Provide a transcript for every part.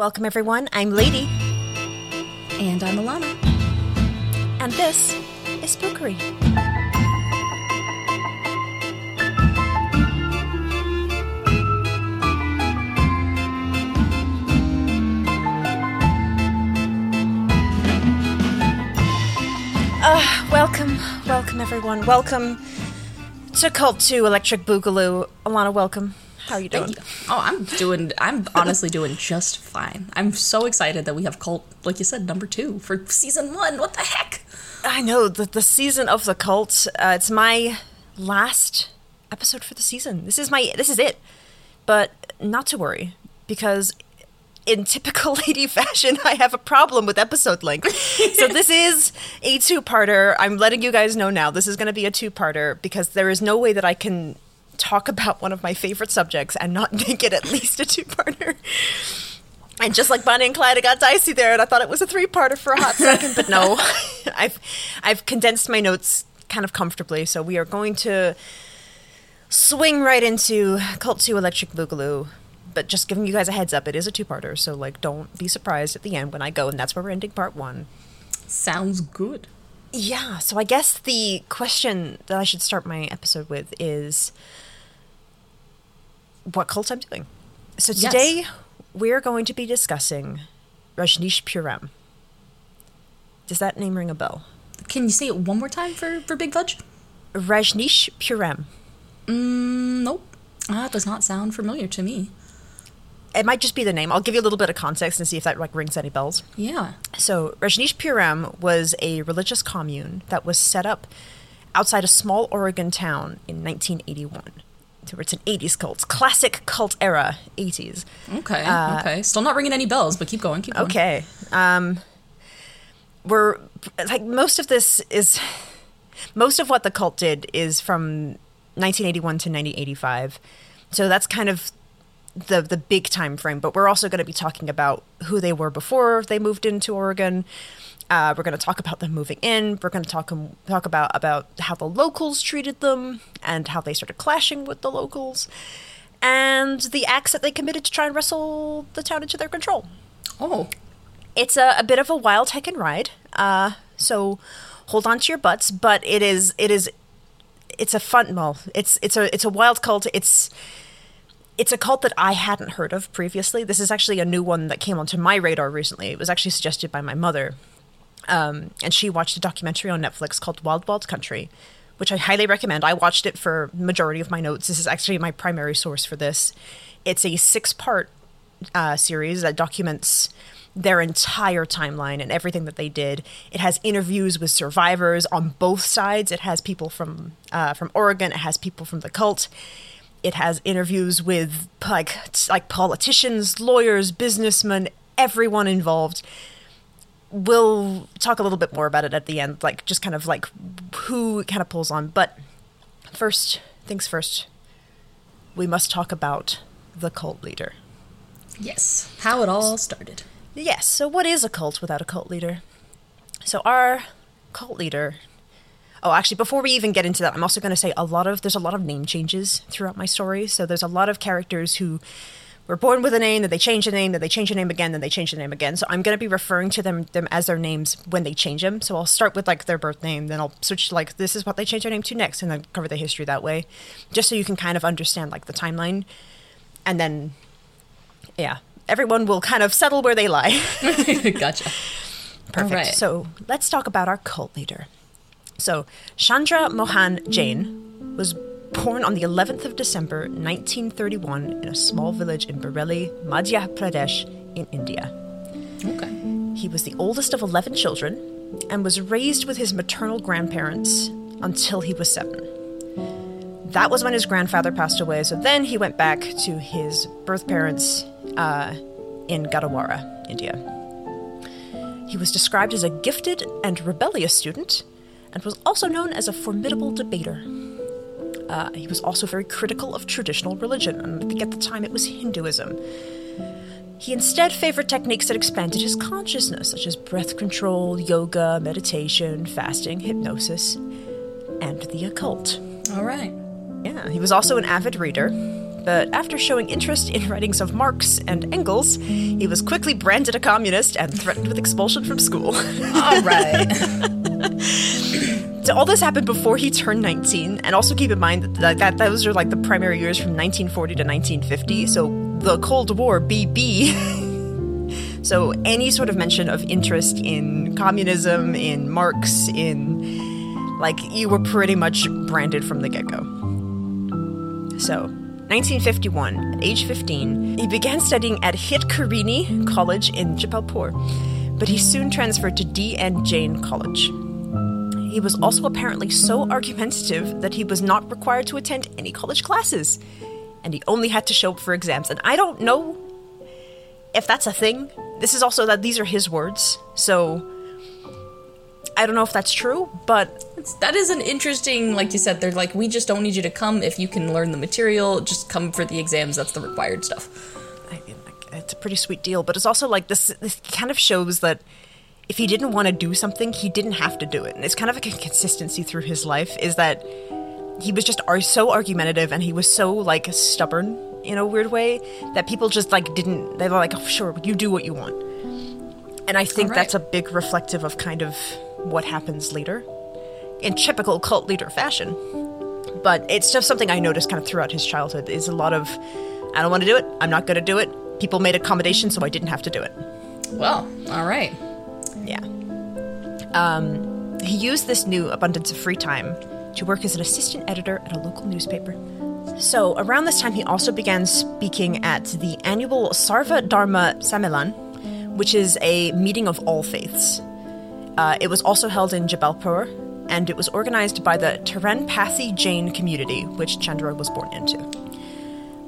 Welcome, everyone. I'm Lady, And I'm Alana. and this is Spookery. Uh, welcome, welcome, everyone. Welcome to Cult 2 Electric Boogaloo. Alana, welcome. How are you doing? Oh, I'm doing. I'm honestly doing just fine. I'm so excited that we have Cult, like you said, number two for season one. What the heck? I know the the season of the cult. Uh, it's my last episode for the season. This is my this is it. But not to worry because in typical lady fashion, I have a problem with episode length. so this is a two-parter. I'm letting you guys know now. This is going to be a two-parter because there is no way that I can talk about one of my favorite subjects and not make it at least a two-parter. And just like Bonnie and Clyde, it got dicey there, and I thought it was a three-parter for a hot second, but no, I've I've condensed my notes kind of comfortably, so we are going to swing right into Cult Two Electric Boogaloo. But just giving you guys a heads up, it is a two-parter, so like don't be surprised at the end when I go, and that's where we're ending part one. Sounds good. Yeah, so I guess the question that I should start my episode with is what cult I'm doing. So Yes. today we're going to be discussing Rajneeshpuram. Does that name ring a bell? Can you say it one more time for for Big Fudge? Rajneeshpuram. Mm, nope. Ah, it does not sound familiar to me. It might just be the name. I'll give you a little bit of context and see if that like rings any bells. Yeah. So, Rajneeshpuram was a religious commune that was set up outside a small Oregon town in 1981. It's an 80s cult, classic cult era 80s. Okay. okay. Still not ringing any bells, but keep going. Keep going. Okay. Um, we're like most of this is most of what the cult did is from 1981 to 1985. So that's kind of the the big time frame. But we're also going to be talking about who they were before they moved into Oregon. Uh, we're going to talk about them moving in. We're going to talk um, talk about about how the locals treated them and how they started clashing with the locals, and the acts that they committed to try and wrestle the town into their control Oh, it's a, a bit of a wild heck and ride. Uh, so hold on to your butts, but it is it is it's a fun well, it's it's a it's a wild cult. It's it's a cult that I hadn't heard of previously. This is actually a new one that came onto my radar recently. It was actually suggested by my mother. Um, and she watched a documentary on Netflix called Wild Wild Country, which I highly recommend. I watched it for majority of my notes. This is actually my primary source for this. It's a six-part uh, series that documents their entire timeline and everything that they did. It has interviews with survivors on both sides. It has people from uh, from Oregon. It has people from the cult. It has interviews with like like politicians, lawyers, businessmen, everyone involved. We'll talk a little bit more about it at the end, like just kind of like who it kind of pulls on. But first things first, we must talk about the cult leader. yes. How it all started. Yes, so what is a cult without a cult leader? So our cult leader Oh, actually before we even get into that, I'm also going to say a lot of there's a lot of name changes throughout my story. So there's a lot of characters who were born with a name, then they change the name, then they change the name again, then they change the name again. So I'm going to be referring to them them as their names when they change them. So I'll start with like their birth name, then I'll switch to like this is what they change their name to next and then cover the history that way. Just so you can kind of understand like the timeline. And then yeah, everyone will kind of settle where they lie. gotcha. Perfect. right. So let's talk about our cult leader. So Chandra Mohan Jain was born on the 11th of December 1931 in a small village in Bareli, Madhya Pradesh in India. Okay. He was the oldest of 11 children and was raised with his maternal grandparents until he was seven. That was when his grandfather passed away, so then he went back to his birth parents uh, in Gadarwara, India. He was described as a gifted and rebellious student and was also known as a formidable debater. Uh, he was also very critical of traditional religion, and I think at the time it was Hinduism. He instead favored techniques that expanded his consciousness, such as breath control, yoga, meditation, fasting, hypnosis, and the occult. All right. Yeah, he was also an avid reader, but after showing interest in writings of Marx and Engels, he was quickly branded a communist and threatened with expulsion from school. All right. so all this happened before he turned 19, and also keep in mind that, that those are like the primary years from 1940 to 1950, so the Cold War BB. so any sort of mention of interest in communism, in Marx, in like you were pretty much branded from the get-go. So, 1951, at age 15, he began studying at Hitkarini College in Jabalpur, but he soon transferred to D.N. Jain College. He was also apparently so argumentative that he was not required to attend any college classes, and he only had to show up for exams. And I don't know if that's a thing. This is also that these are his words, so I don't know if that's true, but that is an interesting, like you said, they're like, we just don't need you to come if you can learn the material. Just come for the exams. That's the required stuff. I, mean, it's a pretty sweet deal, but it's also like this. This kind of shows that if he didn't want to do something, he didn't have to do it, and it's kind of like a consistency through his life. Is that he was just so argumentative and he was so like stubborn in a weird way that people just like didn't. They were like, oh, "Sure, you do what you want," and I think right. that's a big reflective of kind of what happens later in typical cult leader fashion. But it's just something I noticed kind of throughout his childhood is a lot of I don't want to do it, I'm not going to do it. People made accommodations so I didn't have to do it. Well, all right. Yeah. Um, he used this new abundance of free time to work as an assistant editor at a local newspaper. So, around this time, he also began speaking at the annual Sarva Dharma Sammelan, which is a meeting of all faiths. Uh, it was also held in Jabalpur, and it was organized by the Taranpanthi Jain community, which Chandra was born into.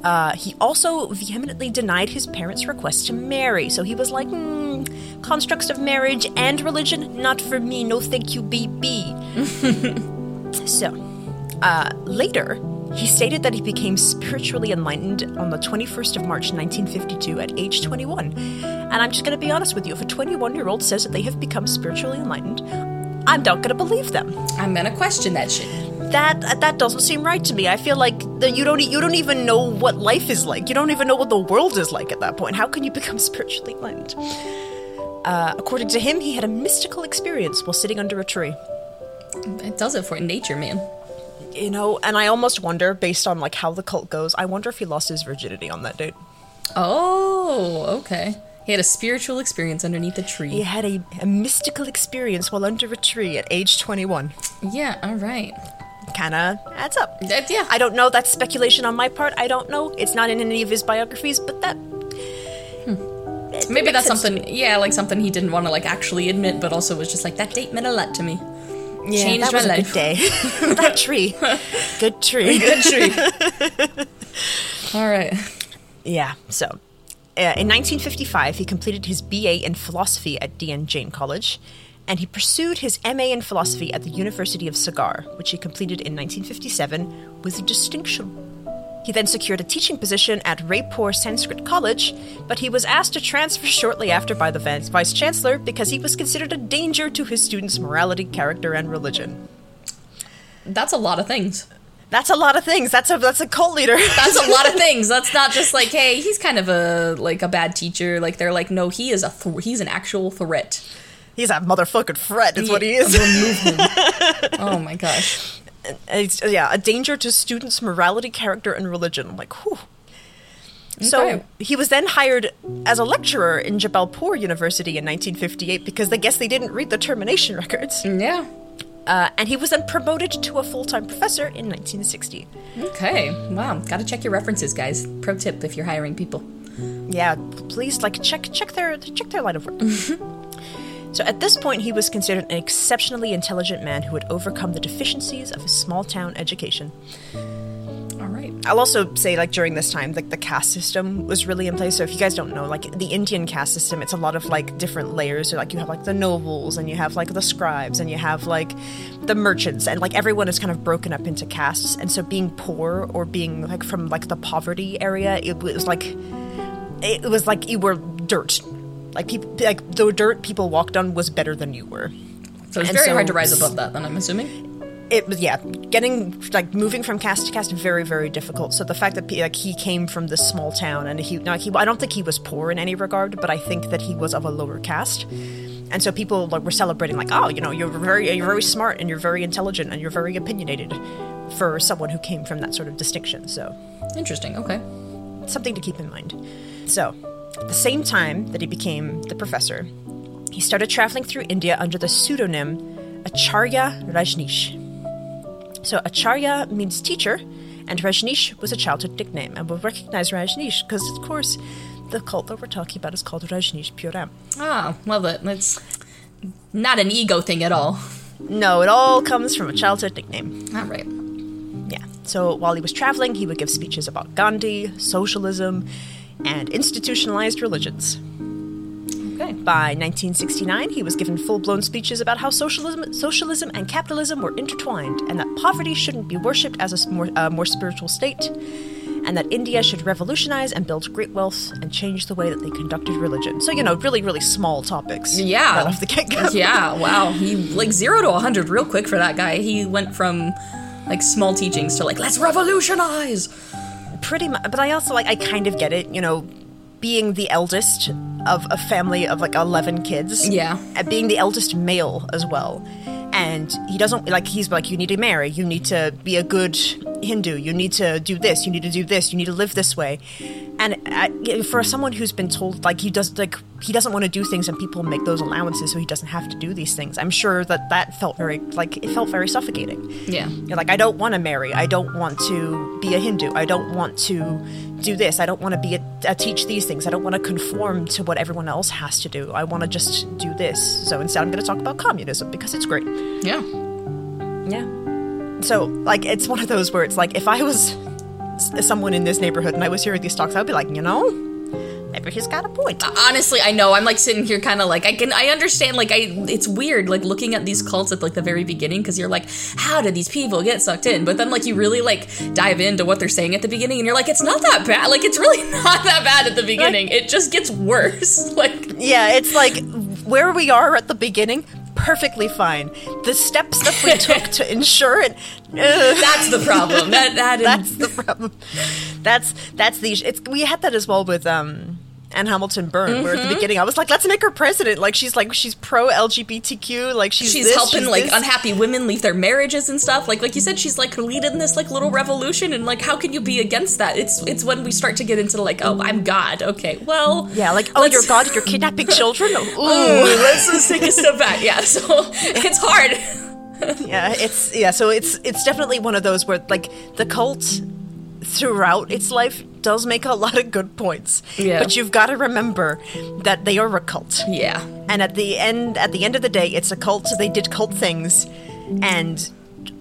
Uh, he also vehemently denied his parents' request to marry, so he was like, mm, constructs of marriage and religion, not for me, no thank you, BB. so, uh, later, he stated that he became spiritually enlightened on the 21st of March 1952 at age 21. And I'm just going to be honest with you if a 21 year old says that they have become spiritually enlightened, I'm not going to believe them. I'm going to question that shit. That that doesn't seem right to me. I feel like that you don't you don't even know what life is like. You don't even know what the world is like at that point. How can you become spiritually enlightened? Uh, according to him, he had a mystical experience while sitting under a tree. It does it for nature, man you know, and I almost wonder, based on like how the cult goes, I wonder if he lost his virginity on that date. Oh, okay. He had a spiritual experience underneath a tree. He had a, a mystical experience while under a tree at age 21. Yeah, all right. Kind of adds up. Uh, yeah. I don't know. That's speculation on my part. I don't know. It's not in any of his biographies, but that. Hmm. Maybe that's something, yeah, like something he didn't want to like actually admit, but also was just like that date meant a lot to me. Yeah, Changed that was a good day. that tree, good tree, good tree. All right. Yeah. So, uh, in 1955, he completed his BA in philosophy at D.N. Jain College, and he pursued his MA in philosophy at the University of Sagar, which he completed in 1957 with distinction. He then secured a teaching position at Raipur Sanskrit College, but he was asked to transfer shortly after by the vice chancellor because he was considered a danger to his students' morality, character, and religion. That's a lot of things. That's a lot of things. That's a that's a cult leader. that's a lot of things. That's not just like, hey, he's kind of a like a bad teacher. Like they're like, no, he is a th- he's an actual threat. He's a motherfucking threat. Is what he is. oh my gosh yeah, a danger to students' morality, character, and religion. Like, whew. So okay. he was then hired as a lecturer in Jabalpur University in 1958 because I guess they didn't read the termination records. Yeah. Uh, and he was then promoted to a full time professor in 1960. Okay. Wow. Got to check your references, guys. Pro tip if you're hiring people. Yeah, please like check check their check their line of work. So at this point, he was considered an exceptionally intelligent man who had overcome the deficiencies of his small town education. All right. I'll also say, like, during this time, like, the caste system was really in place. So if you guys don't know, like, the Indian caste system, it's a lot of, like, different layers. So, like, you have, like, the nobles, and you have, like, the scribes, and you have, like, the merchants, and, like, everyone is kind of broken up into castes. And so being poor or being, like, from, like, the poverty area, it was, like, it was like you were dirt like people, like the dirt people walked on was better than you were. So it's and very so, hard to rise above that. Then I'm assuming. It was yeah, getting like moving from caste to caste very very difficult. So the fact that like he came from this small town and he now he I don't think he was poor in any regard, but I think that he was of a lower caste. And so people like were celebrating like, oh, you know, you're very you're very smart and you're very intelligent and you're very opinionated for someone who came from that sort of distinction. So Interesting. Okay. something to keep in mind. So, at the same time that he became the professor, he started traveling through India under the pseudonym Acharya Rajneesh. So, Acharya means teacher, and Rajneesh was a childhood nickname. And we'll recognize Rajneesh because, of course, the cult that we're talking about is called Rajneeshpuram. Ah, well, that, that's not an ego thing at all. No, it all comes from a childhood nickname. All right. Yeah. So while he was traveling, he would give speeches about Gandhi, socialism, and institutionalized religions. Okay. By 1969, he was given full-blown speeches about how socialism, socialism and capitalism were intertwined, and that poverty shouldn't be worshipped as a more, uh, more spiritual state, and that India should revolutionize and build great wealth and change the way that they conducted religion. So you know, really, really small topics. Yeah. Right off the get-go. Yeah, wow. He like zero to a hundred real quick for that guy. He went from like small teachings to like let's revolutionize. pretty much but i also like i kind of get it you know being the eldest of a family of like 11 kids. Yeah. and being the eldest male as well. And he doesn't like he's like you need to marry. You need to be a good hindu. You need to do this. You need to do this. You need to live this way. And uh, for someone who's been told like he does like he doesn't want to do things and people make those allowances so he doesn't have to do these things. I'm sure that that felt very like it felt very suffocating. Yeah. you're like, I don't want to marry. I don't want to be a Hindu. I don't want to do this. I don't want to be a, a teach these things. I don't want to conform to what everyone else has to do. I want to just do this. So instead, I'm going to talk about communism because it's great. Yeah. Yeah. So like, it's one of those where it's like, if I was someone in this neighborhood and I was hearing these talks, I'd be like, you know, maybe he's got a point. Honestly, I know. I'm like sitting here kind of like I can I understand like I it's weird like looking at these cults at like the very beginning because you're like how did these people get sucked in? But then like you really like dive into what they're saying at the beginning and you're like it's not that bad. Like it's really not that bad at the beginning. it just gets worse. Like Yeah, it's like where we are at the beginning. Perfectly fine. The steps that we took to ensure it. that's the problem. That that that's the problem. That's that's the it's we had that as well with um Anne Hamilton Byrne, where at Mm-hmm. the beginning I was like, let's make her president. Like she's like she's pro LGBTQ, like she's she's this, helping she's like this. unhappy women leave their marriages and stuff. Like like you said, she's like leading this like little revolution, and like how can you be against that? It's it's when we start to get into like oh I'm God. Okay, well Yeah, like oh, you're God, you're kidnapping children. Ooh, Ooh, let's just take a step back. Yeah, so it's hard. yeah, it's yeah. So it's it's definitely one of those where like the cult throughout its life does make a lot of good points. Yeah. but you've got to remember that they are a cult. Yeah. and at the end at the end of the day it's a cult so they did cult things and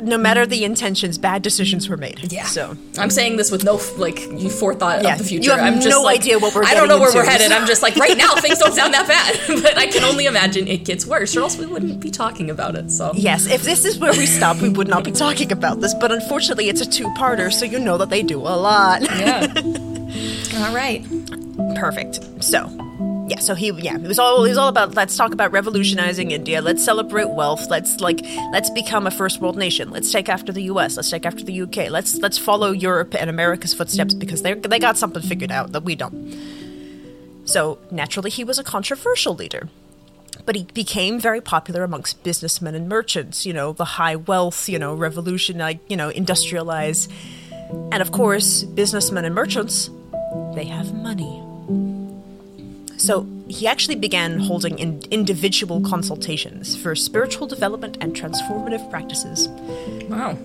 no matter the intentions bad decisions were made Yeah. so I'm um, saying this with no like you forethought Yeah, of the you future. have I'm just no like, idea what we're I don't know where we're headed. I'm just like right now things don't sound that bad, but I can only imagine it gets worse, or else we wouldn't be talking about it. So yes if this is where we stop we would not be talking about this but unfortunately it's a two-parter so you know that they do a lot yeah. All right. perfect so yeah so he yeah it was all it was all about let's talk about revolutionizing india. Let's celebrate wealth. Let's like let's become a first world nation. Let's take after the us let's take after the uk let's let's follow europe and america's footsteps because they they got something figured out that we don't. So naturally he was a controversial leader but he became very popular amongst businessmen and merchants you know the high wealth you know revolution like you know industrialize. And of course businessmen and merchants they have money so he actually began holding in individual consultations for spiritual development and transformative practices Wow.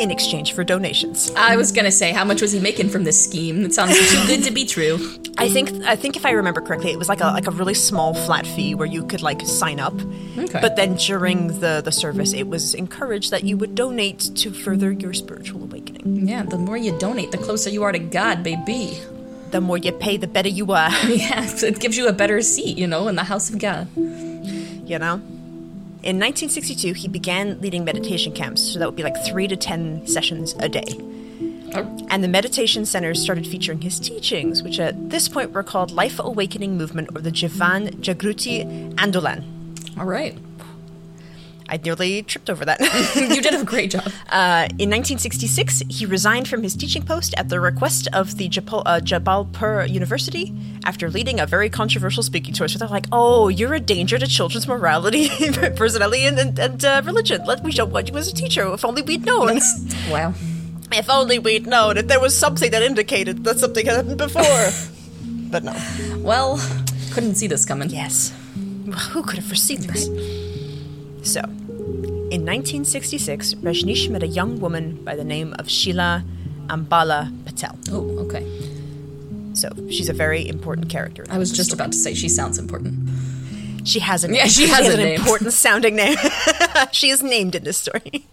in exchange for donations. I was gonna say, how much was he making from this scheme? It sounds too good to be true. I think I think if I remember correctly, it was like a like a really small flat fee where you could like sign up. Okay. But then during the the service, it was encouraged that you would donate to further your spiritual awakening. Yeah, the more you donate, the closer you are to God, baby. The more you pay, the better you are. Yeah, it gives you a better seat, you know, in the house of God. you know? In 1962, he began leading meditation camps, so that would be like three to ten sessions a day. Oh, And the meditation centers started featuring his teachings, which at this point were called Life Awakening Movement or the Jivan Jagruti Andolan. all right. I nearly tripped over that. you did a great job. Uh, in 1966, he resigned from his teaching post at the request of the Jabal, uh, Jabalpur University after leading a very controversial speaking tour. So they're like, "Oh, you're a danger to children's morality, personality, and, and, and uh, religion. Let we don't want you as a teacher. If only we'd known. Wow. if only we'd known. If there was something that indicated that something had happened before. but no. Well, couldn't see this coming. Yes. Who could have foreseen this? So, in 1966, Rajneesh met a young woman by the name of Sheela Ambala Patel. Oh, okay. So, she's a very important character. I was just about to say she sounds important. She has a name. Yeah, she has a an name. important sounding name. she is named in this story.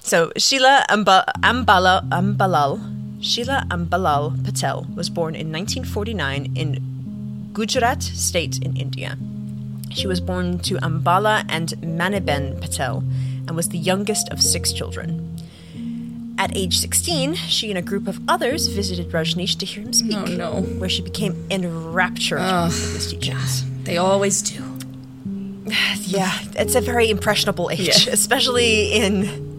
So, Sheela Amba- Ambala Ambalal Sheela Ambalal Patel was born in 1949 in Gujarat state in India. She was born to Ambala and Maniben Patel and was the youngest of six children. At age 16, she and a group of others visited Rajneesh to hear him speak, Oh, no. where she became enraptured with his teachings. They always do. Yeah, it's a very impressionable age, Yeah. especially in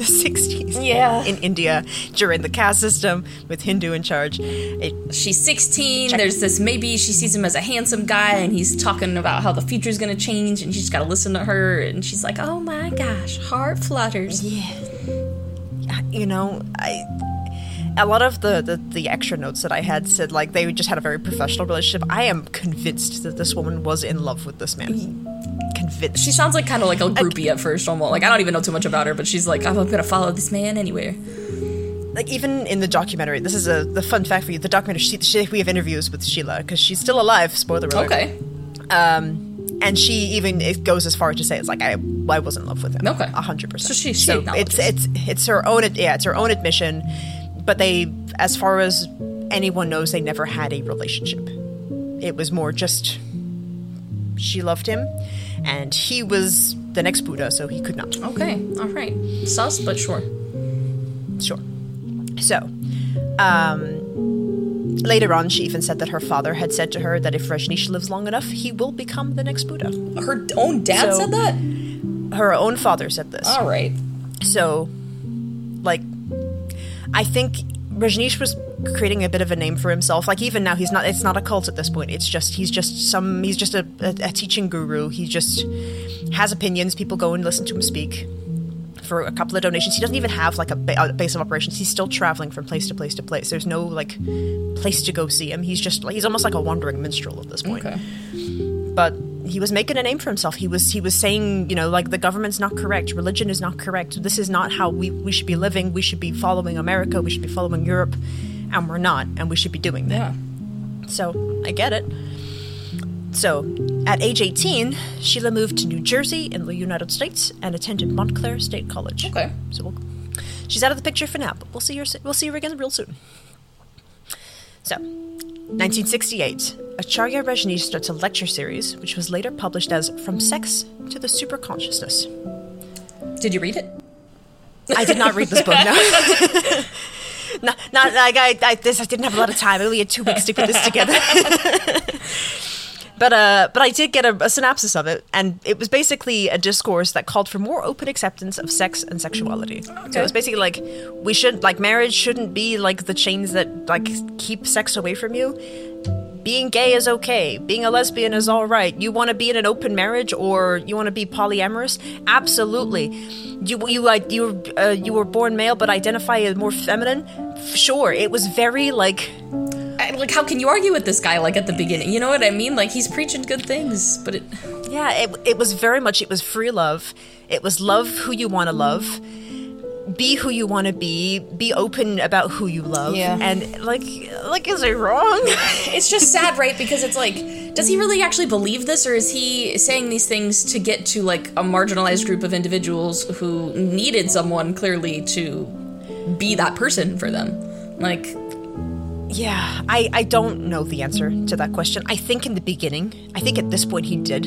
the 60s. Yeah. In India, during the caste system with Hindu in charge. It, She's 16. Check. There's this maybe she sees him as a handsome guy and he's talking about how the future's going to change and she's got to listen to her and she's like, "Oh my gosh, heart flutters." yeah. You know, I. A lot of the, the, the extra notes that I had said, like, they just had a very professional relationship. I am convinced that this woman was in love with this man. Convinced. She sounds like kind of like a groupie at first, almost. Like I don't even know too much about her, but she's like, "I'm to follow this man anywhere." like even in the documentary, this is a the fun fact for you. The documentary, she, she, we have interviews with Sheela because she's still alive. Spoiler alert. Okay. Um, and she even it goes as far as to say it's like I I was in love with him. Okay. a hundred percent. So she- she it's it's it's her own yeah it's her own admission, but they as far as anyone knows they never had a relationship. It was more just she loved him, and he was the next Buddha, so he could not. Okay. All right. Sus, but sure. Sure. So, um, later on, she even said that her father had said to her that if Rajneesh lives long enough, he will become the next Buddha. Her own dad So- said that. Her own father said this. All right. So, like, I think Rajneesh was creating a bit of a name for himself. Like, even now, he's not. It's not a cult at this point. It's just he's just some. He's just a, a, a teaching guru. He just has opinions. People go and listen to him speak for a couple of donations. He doesn't even have like a, ba- a base of operations. He's still traveling from place to place to place. There's no like place to go see him. He's just he's almost like a wandering minstrel at this point Okay. but he was making a name for himself. He was he was saying, you know, like the government's not correct, religion is not correct. This is not how we we should be living. We should be following America. We should be following Europe, and we're not, and we should be doing that. Yeah. So I get it. So at age 18, Sheela moved to New Jersey in the United States and attended Montclair State College. Okay. So we'll, she's out of the picture for now, but we'll see her. We'll see her again real soon. So, 1968, Acharya Rajneesh starts a lecture series, which was later published as "From Sex to the Superconsciousness." Did you read it? I did not read this book. No, not, not like I, I. This I didn't have a lot of time. I only had two weeks to put this together. But uh, but I did get a, a synopsis of it, and it was basically a discourse that called for more open acceptance of sex and sexuality. So it was basically like we should like marriage shouldn't be like the chains that like keep sex away from you. Being gay is okay. Being a lesbian is all right. You want to be in an open marriage or you want to be polyamorous? Absolutely. You you like you uh, you were born male but identify as more feminine? Sure. It was very like like, how can you argue with this guy? Like at the beginning, you know what I mean? Like he's preaching good things, but it. Yeah, it, it was very much, it was free love. It was love who you want to love. Be who you want to be. Be open about who you love. Yeah. And like, like, is it wrong? It's just sad, right? Because it's like, does he really actually believe this, or is he saying these things to get to like a marginalized group of individuals who needed someone clearly to be that person for them? Like, yeah, I, I don't know the answer to that question. I think in the beginning, I think at this point he did.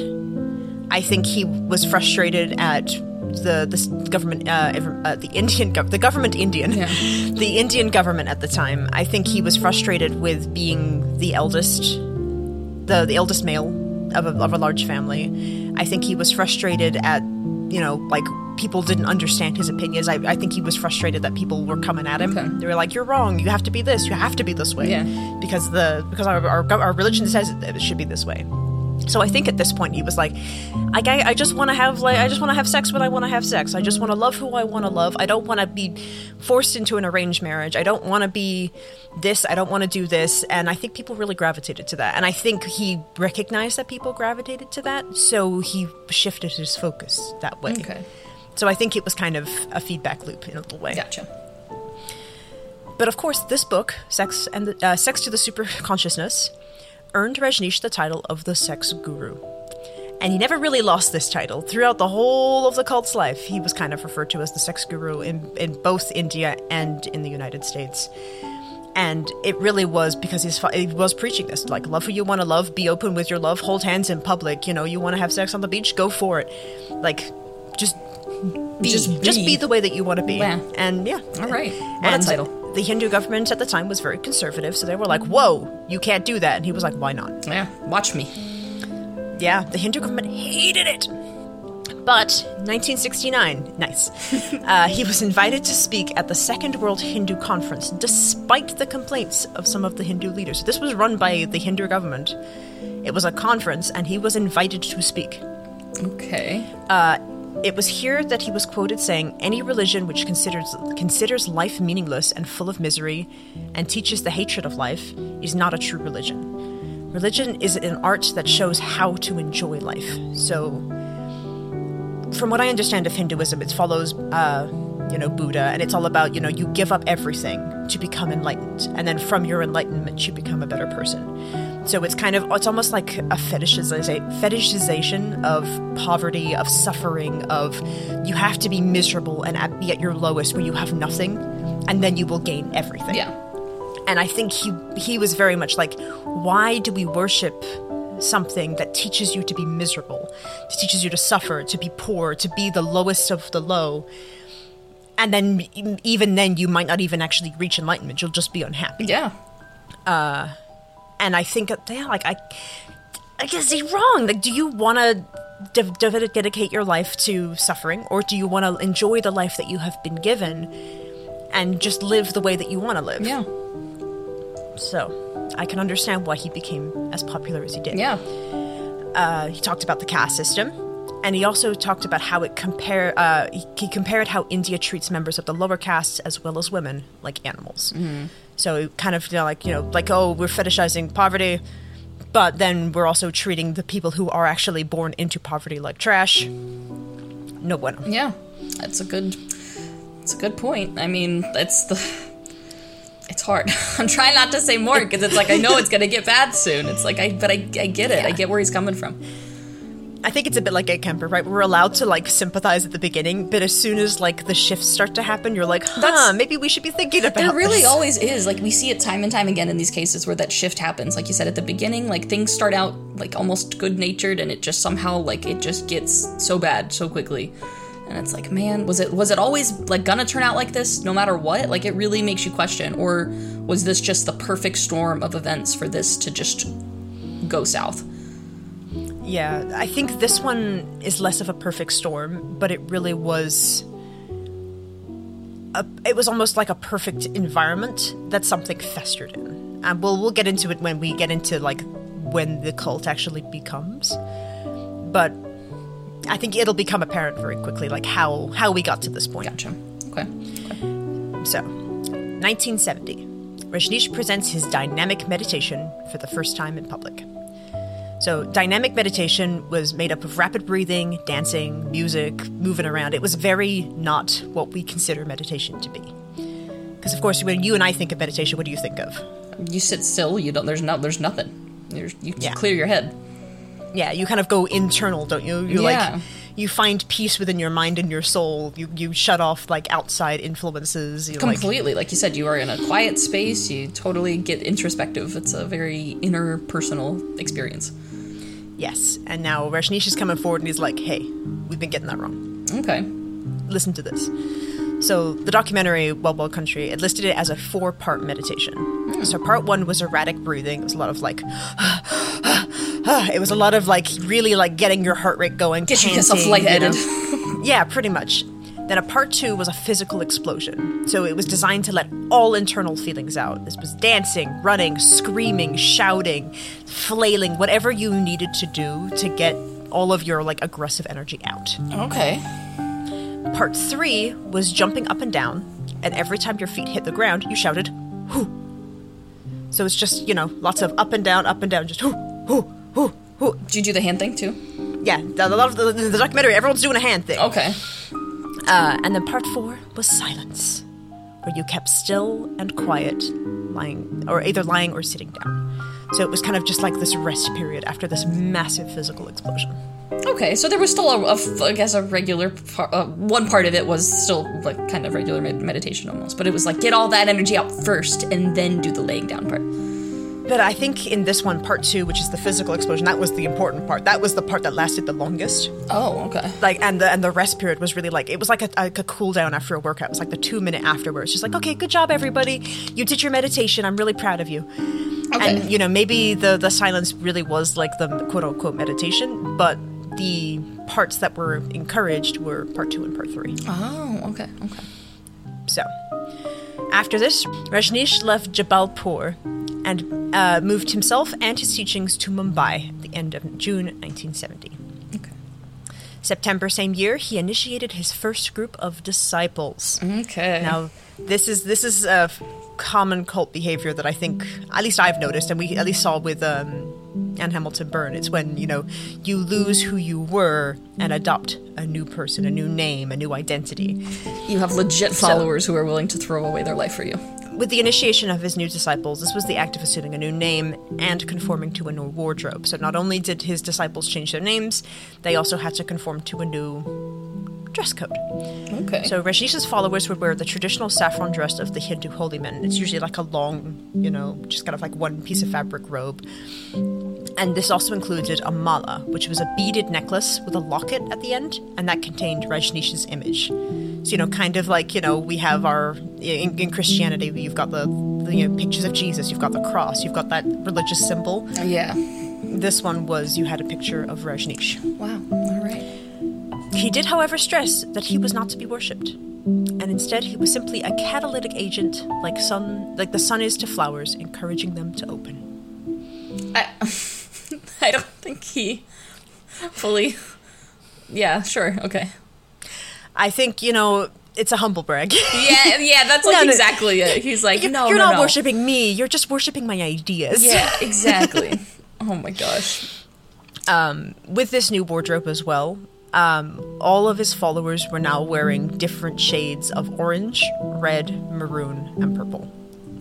I think he was frustrated at the the government, uh, uh, the Indian, gov- the government Indian, Yeah. the Indian government at the time. I think he was frustrated with being the eldest, the the eldest male of a, of a large family. I think he was frustrated at, you know, like people didn't understand his opinions. I, I think he was frustrated that people were coming at him. Okay. They were like, "You're wrong. You have to be this. You have to be this way." Yeah. Because the because our our, our religion says it should be this way. So I think at this point he was like, I, I, I just want to have like I just want to have sex when I want to have sex. I just want to love who I want to love. I don't want to be forced into an arranged marriage. I don't want to be this. I don't want to do this. And I think people really gravitated to that. And I think he recognized that people gravitated to that, so he shifted his focus that way. Okay. So I think it was kind of a feedback loop in a little way. Gotcha. But of course, this book, Sex and the, uh, Sex to the Superconsciousness, earned Rajneesh the title of the Sex Guru. And he never really lost this title. Throughout the whole of the cult's life, he was kind of referred to as the Sex Guru in, in both India and in the United States. And it really was because he's, he was preaching this like, love who you want to love, be open with your love, hold hands in public. You know, you want to have sex on the beach, go for it. Like, just be, Just just be. be the way that you want to be. Wow. And yeah. All right. What and a title. The Hindu government at the time was very conservative, so they were like, whoa, you can't do that. And he was like, why not? Yeah. Watch me. Yeah, the Hindu government hated it. But 1969, nice. uh, he was invited to speak at the Second World Hindu Conference, despite the complaints of some of the Hindu leaders. This was run by the Hindu government. It was a conference, and he was invited to speak. Okay. It was here that he was quoted saying, "Any religion which considers considers life meaningless and full of misery, and teaches the hatred of life, is not a true religion. Religion is an art that shows how to enjoy life." So, from what I understand of Hinduism, it follows, uh, you know, Buddha, and it's all about you know you give up everything to become enlightened, and then from your enlightenment you become a better person. So it's kind of it's almost like a fetishization fetishization of poverty, of suffering, of you have to be miserable and at, be at your lowest where you have nothing, and then you will gain everything. Yeah. And I think he he was very much like, why do we worship something that teaches you to be miserable, that teaches you to suffer, to be poor, to be the lowest of the low? And then even then you might not even actually reach enlightenment. You'll just be unhappy Yeah. Uh, and I think yeah, like I, I guess he's wrong. Like, do you want to de- de- dedicate your life to suffering, or do you want to enjoy the life that you have been given, and just live the way that you want to live? Yeah. So, I can understand why he became as popular as he did. Yeah. Uh, he talked about the caste system, and he also talked about how it compare. Uh, he, he compared how India treats members of the lower castes as well as women like animals. So kind of you know, like you know like oh we're fetishizing poverty, but then we're also treating the people who are actually born into poverty like trash. No bueno. Yeah. That's a good. It's a good point. I mean, it's the. It's hard. I'm trying not to say more because it's like I know it's gonna get bad soon. It's like I, but I, I get it. I get where he's coming from. I think it's a bit like a Kemper, right? We're allowed to like sympathize at the beginning, but as soon as like the shifts start to happen, you're like, huh, That's- maybe we should be thinking about There really this. always is. Like we see it time and time again in these cases where that shift happens. Like you said at the beginning, like things start out like almost good natured and it just somehow like it just gets so bad so quickly. And it's like, man, was it was it always like gonna turn out like this no matter what? Like it really makes you question or was this just the perfect storm of events for this to just go south? Yeah, I think this one is less of a perfect storm, but it really was. A, it was almost like a perfect environment that something festered in, and we'll we'll get into it when we get into like when the cult actually becomes. But I think it'll become apparent very quickly, like how how we got to this point. Gotcha. Okay. So, 1970, Rajneesh presents his dynamic meditation for the first time in public. So, dynamic meditation was made up of rapid breathing, dancing, music, moving around. It was very not what we consider meditation to be. Because, of course, when you and I think of meditation, what do you think of? You sit still, you don't there's no there's nothing. There's, you Yeah. clear your head. Yeah, you kind of go internal, don't you? You Yeah. like you find peace within your mind and your soul. You you shut off like outside influences. You Completely. Like you said, you are in a quiet space. You totally get introspective. It's a very interpersonal experience. Yes. And now Rajneesh is coming forward and he's like, "Hey, we've been getting that wrong." Okay. listen to this. So the documentary Wild Wild Country it listed it as a four-part meditation. Hmm. So part one was erratic breathing. It was a lot of like, it was a lot of like really like getting your heart rate going. Get yourself lightheaded. know? yeah, pretty much. Then a part two was a physical explosion. So it was designed to let all internal feelings out. This was dancing, running, screaming, shouting, flailing, whatever you needed to do to get all of your like aggressive energy out. Okay. Part three was jumping up and down, and every time your feet hit the ground, you shouted, "Hoo!" So it's just you know lots of up and down, up and down, just hoo, hoo, hoo, hoo. Did you do the hand thing too? Yeah, a lot of the, the documentary, everyone's doing a hand thing. Okay. Uh, and then part four was silence, where you kept still and quiet, lying, or either lying or sitting down. So it was kind of just like this rest period after this massive physical explosion. Okay, so there was still a, a I guess, a regular part. Uh, one part of it was still like kind of regular med- meditation almost, but it was like get all that energy out first and then do the laying down part. But I think in this one, part two, which is the physical explosion, that was the important part. That was the part that lasted the longest. Oh, okay. Like, and the and the rest period was really like it was like a, like a cool down after a workout. It was like the two minute afterwards. Just like, okay, good job, everybody. You did your meditation. I'm really proud of you. Okay. And you know, maybe the the silence really was like the quote unquote meditation, but the parts that were encouraged were part two and part three. Oh, okay, okay. So, after this, Rajneesh left Jabalpur and uh, moved himself and his teachings to Mumbai at the end of June 1970. Okay. September same year, he initiated his first group of disciples. Okay. Now, this is this is a common cult behavior that I think, at least I've noticed, and we at least saw with um, Anne Hamilton Byrne. It's when you know you lose who you were and adopt a new person, a new name, a new identity. you have legit followers who are willing to throw away their life for you. With the initiation of his new disciples, this was the act of assuming a new name and conforming to a new wardrobe. So not only did his disciples change their names, they also had to conform to a new dress code. Okay. So Rajneesh's followers would wear the traditional saffron dress of the Hindu holy men. It's usually like a long, you know, just kind of like one piece of fabric robe. And this also included a mala, which was a beaded necklace with a locket at the end, and that contained Rajneesh's image. So, you know, kind of like, you know, we have our, in, in Christianity, you've got the, the you know, pictures of Jesus, you've got the cross, you've got that religious symbol. yeah. This one was you had a picture of Rajneesh. Wow. All right. He did, however, stress that he was not to be worshipped, and instead he was simply a catalytic agent, like sun, like the sun is to flowers, encouraging them to open. I, I don't think he fully. Yeah. Sure. Okay. I think you know it's a humble brag. Yeah. Yeah. That's like No, no. exactly it. He's like, you're no, you're no, not no. worshiping me. You're just worshiping my ideas. Yeah. Exactly. oh my gosh. um, with this new wardrobe as well, um, all of his followers were now wearing different shades of orange, red, maroon, and purple.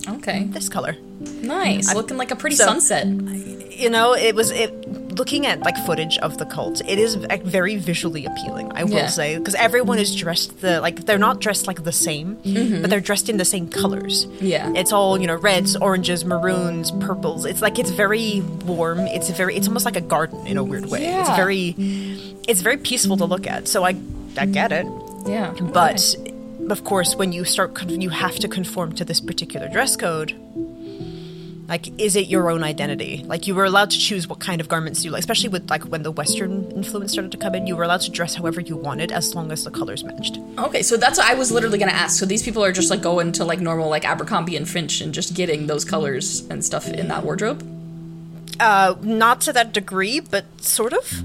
Okay. This color. Nice. Looking like a pretty so- sunset. you know it was it looking at like footage of the cult it is like, very visually appealing i will Yeah. say because everyone is dressed the like they're not dressed like the same but they're dressed in the same colors Mm-hmm. Yeah. it's all you know reds oranges maroons purples it's like it's very warm it's very it's almost like a garden in a weird way it's very it's very peaceful to look at so i i get it Yeah. but of course, when you start, you have to conform to this particular dress code. Like, is it your own identity? Like, you were allowed to choose what kind of garments you like, especially with like when the Western influence started to come in. You were allowed to dress however you wanted as long as the colors matched. Okay, so that's what I was literally gonna ask. So these people are just like going to like normal like Abercrombie and Finch and just getting those colors and stuff in that wardrobe. Uh, not to that degree, but sort of.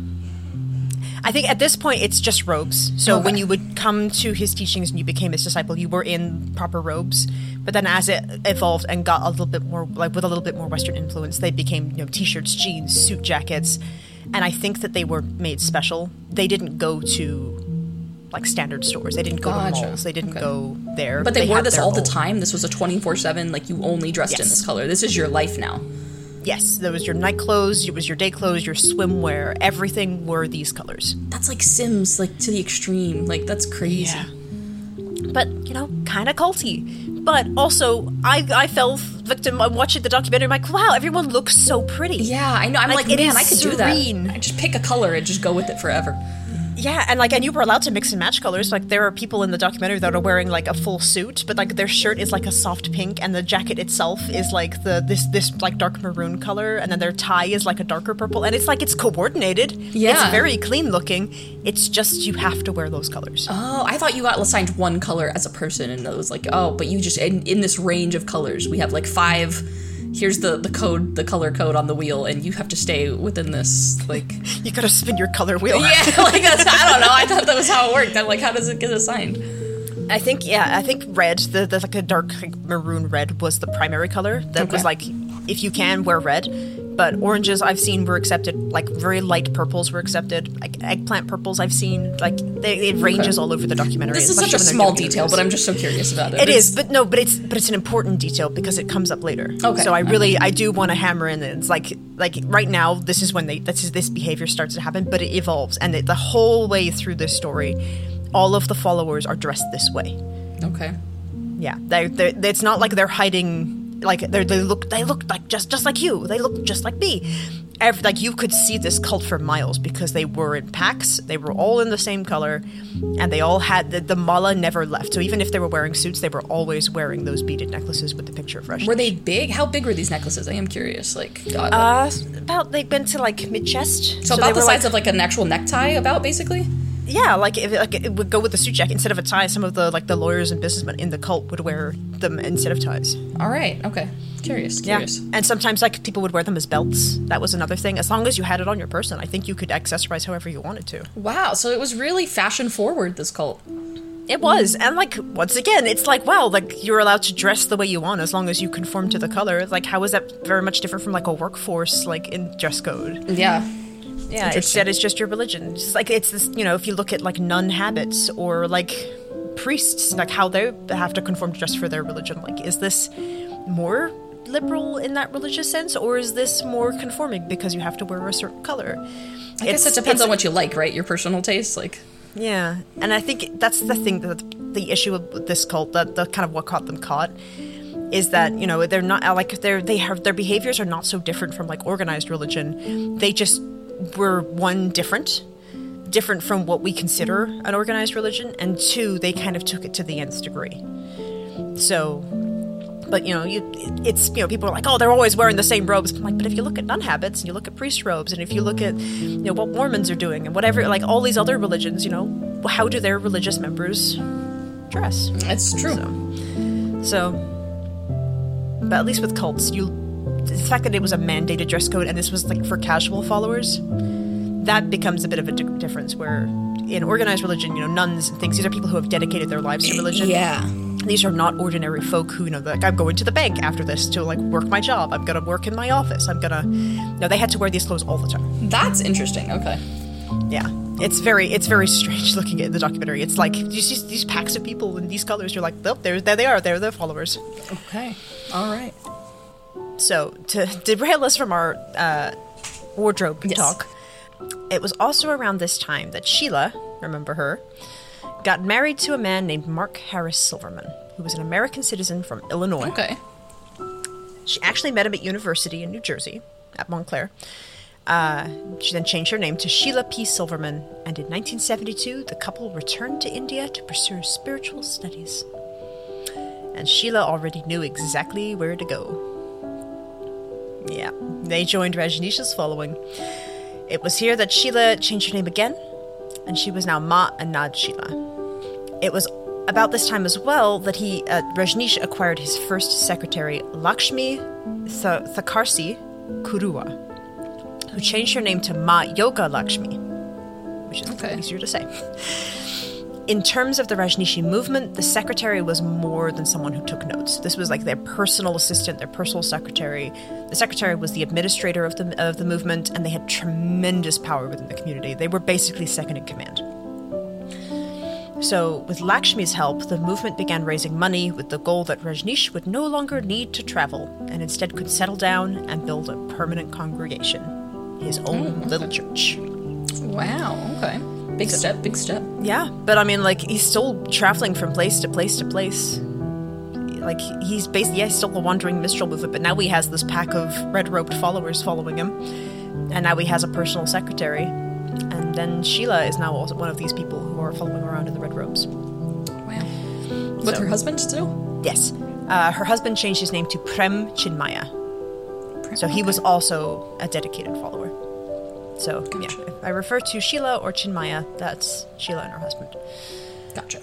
I think at this point it's just robes. So when you would come to his teachings and you became his disciple, you were in proper robes. But then as it evolved and got a little bit more like with a little bit more Western influence, they became you know t-shirts, jeans, suit jackets, and I think that they were made special. They didn't go to like standard stores. They didn't go Gotcha. to malls. They didn't Okay. go there. But they, wore this all the time. This was a twenty four seven. Like you only dressed in this color. This is your life now. Yes, there was your night clothes. It was your day clothes. Your swimwear. Everything were these colors. That's like Sims, like to the extreme. Like that's crazy. but you know, kind of culty. But also, I I fell victim. I'm watching the documentary. I'm like, wow, everyone looks so pretty. Yeah, I know. I'm Like, like, man, I could do serene. that. I just pick a color and just go with it forever. Yeah, and like, and you were allowed to mix and match colors. Like, there are people in the documentary that are wearing like a full suit, but like their shirt is like a soft pink, and the jacket itself is like the this this like dark maroon color, and then their tie is like a darker purple, and it's like it's coordinated. Yeah. it's very clean looking. It's just you have to wear those colors. Oh, I thought you got assigned one color as a person, and it was like, oh, but you just in, in this range of colors, we have like five. Here's the the code, the color code on the wheel, and you have to stay within this. Like, You gotta spin your color wheel. yeah, like that's, I don't know. I thought that was how it worked. I'm like, how does it get assigned? I think yeah, I think red, the, the like a dark like, maroon red was the primary color. That was like if you can wear red, but oranges I've seen were accepted. Like very light purples were accepted. Like eggplant purples I've seen. Like they, it ranges all over the documentary. This is such a small detail, but I'm just so curious about it. It It's- is, but no, but it's but it's an important detail because it comes up later. Okay. So I really I do want to hammer in. that It's like like right now this is when they this is this behavior starts to happen, but it evolves, and it, the whole way through this story, all of the followers are dressed this way. okay. Yeah, they it's not like they're hiding. Like they they look they look like just just like you. They look just like me. Every, like you could see this cult for miles because they were in packs. They were all in the same color, and they all had the, the mala never left. So even if they were wearing suits, they were always wearing those beaded necklaces with the picture of Rush. Were they big? How big were these necklaces? I am curious. Like, God. Uh, about they've been to like mid chest. so, they about the size like, of like an actual necktie, about basically. Yeah, like if it, like it would go with the suit jacket instead of a tie. Some of the like the lawyers and businessmen in the cult would wear them instead of ties. All right. Okay. Curious. Curious. And sometimes like people would wear them as belts. That was another thing. As long as you had it on your person, I think you could accessorize however you wanted to. Wow. So it was really fashion forward. This cult. It was. And like once again, it's like wow, like you're allowed to dress the way you want as long as you conform to the color. Like how is that very much different from like a workforce like in dress code? Yeah. Yeah, instead it's just your religion. It's like it's this, you know, if you look at like nun habits or like priests, like how they have to conform dress for their religion. Like, is this more liberal in that religious sense, or is this more conforming because you have to wear a certain color? I guess it depends on what you like, right? Your personal taste, like. Yeah, and I think that's the thing that the issue with this cult, that the kind of what caught them caught, is that you know they're not like they're they have their behaviors are not so different from like organized religion. They just were one different, different from what we consider an organized religion, and two they kind of took it to the nth degree. So. But you know, you it's you know people are like, oh, they're always wearing the same robes. I'm like, but if you look at nun habits and you look at priest robes, and if you look at you know what Mormons are doing and whatever, like all these other religions, you know, how do their religious members dress? It's true. So, but at least with cults, you the fact that it was a mandated dress code and this was like for casual followers, that becomes a bit of a di- difference. Where in organized religion, you know, nuns and things, these are people who have dedicated their lives to religion. Yeah. These are not ordinary folk who you know like I'm going to the bank after this to like work my job. I'm gonna work in my office. I'm gonna. No, they had to wear these clothes all the time. That's interesting. Okay. Yeah, it's very it's very strange looking at the documentary. It's like you see these packs of people in these colors. You're like, oh, there, there they are. They're the followers. Okay. All right. So to derail us from our uh, wardrobe Yes. talk, it was also around this time that Sheela, remember her, got married to a man named Mark Harris Silverman, who was an American citizen from Illinois. Okay. She actually met him at university in New Jersey, at Montclair. Uh, she then changed her name to Sheela P. Silverman, and in 1972, the couple returned to India to pursue spiritual studies. And Sheela already knew exactly where to go. Yeah, they joined Rajneesh's following. It was here that Sheela changed her name again, and she was now Ma Anand Sheela. It was about this time as well that he, uh, Rajneesh, acquired his first secretary, Lakshmi Th- Thakarsi Kuruwa, who changed her name to Ma Yoga Lakshmi, which is Okay. easier to say. In terms of the Rajneeshi movement, the secretary was more than someone who took notes. This was like their personal assistant, their personal secretary. The secretary was the administrator of the of the movement, and they had tremendous power within the community. They were basically second in command. So, with Lakshmi's help, the movement began raising money with the goal that Rajneesh would no longer need to travel and instead could settle down and build a permanent congregation, his own mm. little church. Wow. Okay. Big step. Big step. Yeah, but I mean, like, he's still traveling from place to place to place. Like, he's basically, yeah, he's still a wandering minstrel movement, but now he has this pack of red robed followers following him. And now he has a personal secretary. And then Sheela is now also one of these people who are following around in the red robes. Wow. With So- her husband still? Yes. Uh, her husband changed his name to Prem Chinmaya. So he was also a dedicated follower. So, yeah, Gotcha. if I refer to Sheela or Chinmaya, that's Sheela and her husband. Gotcha.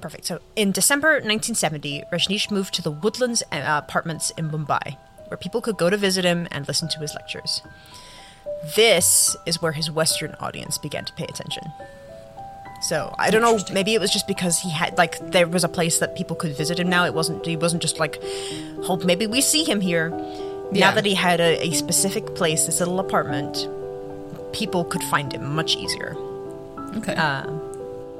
Perfect. So, in December 1970, Rajneesh moved to the Woodlands uh, apartments in Mumbai, where people could go to visit him and listen to his lectures. This is where his Western audience began to pay attention. So I don't know. Maybe it was just because he had like there was a place that people could visit him. Now it wasn't. He wasn't just like, hope maybe we see him here. Yeah. Now that he had a, a specific place, this little apartment, people could find him much easier. Okay.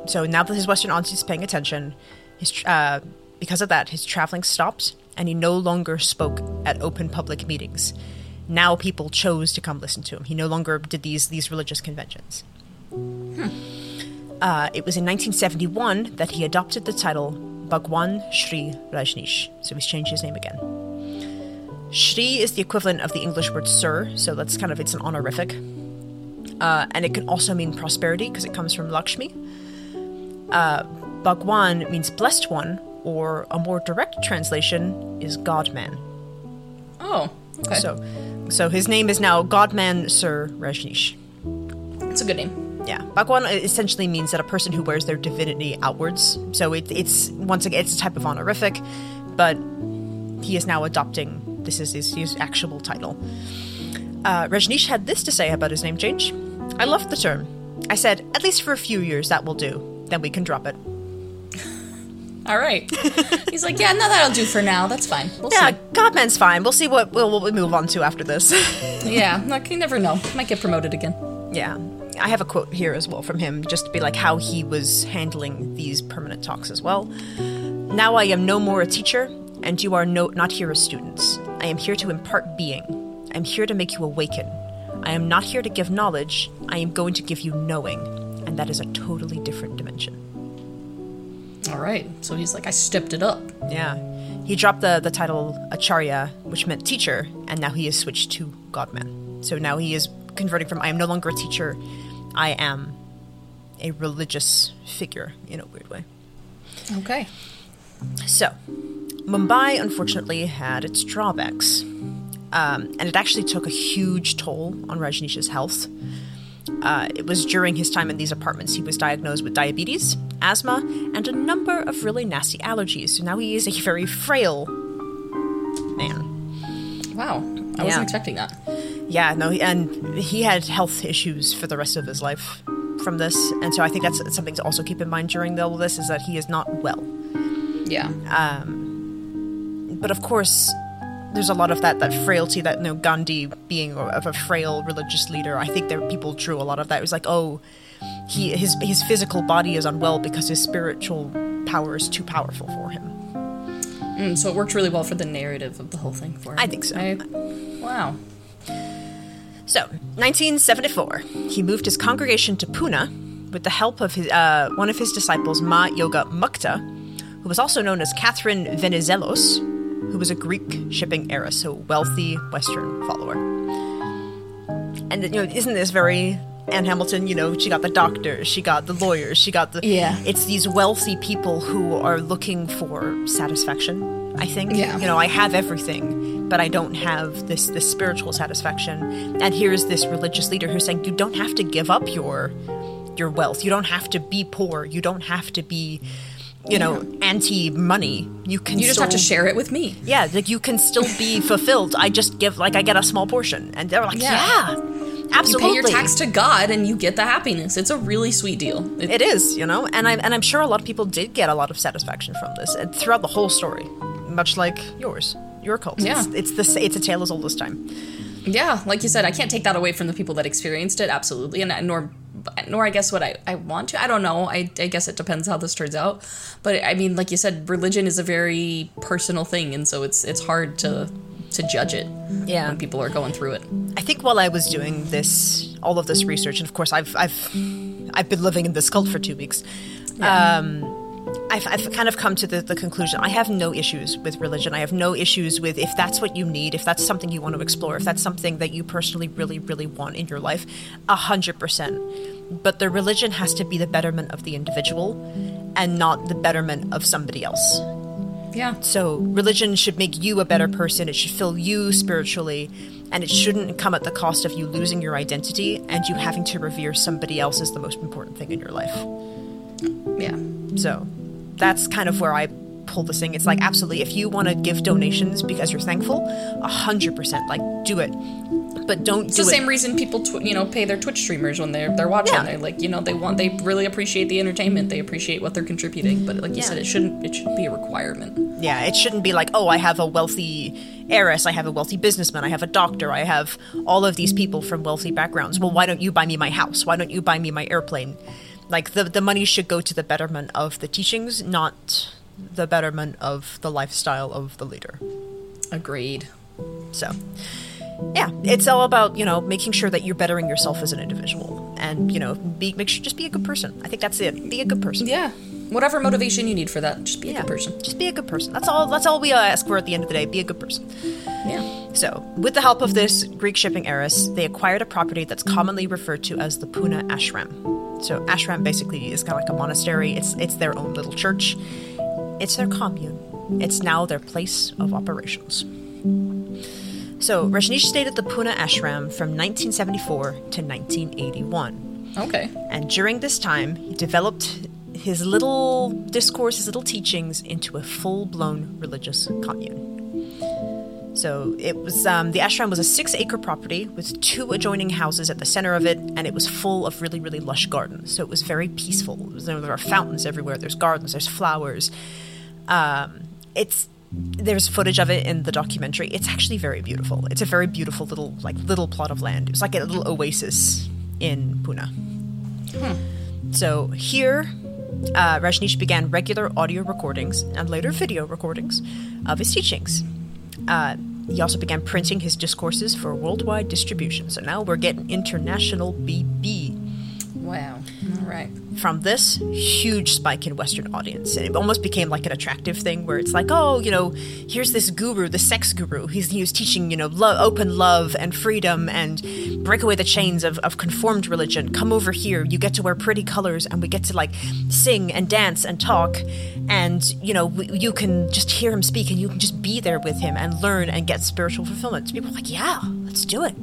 So now that his Western audience is paying attention, his uh, because of that, his traveling stopped, and he no longer spoke at open public meetings. Now people chose to come listen to him. He no longer did these these religious conventions. Uh, it was in 1971 that he adopted the title Bhagwan Shri Rajneesh. So he's changed his name again. Shri is the equivalent of the English word sir, so that's kind of it's an honorific. Uh, and it can also mean prosperity because it comes from Lakshmi. Bhagwan means blessed one, or a more direct translation is God man. oh, okay. So, so his name is now Godman Sir Rajneesh. it's a good name. Yeah, Bhagwan essentially means that a person who wears their divinity outwards. So it, it's once again it's a type of honorific, but he is now adopting this is his, his actual title. Uh, Rajneesh had this to say about his name change. I loved the term. I said, at least for a few years, that will do. Then we can drop it. All right. He's like, yeah, no, that'll do for now. That's fine. We'll Yeah, Godman's fine. We'll see what we'll, what we move on to after this. Yeah, like, you never know. Might get promoted again. yeah. I have a quote here as well from him, just to be like how he was handling these permanent talks as well. Now I am no more a teacher, and you are no, not here as students. I am here to impart being. I am here to make you awaken. I am not here to give knowledge. I am going to give you knowing, and that is a totally different dimension. All right. So he's like, I stepped it up. Yeah. He dropped the, the title Acharya, which meant teacher, and now he has switched to Godman. So now he is converting from I am no longer a teacher, I am a religious figure in a weird way. Okay. So, Mumbai unfortunately had its drawbacks. Um, and it actually took a huge toll on Rajneesh's health. Uh, it was during his time in these apartments he was diagnosed with diabetes, asthma, and a number of really nasty allergies. So now he is a very frail man. Wow. I Yeah. wasn't expecting that. Yeah, no, and he had health issues for the rest of his life from this, and so I think that's something to also keep in mind during all of this is that he is not well. Yeah. But of course, there's a lot of that that frailty that you know Gandhi being of a frail religious leader. I think that people drew a lot of that. It was like, oh, he his his physical body is unwell because his spiritual power is too powerful for him. Mm, so it worked really well for the narrative of the whole thing for him. I think so. I- wow. So, 1974, he moved his congregation to Pune with the help of his, uh, one of his disciples, Ma Yoga Mukta, who was also known as Catherine Venizelos, who was a Greek shipping heiress, so wealthy Western follower. And you know, isn't this very Anne Hamilton? You know, she got the doctors, she got the lawyers, she got the Yeah. It's these wealthy people who are looking for satisfaction. I think. Yeah. You know, I have everything, but I don't have this this spiritual satisfaction. And here's this religious leader who's saying you don't have to give up your your wealth. You don't have to be poor. You don't have to be, you know, anti money. You can You just still, have to share it with me. Yeah, like you can still be fulfilled. I just give like I get a small portion, and they're like, Yeah. yeah, You absolutely. pay your tax to God and you get the happiness. It's a really sweet deal. It- It is, you know, and I'm and I'm sure a lot of people did get a lot of satisfaction from this and throughout the whole story, much like yours, your cult. Yeah. It's, it's the it's a tale as old as time. yeah, like you said, I can't take that away from the people that experienced it, absolutely, and uh, nor nor I guess what I, I want to. I don't know. I, I guess it depends how this turns out. But I mean, like you said, religion is a very personal thing, and so it's it's hard to to judge it Yeah. when people are going through it. I think while I was doing this, all of this research, and of course I've I've I've been living in this cult for two weeks. Um, I've, I've kind of come to the, the conclusion I have no issues with religion. I have no issues with if that's what you need, if that's something you want to explore, if that's something that you personally really, really want in your life, a hundred percent. But the religion has to be the betterment of the individual and not the betterment of somebody else. Yeah. So religion should make you a better person. It should fill you spiritually, and it shouldn't come at the cost of you losing your identity and you having to revere somebody else as the most important thing in your life. Yeah. So that's kind of where I pull this thing. It's like absolutely, if you want to give donations because you're thankful, a hundred percent, like do it. But don't It's do the it. same reason people, tw- you know, pay their Twitch streamers when they're they're watching. Yeah. They're like, you know, they want, they really appreciate the entertainment. They appreciate what they're contributing. But like you Yeah. said, it shouldn't, it should be a requirement. Yeah, it shouldn't be like, oh, I have a wealthy heiress, I have a wealthy businessman, I have a doctor, I have all of these people from wealthy backgrounds. Well, why don't you buy me my house? Why don't you buy me my airplane? Like the the money should go to the betterment of the teachings, not the betterment of the lifestyle of the leader. Agreed. So, yeah, it's all about you know making sure that you're bettering yourself as an individual, and you know, be make sure just be a good person. I think that's it. Be a good person. Yeah. Whatever motivation you need for that, just be a good person. Just be a good person. That's all. That's all we uh, ask for at the end of the day. Be a good person. Yeah. So, with the help of this Greek shipping heiress, they acquired a property that's commonly referred to as the Puna Ashram. So, ashram basically is kind of like a monastery. It's it's their own little church. It's their commune. It's now their place of operations. So, Rajneesh stayed at the Puna Ashram from 1974 to 1981. Okay. And during this time, he developed his little discourse, his little teachings into a full blown religious commune. So it was um, the ashram was a six acre property with two adjoining houses at the center of it, and it was full of really, really lush gardens. So it was very peaceful. Was, there are fountains everywhere. There's gardens. There's flowers. Um, it's there's footage of it in the documentary. It's actually very beautiful. It's a very beautiful little like little plot of land. It's like a little oasis in Pune. So here, uh, Rajneesh began regular audio recordings and later video recordings of his teachings. Uh, he also began printing his discourses for worldwide distribution. So now we're getting international BB Wow. Right. from this huge spike in Western audience. And it almost became like an attractive thing where it's like, oh, you know, here's this guru, the sex guru. He's, he was teaching, you know, lo- open love and freedom and break away the chains of, of conformed religion. Come over here. You get to wear pretty colors and we get to like sing and dance and talk. And, you know, you can just hear him speak and you can just be there with him and learn and get spiritual fulfillment. So people are like, yeah, let's do it.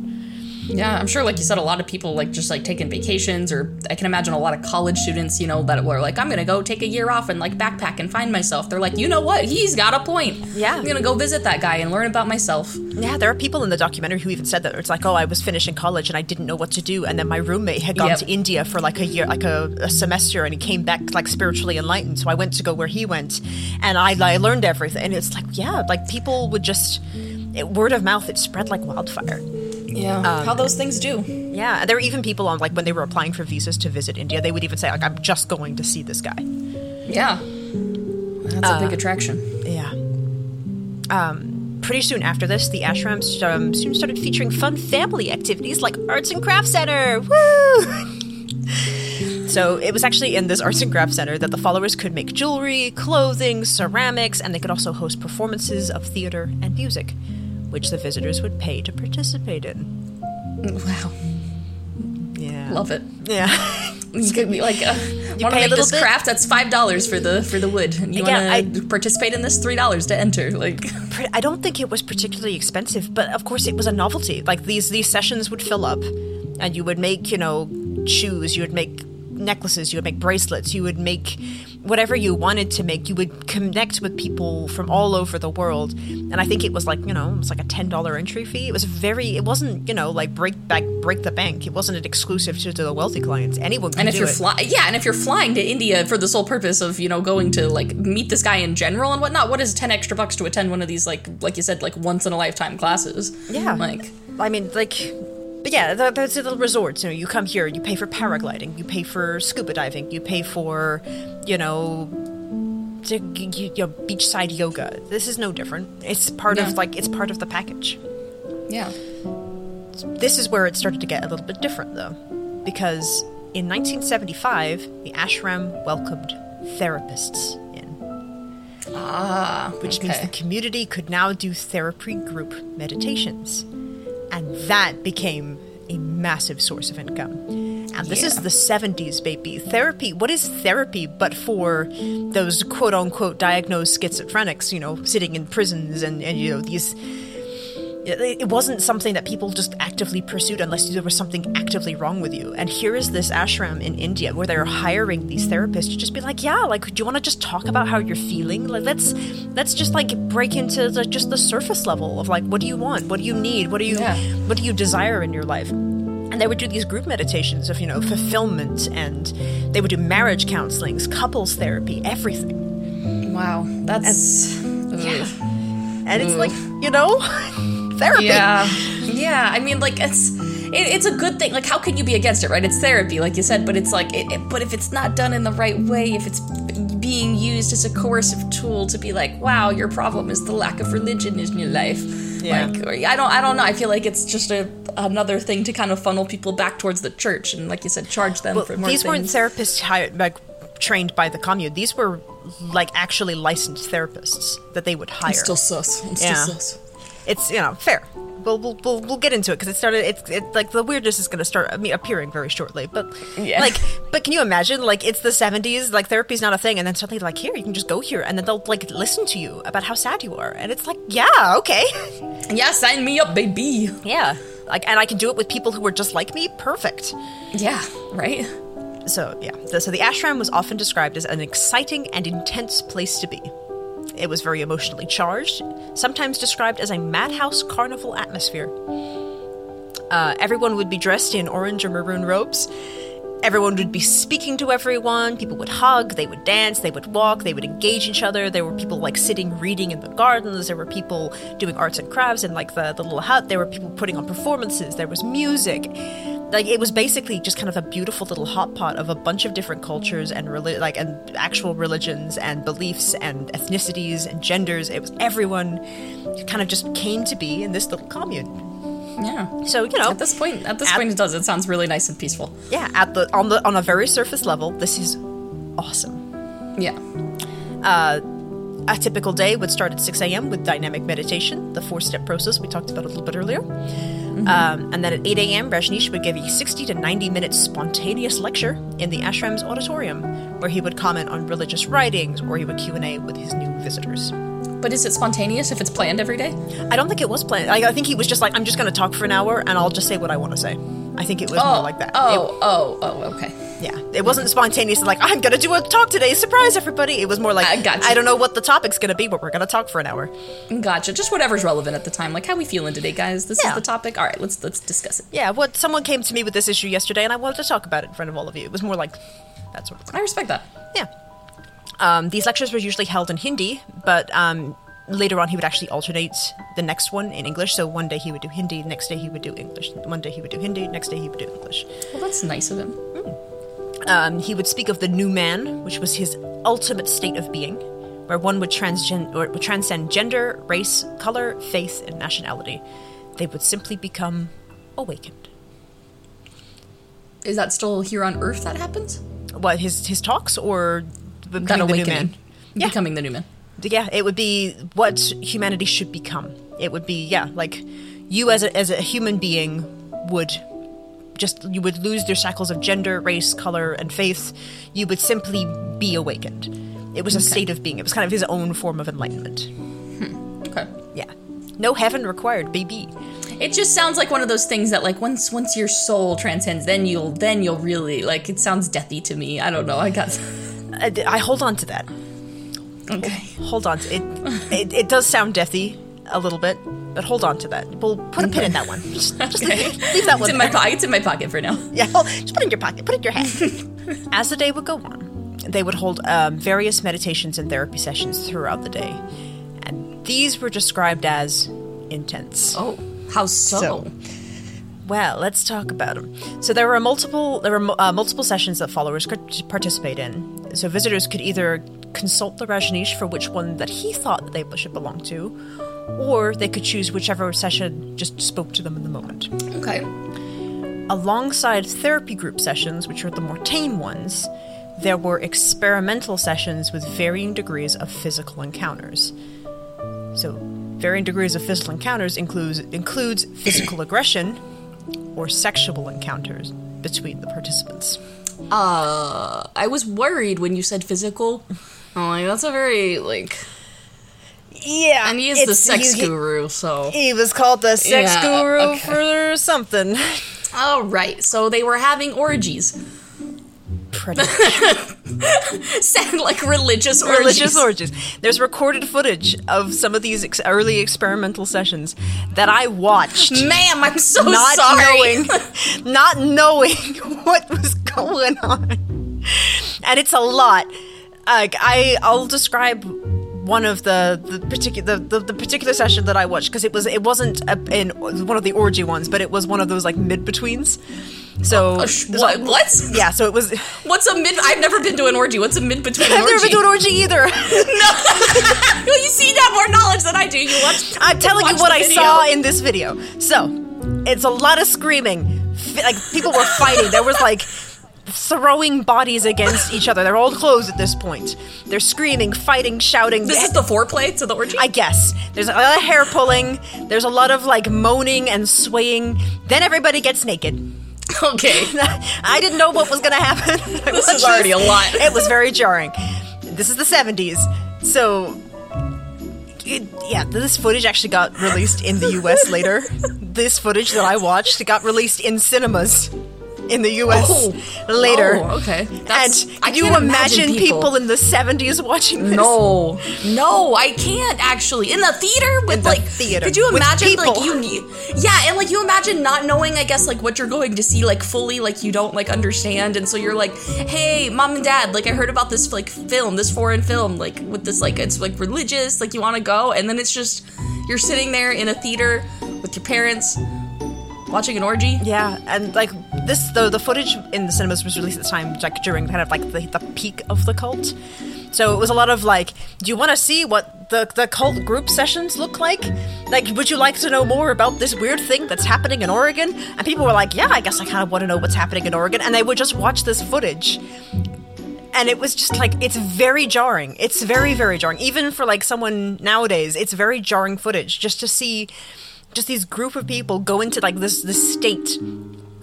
Yeah, I'm sure, like you said, a lot of people like just like taking vacations, or I can imagine a lot of college students, you know, that were like, I'm gonna go take a year off and like backpack and find myself. They're like, you know what? He's got a point. Yeah. I'm gonna go visit that guy and learn about myself. Yeah, there are people in the documentary who even said that. It's like, oh, I was finishing college and I didn't know what to do, and then my roommate had gone Yep. to India for like a year, like a, a semester, and he came back like spiritually enlightened. So I went to go where he went, and I, I learned everything. And it's like, yeah, like people would just it, word of mouth. It spread like wildfire. Yeah. How those things do. Yeah, there were even people on like when they were applying for visas to visit India, they would even say like, I'm just going to see this guy. Yeah. That's a big attraction. Yeah. Um, pretty soon after this, the ashram um, soon started featuring fun family activities like arts and crafts center. Woo! so it was actually in this arts and crafts center that the followers could make jewelry, clothing, ceramics, and they could also host performances of theater and music, which the visitors would pay to participate in. Wow. Yeah. Love it. Yeah. You could be like, uh, want pay to a make this bit? craft? That's five dollars for the for the wood. And you Yeah, want to participate in this? Three dollars to enter. Like, I don't think it was particularly expensive, but of course it was a novelty. Like these these sessions would fill up, and you would make you know shoes, you would make necklaces, you would make bracelets, you would make whatever you wanted to make. You would connect with people from all over the world, and I think it was like you know it was like a ten dollar entry fee. It was very. It wasn't you know like break back break the bank. It wasn't an exclusive to, to the wealthy clients. Anyone could and if do you're flying, yeah, and if you're flying to India for the sole purpose of you know going to like meet this guy in general and whatnot, what is ten extra bucks to attend one of these like like you said like once in a lifetime classes? Yeah. like I mean, like, but yeah, th- there's little resorts. You know, you come here, you pay for paragliding, you pay for scuba diving, you pay for, you know, to, y- y- you know, beachside yoga. This is no different. It's part Yeah. of like it's part of the package. yeah, This is where it started to get a little bit different, though, because in 1975 the ashram welcomed therapists in. Ah, which means the community could now do therapy group meditations. And that became a massive source of income. And this is the 70s, baby. Therapy, what is therapy but for those quote unquote diagnosed schizophrenics, you know, sitting in prisons and, and you know, these. It wasn't something that people just actively pursued unless there was something actively wrong with you. And here is this ashram in India where they're hiring these therapists to just be like, yeah, like, do you want to just talk about how you're feeling? Like, let's let's just like break into the, just the surface level of like, what do you want? What do you need? What do you Yeah. what do you desire in your life? And they would do these group meditations of you know fulfillment, and they would do marriage counselings, couples therapy, everything. Wow, that's Yeah. And it's like you know, therapy. yeah, yeah. I mean, like it's it, it's a good thing. Like, how can you be against it, right? It's therapy, like you said, but it's like, it, it- but if it's not done in the right way, if it's being used as a coercive tool to be like, wow, your problem is the lack of religion in your life. Yeah. Like, I don't, I don't know. I feel like it's just a another thing to kind of funnel people back towards the church, and like you said, charge them Well, for more these weren't therapists hired like trained by the commune. These were like actually licensed therapists that they would hire. It's still sus. It's Yeah. still sus. It's you know fair. We'll we'll, we'll, we'll get into it because it started. It's it, like the weirdness is going to start appearing very shortly. But Yeah. like, but can you imagine? Like, it's the seventies. Like, therapy's not a thing, and then suddenly, like, here you can just go here, and then they'll like listen to you about how sad you are, and it's like, yeah, okay, Yeah, sign me up, baby. yeah. Like, and I can do it with people who are just like me. Perfect. Yeah, right. So yeah, so the ashram was often described as an exciting and intense place to be. It was very emotionally charged, sometimes described as a madhouse carnival atmosphere. Uh, everyone would be dressed in orange or maroon robes. Everyone would be speaking to everyone. People would hug, they would dance, they would walk, they would engage each other. There were people like sitting reading in the gardens. There were people doing arts and crafts in like the, the little hut. There were people putting on performances. There was music. Like it was basically just kind of a beautiful little hot pot of a bunch of different cultures and reli- like and actual religions and beliefs and ethnicities and genders. It was everyone kind of just came to be in this little commune. Yeah. So you know, At this point, at this At- point, it does. It sounds really nice and peaceful. yeah, at the on the on a very surface level, this is awesome. Yeah. Uh, a typical day would start at 6 a.m. with dynamic meditation, the four step process we talked about a little bit earlier. Um, and then at 8 a.m., Rajneesh would give a 60 to 90 minute spontaneous lecture in the ashram's auditorium, where he would comment on religious writings or he would Q&A with his new visitors. But is it spontaneous if it's planned every day? I don't think it was planned. I, I think he was just like, I'm just going to talk for an hour and I'll just say what I want to say. I think it was more oh, like that. Oh, it- Oh, oh, oh, okay. Yeah, it wasn't spontaneous like I'm gonna do a talk today, surprise everybody. It was more like I gotcha. I don't know what the topic's gonna be, but we're gonna talk for an hour. Gotcha. Just whatever's relevant at the time. Like, how we feeling today, guys? This Yeah. is the topic. All right, let's let's discuss it. Yeah, what someone came to me with this issue yesterday, and I wanted to talk about it in front of all of you. It was more like that sort of thing. I respect that. Yeah. Um, these lectures were usually held in Hindi, but um, later on he would actually alternate the next one in English. So one day he would do Hindi, next day he would do English. One day he would do Hindi, next day he would do English. Well, that's nice of him. Um, he would speak of the new man, which was his ultimate state of being, where one would, transgen- or would transcend gender, race, color, faith, and nationality. They would simply become awakened. Is that still here on Earth that happens? What his his talks or That becoming the new awakening, man? Yeah. becoming the new man. yeah, it would be what humanity should become. It would be yeah, like you as a as a human being would just you would lose your shackles of gender, race, color, and faith. You would simply be awakened. It was a state of being. It was kind of his own form of enlightenment. Hmm. Okay. Yeah, no heaven required, baby. It just sounds like one of those things that, like, once once your soul transcends, then you'll then you'll really like. It sounds deathy to me. I don't know. I got. I, I hold on to that. Okay. Hold on to it. It, it does sound deathy a little bit, but hold on to that. We'll put a pin in that one. Just, just Okay. leave, leave that It's one. in my pocket. It's in my pocket for now. Yeah, well, just put it in your pocket. Put it in your hat. As the day would go on, they would hold um, various meditations and therapy sessions throughout the day, and these were described as intense. Oh, how so? So- Well, let's talk about them. So there were multiple there were uh, multiple sessions that followers could participate in. So visitors could either consult the Rajneesh for which one that he thought that they should belong to, or they could choose whichever session just spoke to them in the moment. Okay. Alongside therapy group sessions, which are the more tame ones, there were experimental sessions with varying degrees of physical encounters. So, varying degrees of physical encounters includes includes physical aggression or sexual encounters between the participants. Uh, I was worried when you said physical. I'm like, that's a very like. Yeah, And he is the sex guru, so. He was called the sex Yeah, guru okay. for something. All right, so they were having orgies, Pretty sound like religious orgies. religious orgies. There's recorded footage of some of these ex- early experimental sessions that I watched. Ma'am, I'm so not sorry. knowing not knowing what was going on and it's a lot like i i'll describe one of the the particular the, the, the particular session that i watched because it was it wasn't a, in one of the orgy ones but it was one of those like mid betweens so Uh, sh- what? What? yeah so it was What's a mid? I've never been to an orgy. What's a mid between i've orgy? never been to an orgy either no, you see that more knowledge than I do. You watch. I'm telling you what I video. saw in this video. So, it's a lot of screaming. Like people were fighting. There was like throwing bodies against each other. They're all closed at this point. They're screaming, fighting, shouting. This is the foreplay to the orgy. I guess. There's a lot of hair pulling. There's a lot of like moaning and swaying. Then everybody gets naked. okay. I didn't know what was going to happen. This is already a lot. It was very jarring. This is the 70s. So, it, yeah, this footage actually got released in the US later. This footage that I watched got released in cinemas in the US Oh. later. Oh, okay. That's- and I can you imagine imagine people. people in the 70s watching this? No, no, I can't actually. In the theater with the like theater, Could you imagine like you? Yeah, and like you imagine not knowing, I guess, like what you're going to see, like fully, like you don't like understand, and so you're like, hey, mom and dad, like I heard about this like film, this foreign film, like with this like it's like religious, like you want to go, and then it's just you're sitting there in a theater with your parents watching an orgy. Yeah, and like this, the the footage in the cinemas was released at the time, like during kind of like the, the peak of the cult. So it was a lot of like, do you want to see what the the cult group sessions look like? Like, would you like to know more about this weird thing that's happening in Oregon? And people were like, yeah, I guess I kind of want to know what's happening in Oregon, and they would just watch this footage. And it was just like it's very jarring. It's very very jarring, even for like someone nowadays. It's very jarring footage just to see just these group of people go into like this this state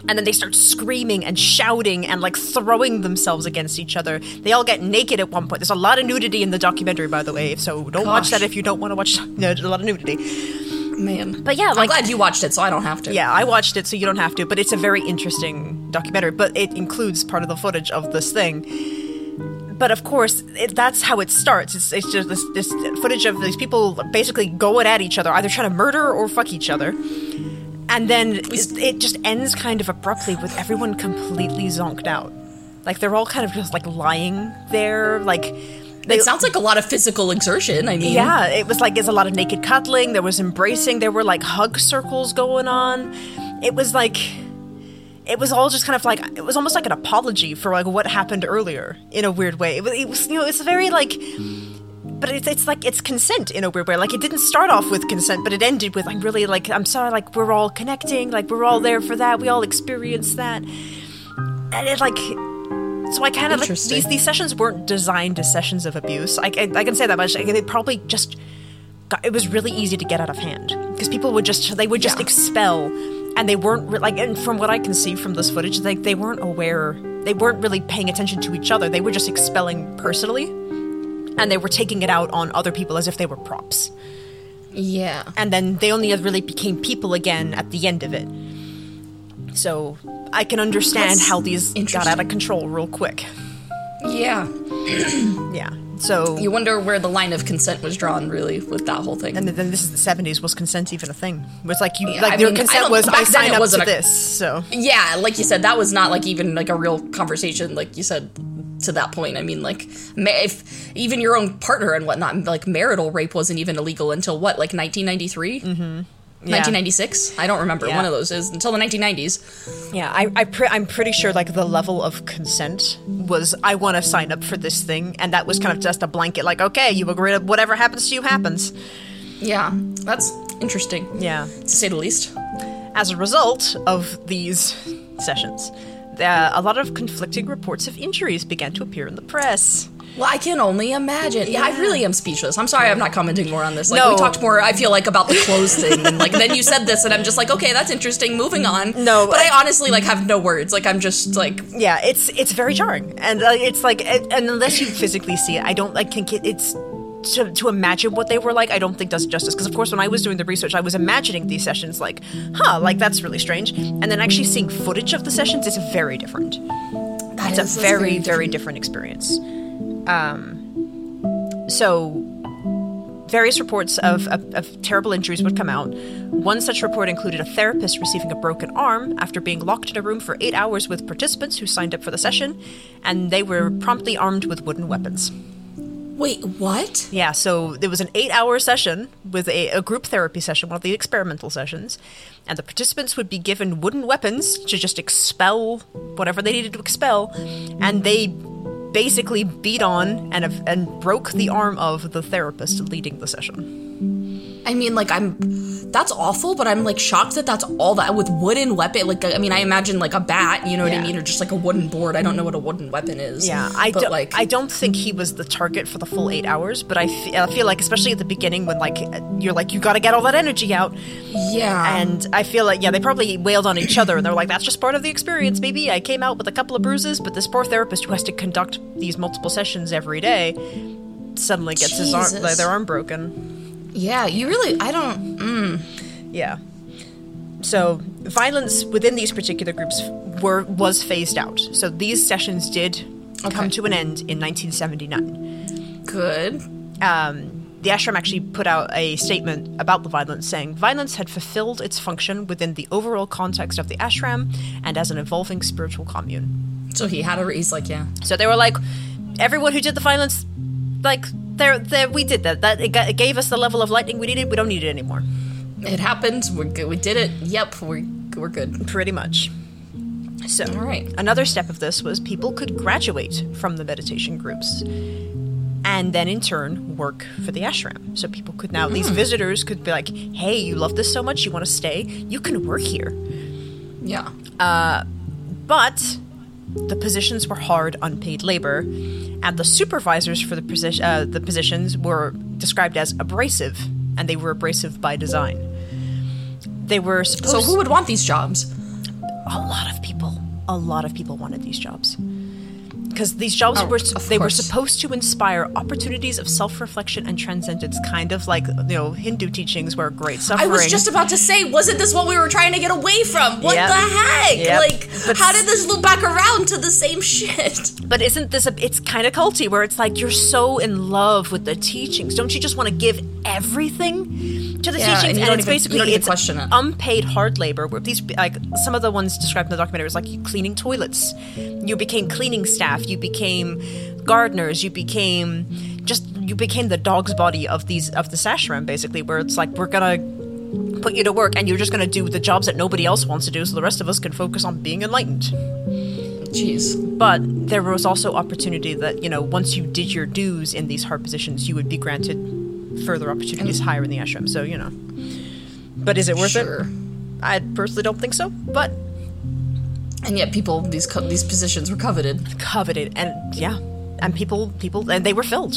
and then they start screaming and shouting and like throwing themselves against each other. They all get naked at one point. There's a lot of nudity in the documentary, by the way, so don't watch that if you don't want to watch no, a lot of nudity. Man, But yeah, like, I'm glad you watched it, so I don't have to. yeah, I watched it, so you don't have to. But it's a very interesting documentary. But it includes part of the footage of this thing. But of course, it, that's how it starts. It's, it's just this, this footage of these people basically going at each other, either trying to murder or fuck each other. And then it, it just ends kind of abruptly with everyone completely zonked out. Like they're all kind of just like lying there, like. They, It sounds like a lot of physical exertion. I mean, yeah, it was like there's a lot of naked cuddling. There was embracing. There were like hug circles going on. It was like, it was all just kind of like it was almost like an apology for like what happened earlier in a weird way. It was, it was you know, it's very like, but it's it's like it's consent in a weird way. Like it didn't start off with consent, but it ended with like really like I'm sorry, like we're all connecting, like we're all there for that. We all experienced that, and it like so I kind of like these these sessions weren't designed as sessions of abuse. I, I, I can say that much. Like, they probably just got, it was really easy to get out of hand because people would just they would just Yeah. expel, and they weren't re- like. And from what I can see from this footage, like they weren't aware. They weren't really paying attention to each other. They were just expelling personally, and they were taking it out on other people as if they were props. yeah. And then they only really became people again at the end of it. So I can understand That's how these got out of control real quick. Yeah. Yeah. So You wonder where the line of consent was drawn, really, with that whole thing. and then this is the seventies. Was consent even a thing? It was like you Yeah, like I your mean, consent was I then sign it up to a- this. So yeah, like you said, that was not like even like a real conversation. Like you said to that point. I mean, like if even your own partner and whatnot, like marital rape wasn't even illegal until what, like 1993, mm-hmm. 1996. I don't remember. Yeah. One of those is until the 1990s. yeah, I, I pre- I'm pretty sure like the level of consent was I want to sign up for this thing, and that was kind of just a blanket like okay, you agree to whatever happens to you happens. Yeah, that's interesting Yeah. to say the least. As a result of these sessions, uh, a lot of conflicting reports of injuries began to appear in the press. Well, I can only imagine. Yeah, I really am speechless. I'm sorry, I'm not commenting more on this. Like No. we talked more. I feel like about the clothes thing, and like then you said this, and I'm just like, okay, that's interesting. Moving on. No, but I, I- honestly like have no words. Like I'm just like, Yeah, it's it's very jarring, and uh, it's like, it, and unless you physically see it, I don't like can get it's. To, to imagine what they were like, I don't think does justice. Because of course, when I was doing the research, I was imagining these sessions like, huh, like that's really strange. And then actually seeing footage of the sessions is very different. that it's a is- that's very very different experience um so various reports of, of, of terrible injuries would come out one such report included a therapist receiving a broken arm after being locked in a room for eight hours with participants who signed up for the session and they were promptly armed with wooden weapons Wait, what? yeah so it was an eight hour session with a, a group therapy session one of the experimental sessions and the participants would be given wooden weapons to just expel whatever they needed to expel and they basically beat on and and broke the arm of the therapist leading the session I mean, like I'm. That's awful, but I'm like shocked that that's all that with wooden weapon. Like I mean, I imagine like a bat, you know what I mean, or just like a wooden board. I don't know what a wooden weapon is. yeah i but don't like i don't think he was the target for the full eight hours but I fe- I feel like especially at the beginning when like you're like you got to get all that energy out yeah, And I feel like, yeah, they probably wailed on each other and they're like, that's just part of the experience. Maybe I came out with a couple of bruises, but this poor therapist who has to conduct these multiple sessions every day suddenly gets his arm, like, their arm broken. Yeah. You really, I don't. Yeah. So violence within these particular groups were was phased out. So these sessions did come to an end in 1979. Good. um, the ashram actually put out a statement about the violence saying violence had fulfilled its function within the overall context of the ashram and as an evolving spiritual commune. So he had a. He's like, yeah. So they were like, everyone who did the violence, like, they're, they're, we did that. That it, got, it gave us the level of lightning we needed. We don't need it anymore. It happened. We're good. We did it. Yep. We're we're good. Pretty much. So, All right. another step of this was people could graduate from the meditation groups and then in turn work for the ashram. So people could now, these hmm. visitors could be like, hey, you love this so much, you want to stay, you can work here. Yeah. Uh, but the positions were hard, unpaid labor, and the supervisors for the, posi- uh, the positions were described as abrasive, and they were abrasive by design. They were supposed So who would want these jobs? a lot of people a lot of people wanted these jobs because these jobs Oh, were they were supposed to inspire opportunities of self-reflection and transcendence kind of like you know hindu teachings where great suffering I was just about to say, wasn't this what we were trying to get away from? What Yep. the heck? Yep. Like, But how did this loop back around to the same shit? but isn't this a it's kind of culty where it's like you're so in love with the teachings don't you just want to give everything to the Yeah, and teachings you and it's even- basically it's question it. unpaid hard labor where these like some of the ones described in the documentary was like cleaning toilets you became cleaning staff you became gardeners you became just you became the dog's body of these of the ashram basically where it's like we're gonna put you to work and you're just gonna do the jobs that nobody else wants to do so the rest of us can focus on being enlightened Jeez. but there was also opportunity that you know once you did your dues in these hard positions you would be granted further opportunities higher in the ashram so you know but is it worth Sure. it i personally don't think so but And yet, people these co- these positions were coveted. coveted and yeah and people people and they were filled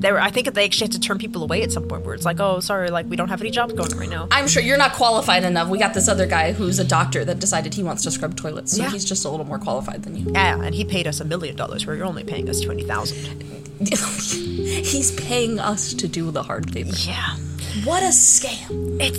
they were i think they actually had to turn people away at some point where it's like oh sorry like we don't have any jobs going right now I'm sure you're not qualified enough. We got this other guy who's a doctor that decided he wants to scrub toilets, so Yeah. he's just a little more qualified than you. yeah and he paid us a million dollars where you're only paying us 20000 he's paying us to do the hard labor. yeah What a scam! it's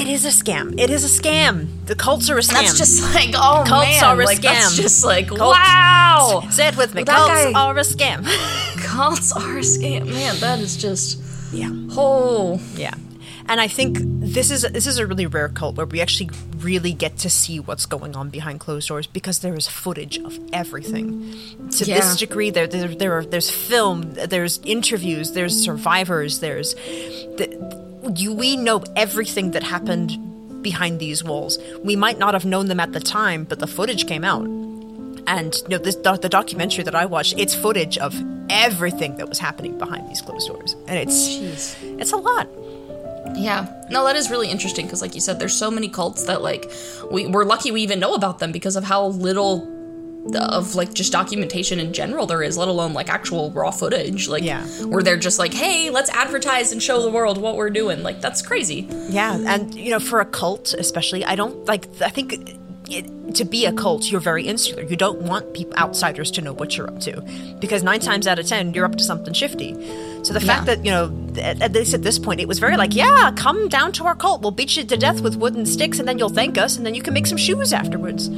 it is a scam it is a scam the cults are a scam That's just like oh Cults man, are a like that's just like Cults- wow. Say it with me. That Cults guy- are a scam. Cults are a scam, man. That is just yeah, oh yeah. And I think this is this is a really rare cult where we actually really get to see what's going on behind closed doors because there is footage of everything. To Yeah. this degree, there there, there are, there's film, there's interviews, there's survivors, there's the, you, we know everything that happened behind these walls. We might not have known them at the time, but the footage came out. And you know, this doc- the documentary that I watched, it's footage of everything that was happening behind these closed doors, and it's jeez. it's a lot. Yeah. No, that is really interesting because, like you said, there's so many cults that like we we're lucky we even know about them because of how little of like just documentation in general there is, let alone like actual raw footage. Like, Yeah. where they're just like, hey, let's advertise and show the world what we're doing. Like, that's crazy. Yeah, and you know, for a cult, especially, I don't like. I think it, to be a cult, you're very insular. You don't want people outsiders to know what you're up to, because nine times out of ten, you're up to something shifty. So the fact that you know, at, at this at this point, it was very like, yeah, come down to our cult. We'll beat you to death with wooden sticks, and then you'll thank us, and then you can make some shoes afterwards.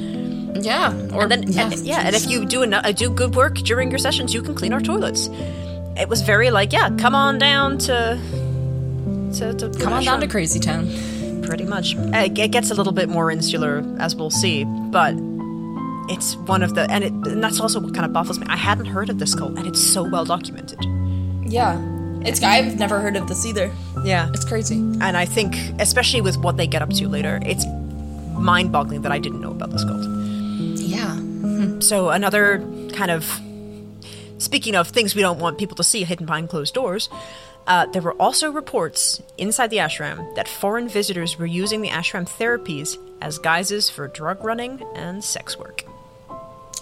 Yeah. Or And then, yeah, and, yeah, and if you do enough, do good work during your sessions, you can clean our toilets. It was very like, yeah, come on down to. To, to come on down to Crazy Town. pretty much. Uh, It gets a little bit more insular, as we'll see, but it's one of the, and, it, and that's also what kind of baffles me. I hadn't heard of this cult, and it's so well documented. Yeah. It's I've never heard of this either. Yeah, It's crazy. and I think, especially with what they get up to later, it's mind-boggling that I didn't know about this cult. Yeah. So another kind of, speaking of things we don't want people to see hidden behind closed doors. Uh, there were also reports inside the ashram that foreign visitors were using the ashram therapies as guises for drug running and sex work.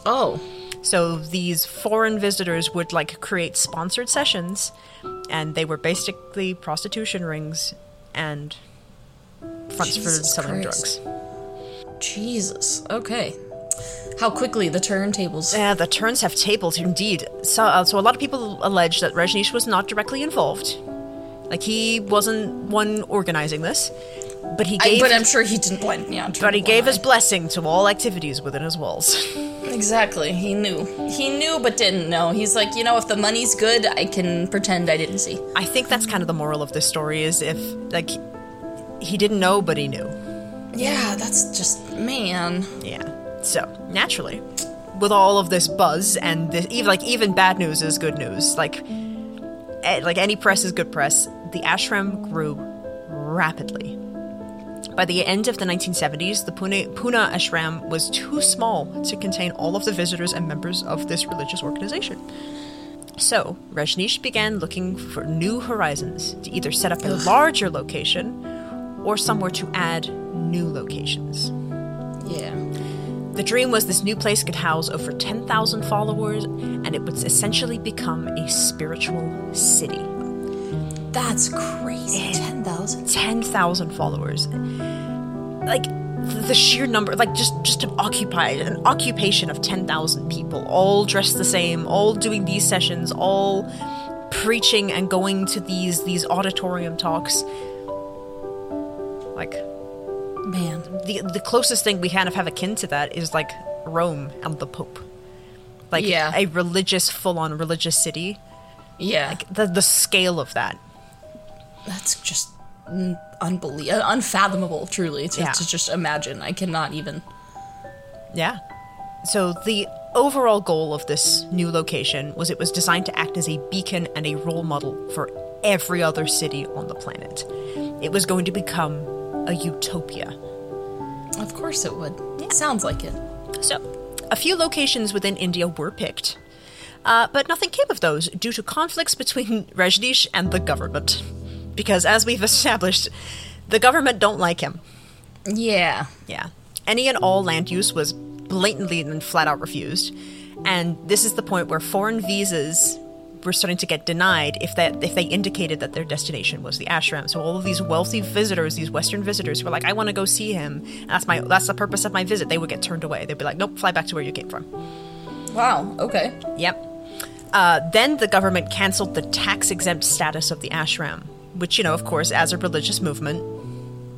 Oh. So these foreign visitors would like create sponsored sessions, and they were basically prostitution rings and fronts for Jesus selling Christ. drugs. Jesus. Okay. How quickly the turntables. Yeah, the turns have tables indeed. So, uh, so a lot of people allege that Rajneesh was not directly involved. Like he wasn't one organizing this, but he I, gave. but I'm sure he didn't blind. Yeah, but he gave his blessing to all activities within his walls. exactly. He knew. He knew, but didn't know. He's like, you know, if the money's good, I can pretend I didn't see. I think that's kind of the moral of this story: is if like he didn't know, but he knew. Yeah, that's just man. Yeah. So naturally, with all of this buzz and this, even like even bad news is good news. Like, eh, like any press is good press. The ashram grew rapidly. By the end of the 1970s, the Pune, Pune ashram was too small to contain all of the visitors and members of this religious organization. So, Rajneesh began looking for new horizons to either set up a larger location or somewhere to add new locations. Yeah. The dream was this new place could house over 10,000 followers and it would essentially become a spiritual city. That's crazy. Ten thousand. 10,000 followers. Like the sheer number, like just just to occupy an occupation of 10,000 people, all dressed the same, all doing these sessions, all preaching and going to these these auditorium talks. Like Man. the the closest thing we kind of have akin to that is like Rome and the Pope. Like Yeah. a religious, full on religious city. Yeah. The the scale of that. That's just unbelievable, uh, unfathomable. Truly, to, Yeah. to just imagine. I cannot even. Yeah. So the overall goal of this new location was it was designed to act as a beacon and a role model for every other city on the planet. It was going to become a utopia. Of course, it would. It sounds like it. So, a few locations within India were picked, uh, but nothing came of those due to conflicts between Rajneesh and the government. Because, as we've established, the government don't like him. Yeah. Yeah. Any and all land use was blatantly and flat out refused. And this is the point where foreign visas were starting to get denied if that if they indicated that their destination was the ashram. So all of these wealthy visitors, these Western visitors, were like, "I want to go see him. That's my that's the purpose of my visit." They would get turned away. They'd be like, "Nope, fly back to where you came from." Wow. Okay. Yep. Uh, then the government canceled the tax exempt status of the ashram, which you know, of course, as a religious movement,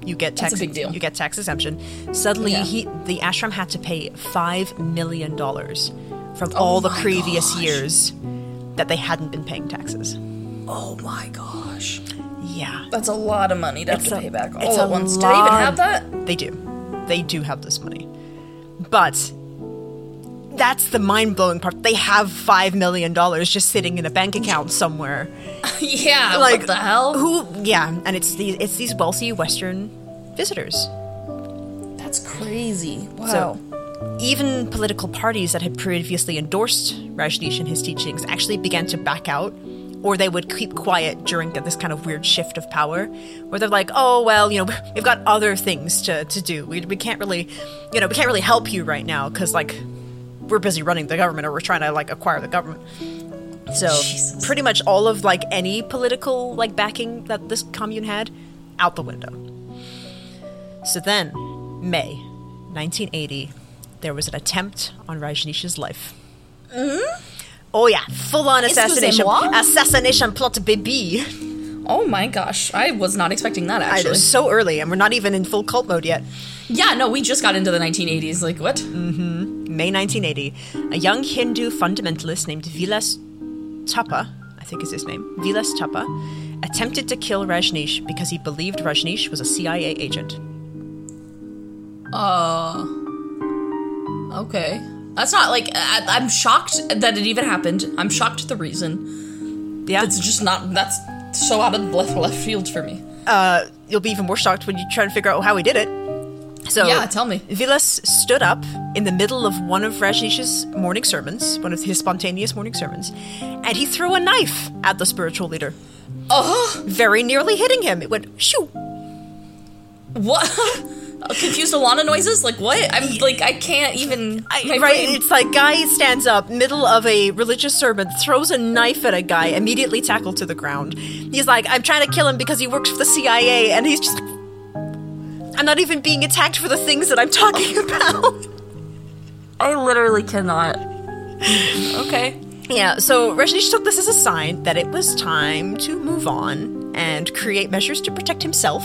you get That's tax a big deal. you get tax exemption. Suddenly, Yeah. he the ashram had to pay five million dollars from all the Oh previous gosh. years that they hadn't been paying taxes. Oh my gosh. Yeah, That's a lot of money to have to a- pay back all at once. Do they even have that? they do. They do have this money, but. That's the mind blowing part. They have five million dollars just sitting in a bank account somewhere. yeah. like what the hell? Who? Yeah, and it's these it's these wealthy Western visitors. That's crazy. Wow. So even political parties that had previously endorsed Rajneesh and his teachings actually began to back out or they would keep quiet during this kind of weird shift of power, where they're like, "Oh well, you know, we've got other things to, to do. We, we can't really, you know, we can't really help you right now because like we're busy running the government or we're trying to like acquire the government." So Jesus. pretty much all of like any political like backing that this commune had, out the window. So then, May 1980, there was an attempt on Rajneesh's life. Oh yeah, full on assassination, assassination plot baby. Oh my gosh, I was not expecting that actually. was so early, and we're not even in full cult mode yet. Yeah, no, we just got into the 1980s. Like what? Mm-hmm. May 1980, a young Hindu fundamentalist named Vilas Thapa, I think is his name, Vilas Thapa, attempted to kill Rajneesh because he believed Rajneesh was a CIA agent. Uh. Okay. That's not like I, I'm shocked that it even happened. I'm shocked at the reason. Yeah, It's just not. That's so out of left left field for me. uh, you'll be even more shocked when you try to figure out how he did it. So Yeah, tell me. Vilas stood up in the middle of one of Rajneesh's morning sermons, one of his spontaneous morning sermons, and he threw a knife at the spiritual leader, Oh, very nearly hitting him. It went shoo. what? Uh, confused Alana noises? Like what? I'm like I can't even. I, right, brain- it's like guy stands up, middle of a religious sermon, throws a knife at a guy, immediately tackled to the ground. He's like, "I'm trying to kill him because he works for the CIA," and he's just, "I'm not even being attacked for the things that I'm talking about." I literally cannot. Okay. yeah, so Rajneesh took this as a sign that it was time to move on and create measures to protect himself,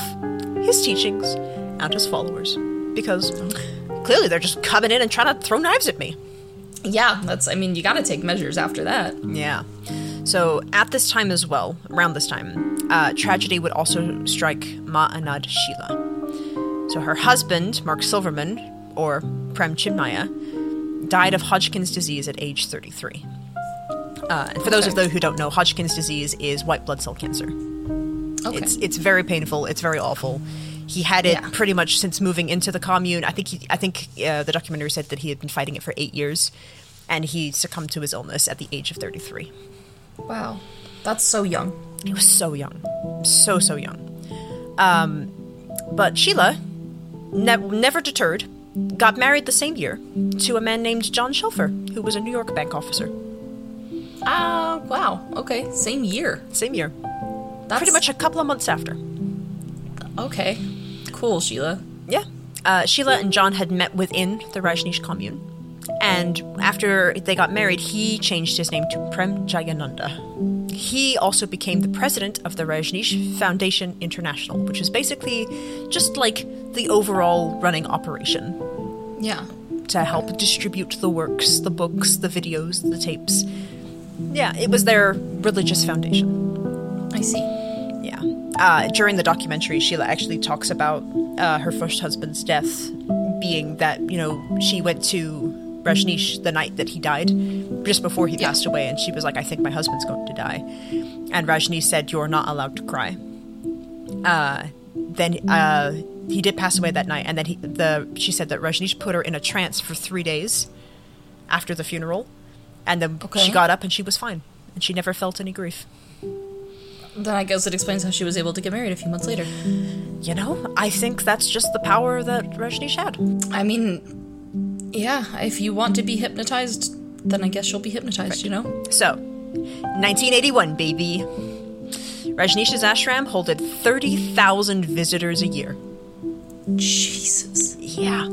his teachings, and his followers, because clearly they're just coming in and trying to throw knives at me. Yeah, that's. I mean, you got to take measures after that. Yeah. So at this time as well, around this time, uh, tragedy would also strike Ma'anad Sheila. So her husband, Mark Silverman, or Prem Chinmaya, died of Hodgkin's disease at age 33. Uh, and for those of you who don't know, Hodgkin's disease is white blood cell cancer. Okay. It's it's very painful. It's very awful. He had it Yeah. pretty much since moving into the commune. I think he, I think uh, the documentary said that he had been fighting it for eight years, and he succumbed to his illness at the age of 33. wow, that's so young. He was so young, so so young. Um, but Sheela, ne- never deterred, got married the same year to a man named John Shelfer, who was a New York bank officer. Ah, wow. Okay, same year. Same year, That's pretty much a couple of months after. okay. Cool, Sheela. Yeah. Uh, Sheela and John had met within the Rajneesh commune. And after they got married, he changed his name to Prem Jayananda. He also became the president of the Rajneesh Foundation International, which is basically just like the overall running operation Yeah. to help distribute the works, the books, the videos, the tapes. Yeah, it was their religious foundation. I see. Uh, during the documentary, Sheela actually talks about uh, her first husband's death being that, you know, she went to Rajneesh the night that he died, just before he Yeah. passed away, and she was like, I think my husband's going to die. And Rajneesh said, You're not allowed to cry. Uh, then uh, he did pass away that night, and then he, the she said that Rajneesh put her in a trance for three days after the funeral, and then Okay. she got up and she was fine, and she never felt any grief. Then I guess it explains how she was able to get married a few months later. You know, I think that's just the power that Rajneesh had. I mean, yeah, if you want to be hypnotized, then I guess you'll be hypnotized, you know? So, 1981, baby. Rajneesh's ashram holded 30,000 visitors a year. Jesus. Yeah.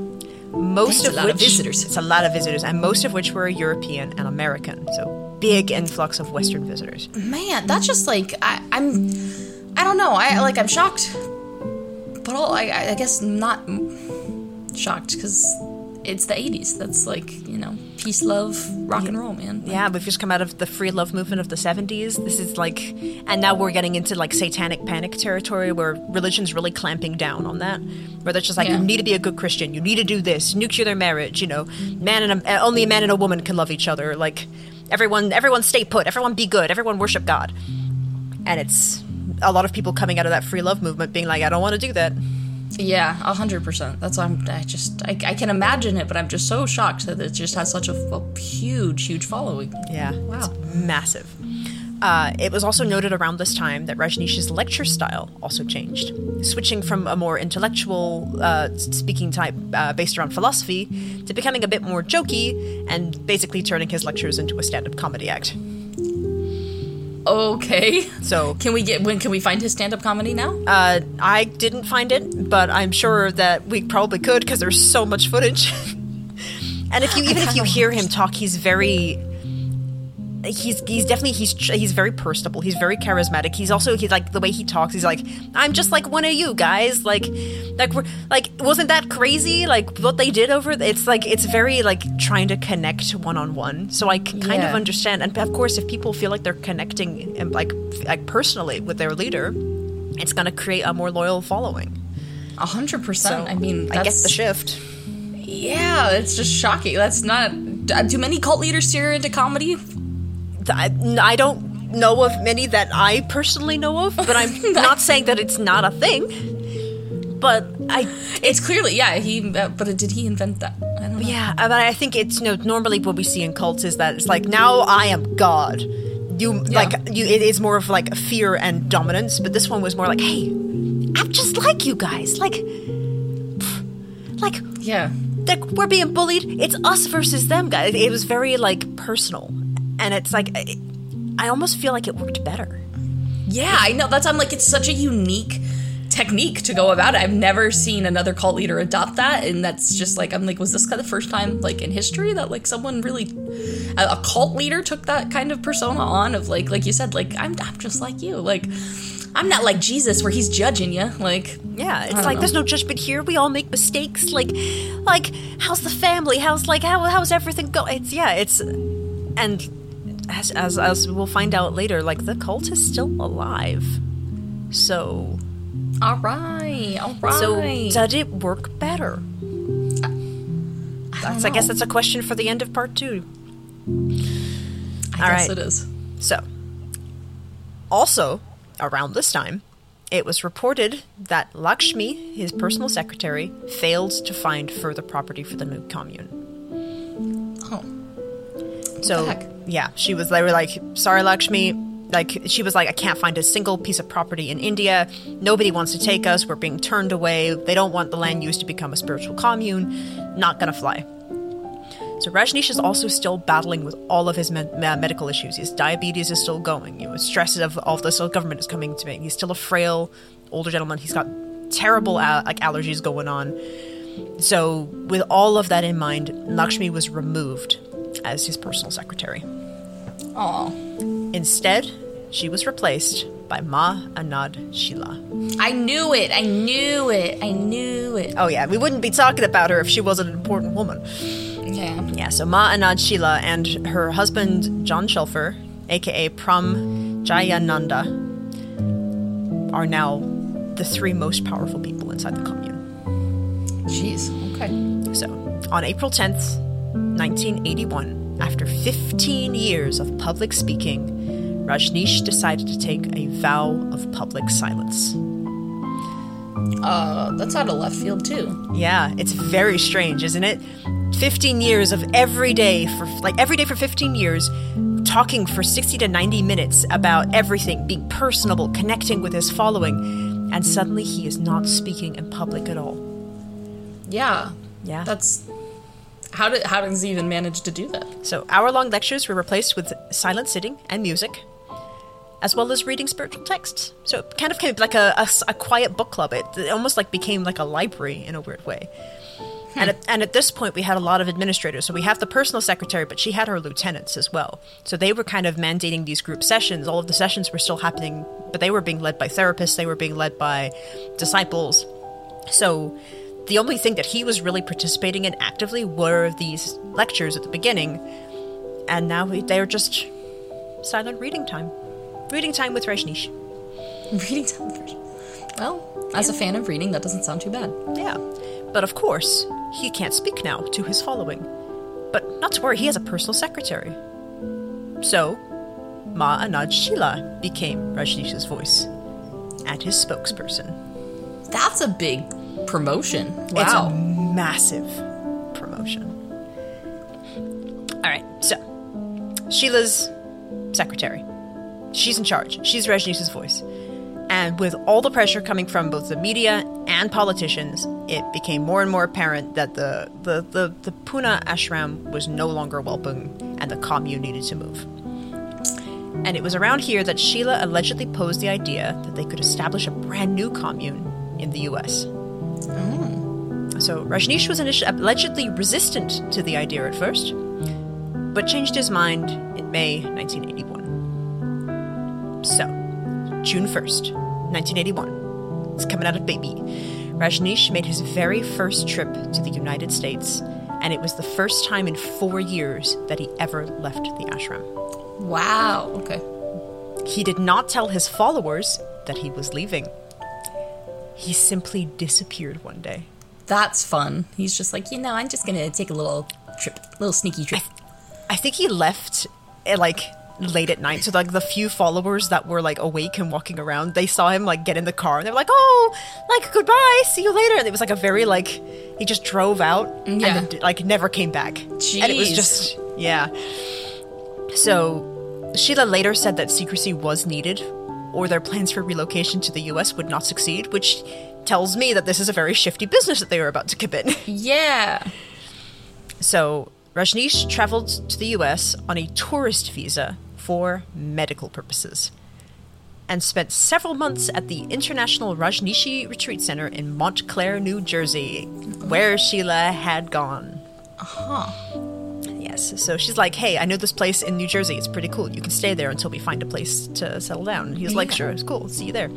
Most That's of a lot which of visitors. It's a lot of visitors, and most of which were European and American. So big influx of Western visitors. Man, that's just like I, I'm I don't know. I like I'm shocked. But all, I I guess not shocked cuz it's the 80s. That's like, you know, peace, love, rock and roll, man. Yeah, we've just come out of the free love movement of the 70s. This is like, and now we're getting into like satanic panic territory where religion's really clamping down on that. Where they're just like, Yeah. you need to be a good Christian, you need to do this, nuclear marriage, you know, man and a, only a man and a woman can love each other. Like, everyone, everyone stay put, everyone be good, everyone worship God. And it's a lot of people coming out of that free love movement being like, I don't want to do that. Yeah, a hundred percent. That's why I'm. I just. I, I can imagine it, but I'm just so shocked that it just has such a, a huge, huge following. Yeah. Wow. It's massive. Uh, it was also noted around this time that Rajneesh's lecture style also changed, switching from a more intellectual uh, speaking type uh, based around philosophy to becoming a bit more jokey and basically turning his lectures into a stand up comedy act. Okay. So Can we get when can we find his stand up comedy now? uh, I didn't find it, but I'm sure that we probably could because there's so much footage. and if you even if you hear him talk, he's very he's he's definitely he's he's very personable. He's very charismatic. He's also he's like the way he talks. He's like I'm just like one of you guys. Like like we're like wasn't that crazy? Like what they did over. It's like it's very like trying to connect one on one. So I can kind of understand. And of course, if people feel like they're connecting and like like personally with their leader, it's going to create a more loyal following. A hundred percent. I mean, I guess the shift. Yeah, it's just shocking. That's not. Uh, Do many cult leaders steer into comedy? I, I don't know of many that I personally know of, but I'm not saying that it's not a thing. But I, It's clearly yeah. He uh, but did he invent that? I don't know. yeah, but I think it's you know normally what we see in cults is that it's like now I am God. You like you. It is more of like fear and dominance, but this one was more like, hey, I'm just like you guys. Like, pff, like Yeah. like we're being bullied. It's us versus them, guys. It was very like personal, and it's like I, I almost feel like it worked better. Yeah, I know. That's I'm like it's such a unique technique to go about it. I've never seen another cult leader adopt that, and that's just like I'm like, was this kind of the first time like in history that like someone really a, a cult leader took that kind of persona on of like like you said like I'm I'm just like you like. I'm not like Jesus where he's judging you. Like, Yeah, it's like know. there's no judgment here. We all make mistakes. Like, like how's the family? How's like how how's everything go? It's yeah, it's and as as as we'll find out later, like the cult is still alive. So all right, all right. so did it work better? That's I guess that's a question for the end of part two. I all guess right. it is. So, also around this time, it was reported that Lakshmi, his personal secretary, failed to find further property for the new commune. Oh, So, yeah, she was. They were like, "Sorry, Lakshmi." Like she was like, "I can't find a single piece of property in India. Nobody wants to take us. We're being turned away. They don't want the land use to become a spiritual commune. Not gonna fly." So Rajneesh is also still battling with all of his uh, medical issues. His diabetes is still going. You know, stress of all this government is coming to me. He's still a frail older gentleman. He's got terrible uh, like allergies going on. So with all of that in mind, Lakshmi was removed as his personal secretary. oh, Instead, she was replaced by Ma Anand Sheela. I knew it. I knew it. I knew it. Oh yeah, we wouldn't be talking about her if she wasn't an important woman. Yeah. Yeah, so Ma Anand Sheela and her husband John Shelfer, aka Prem Jayananda, are now the three most powerful people inside the commune. Jeez. Okay. So, on April 10th, 1981, after 15 years of public speaking, Rajneesh decided to take a vow of public silence. Uh, that's out of left field too. Yeah, it's very strange, isn't it? 15 years of every day for like every day for 15 years talking for 60 to 90 minutes about everything, being personable, connecting with his following, and suddenly he is not speaking in public at all. Yeah. Yeah. That's how did how does he even manage to do that? So, hour long lectures were replaced with silent sitting and music, as well as reading spiritual texts. So, it kind of came like a quiet book club. It, it almost like became like a library in a weird way. Hmm. And, at, and at this point, we had a lot of administrators. So, we have the personal secretary, but she had her lieutenants as well. So, they were kind of mandating these group sessions. All of the sessions were still happening, but they were being led by therapists, they were being led by disciples. So the only thing that he was really participating in actively were these lectures at the beginning, and now they're just silent reading time. Reading time with Rajneesh. Reading television. Well, as a fan of reading, that doesn't sound too bad. Yeah. But of course, he can't speak now to his following. But not to worry, he has a personal secretary. So, Ma Anand Sheela became Rajneesh's voice and his spokesperson. That's a big promotion. It's a Wow. massive promotion. All right, so Sheela's secretary. she's in charge. She's Rajneesh's voice. And with all the pressure coming from both the media and politicians, it became more and more apparent that the, the, the, the Pune ashram was no longer welcome and the commune needed to move. And it was around here that Sheela allegedly posed the idea that they could establish a brand new commune in the US. Mm. So Rajneesh was initially allegedly resistant to the idea at first, but changed his mind in May 1981. So, June 1st, 1981. It's coming out of baby. Rajneesh made his very first trip to the United States, and it was the first time in four years that he ever left the ashram. Wow. Okay. He did not tell his followers that he was leaving. He simply disappeared one day. That's fun. He's just like, you know, I'm just gonna take a little trip, little sneaky trip. I think he left eh, like late at night. So like the few followers that were like awake and walking around, they saw him like get in the car and they were like, "Oh, like goodbye, see you later." And it was like a very like he just drove out Yeah. and then, like never came back. And it was just yeah. So Sheela later said that secrecy was needed or their plans for relocation to the US would not succeed, which tells me that this is a very shifty business that they were about to commit. Yeah. So, Rajneesh traveled to the US on a tourist visa for medical purposes and spent several months at the International Rajneeshi Retreat Center in Montclair, New Jersey, where Sheela had gone. Huh. Yes, so she's like, hey, I know this place in New Jersey. It's pretty cool. You can stay there until we find a place to settle down. And he's like, sure, it's cool. See you there.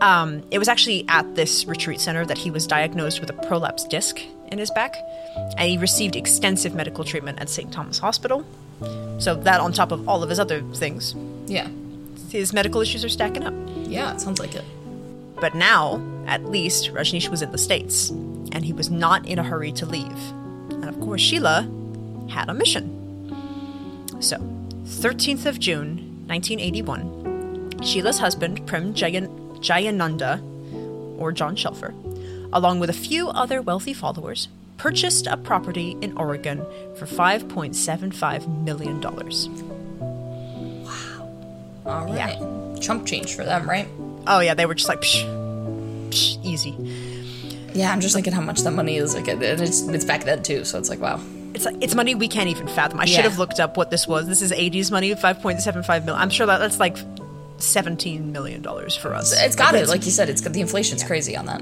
Um, it was actually at this retreat center that he was diagnosed with a prolapse disc in his back, and he received extensive medical treatment at St. Thomas Hospital. So, that on top of all of his other things, Yeah. his medical issues are stacking up. Yeah. It sounds like it. But now, at least, Rajneesh was in the States, and he was not in a hurry to leave. And of course, Sheela had a mission. So, 13th of June, 1981, Sheela's husband, Prem Jayan- Jayananda, or John Shelfer, along with a few other wealthy followers, purchased a property in Oregon for $5.75 million. Wow. All right. Chump change for them, right? Oh, yeah, they were just like, psh, psh, easy. Yeah. I'm just thinking how much that money is. Like, and it's it's back then too. So it's like, wow. It's like it's money we can't even fathom. I should have looked up what this was. This is 80s money, 5.75 million. I'm sure that that's like 17 million dollars for us. It's got it. Like you said, it's got the inflation's crazy on that.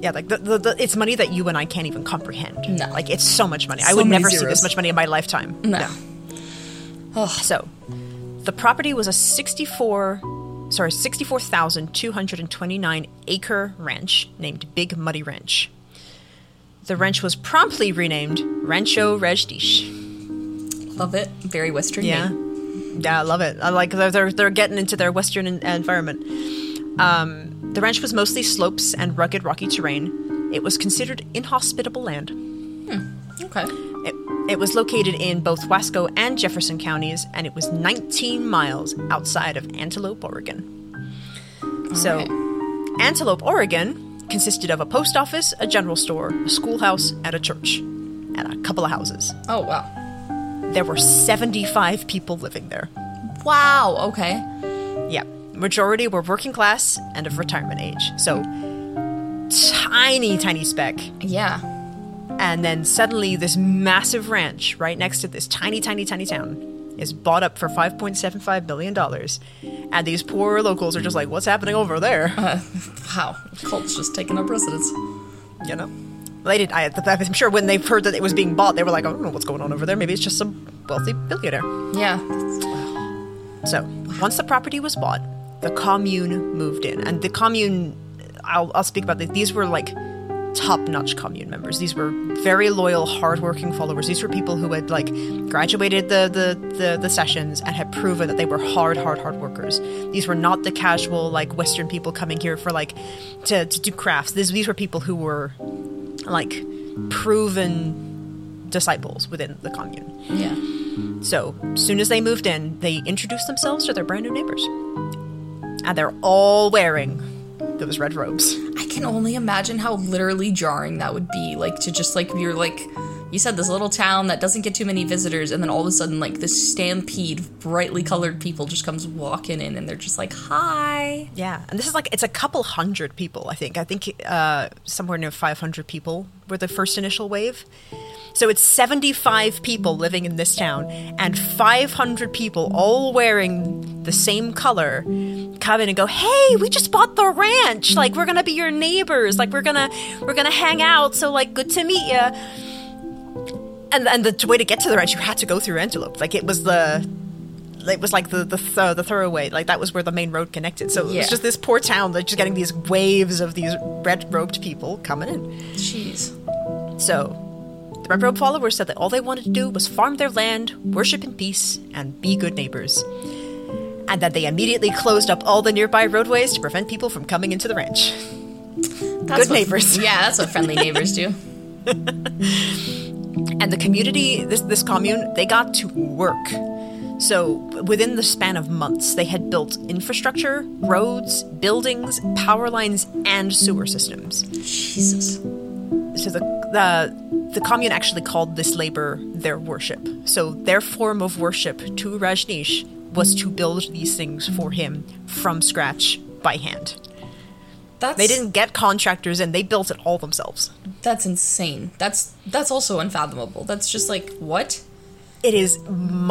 yeah, like the, the, the it's money that you and I can't even comprehend. No. like it's so much money. I would never see zeros. this much money in my lifetime. No. Oh, So, the property was a 64, sorry, 64,229 acre ranch named Big Muddy Ranch. The ranch was promptly renamed Rancho Rajneesh. Love it. Very Western. Yeah, name. yeah, I love it. I like they're they're, they're getting into their western en- environment. Um, the ranch was mostly slopes and rugged, rocky terrain. It was considered inhospitable land. Okay. It, it was located in both Wasco and Jefferson counties, and it was 19 miles outside of Antelope, Oregon. So, right. Antelope, Oregon consisted of a post office, a general store, a schoolhouse, and a church, and a couple of houses. Oh wow. There were 75 people living there. Wow. Okay. Yeah, majority were working class and of retirement age. So, tiny, tiny speck. Yeah. And then suddenly, this massive ranch right next to this tiny, tiny, tiny town is bought up for $5.75 billion. And these poor locals are just like, what's happening over there? Wow. Cult's just taking up residence. You know? They did, I, I'm sure when they heard that it was being bought, they were like, I don't know what's going on over there. Maybe it's just some wealthy billionaire. Yeah. So, once the property was bought, the commune moved in. And the commune, I'll, I'll speak about this. These were like top notch commune members. These were very loyal, hardworking followers. These were people who had like graduated the, the, the, the sessions and had proven that they were hard, hard, hard workers. These were not the casual, like Western people coming here for like to, to do crafts. These, these were people who were like proven disciples within the commune. Yeah. So, soon as they moved in, they introduced themselves to their brand new neighbors. And they're all wearing those red robes. I can only imagine how literally jarring that would be. Like to just like you're like you said this little town that doesn't get too many visitors, and then all of a sudden, like this stampede of brightly colored people just comes walking in, and they're just like, "Hi." Yeah, and this is like it's a couple hundred people. I think. I think uh, somewhere near 500 people were the first initial wave. So it's 75 people living in this town, and 500 people all wearing the same color come in and go, "Hey, we just bought the ranch. Like we're gonna be your neighbors. Like we're gonna we're gonna hang out. So like good to meet you." And and the way to get to the ranch, you had to go through Antelope. Like it was the it was like the the, th- the thoroughway like that was where the main road connected so it Yeah. was just this poor town like just getting these waves of these red robed people coming in Jeez. so the red robe followers said that all they wanted to do was farm their land worship in peace and be good neighbors and that they immediately closed up all the nearby roadways to prevent people from coming into the ranch That's Good what- neighbors. Yeah, that's what friendly neighbors do. and the community this this commune they got to work. So within the span of months they had built infrastructure roads buildings power lines and sewer systems. Jesus. so the the the commune actually called this labor their worship. So their form of worship to rajneesh was to build these things for him from scratch by hand That's they didn't get contractors and they built it all themselves That's insane. That's that's also unfathomable. That's just like what? it is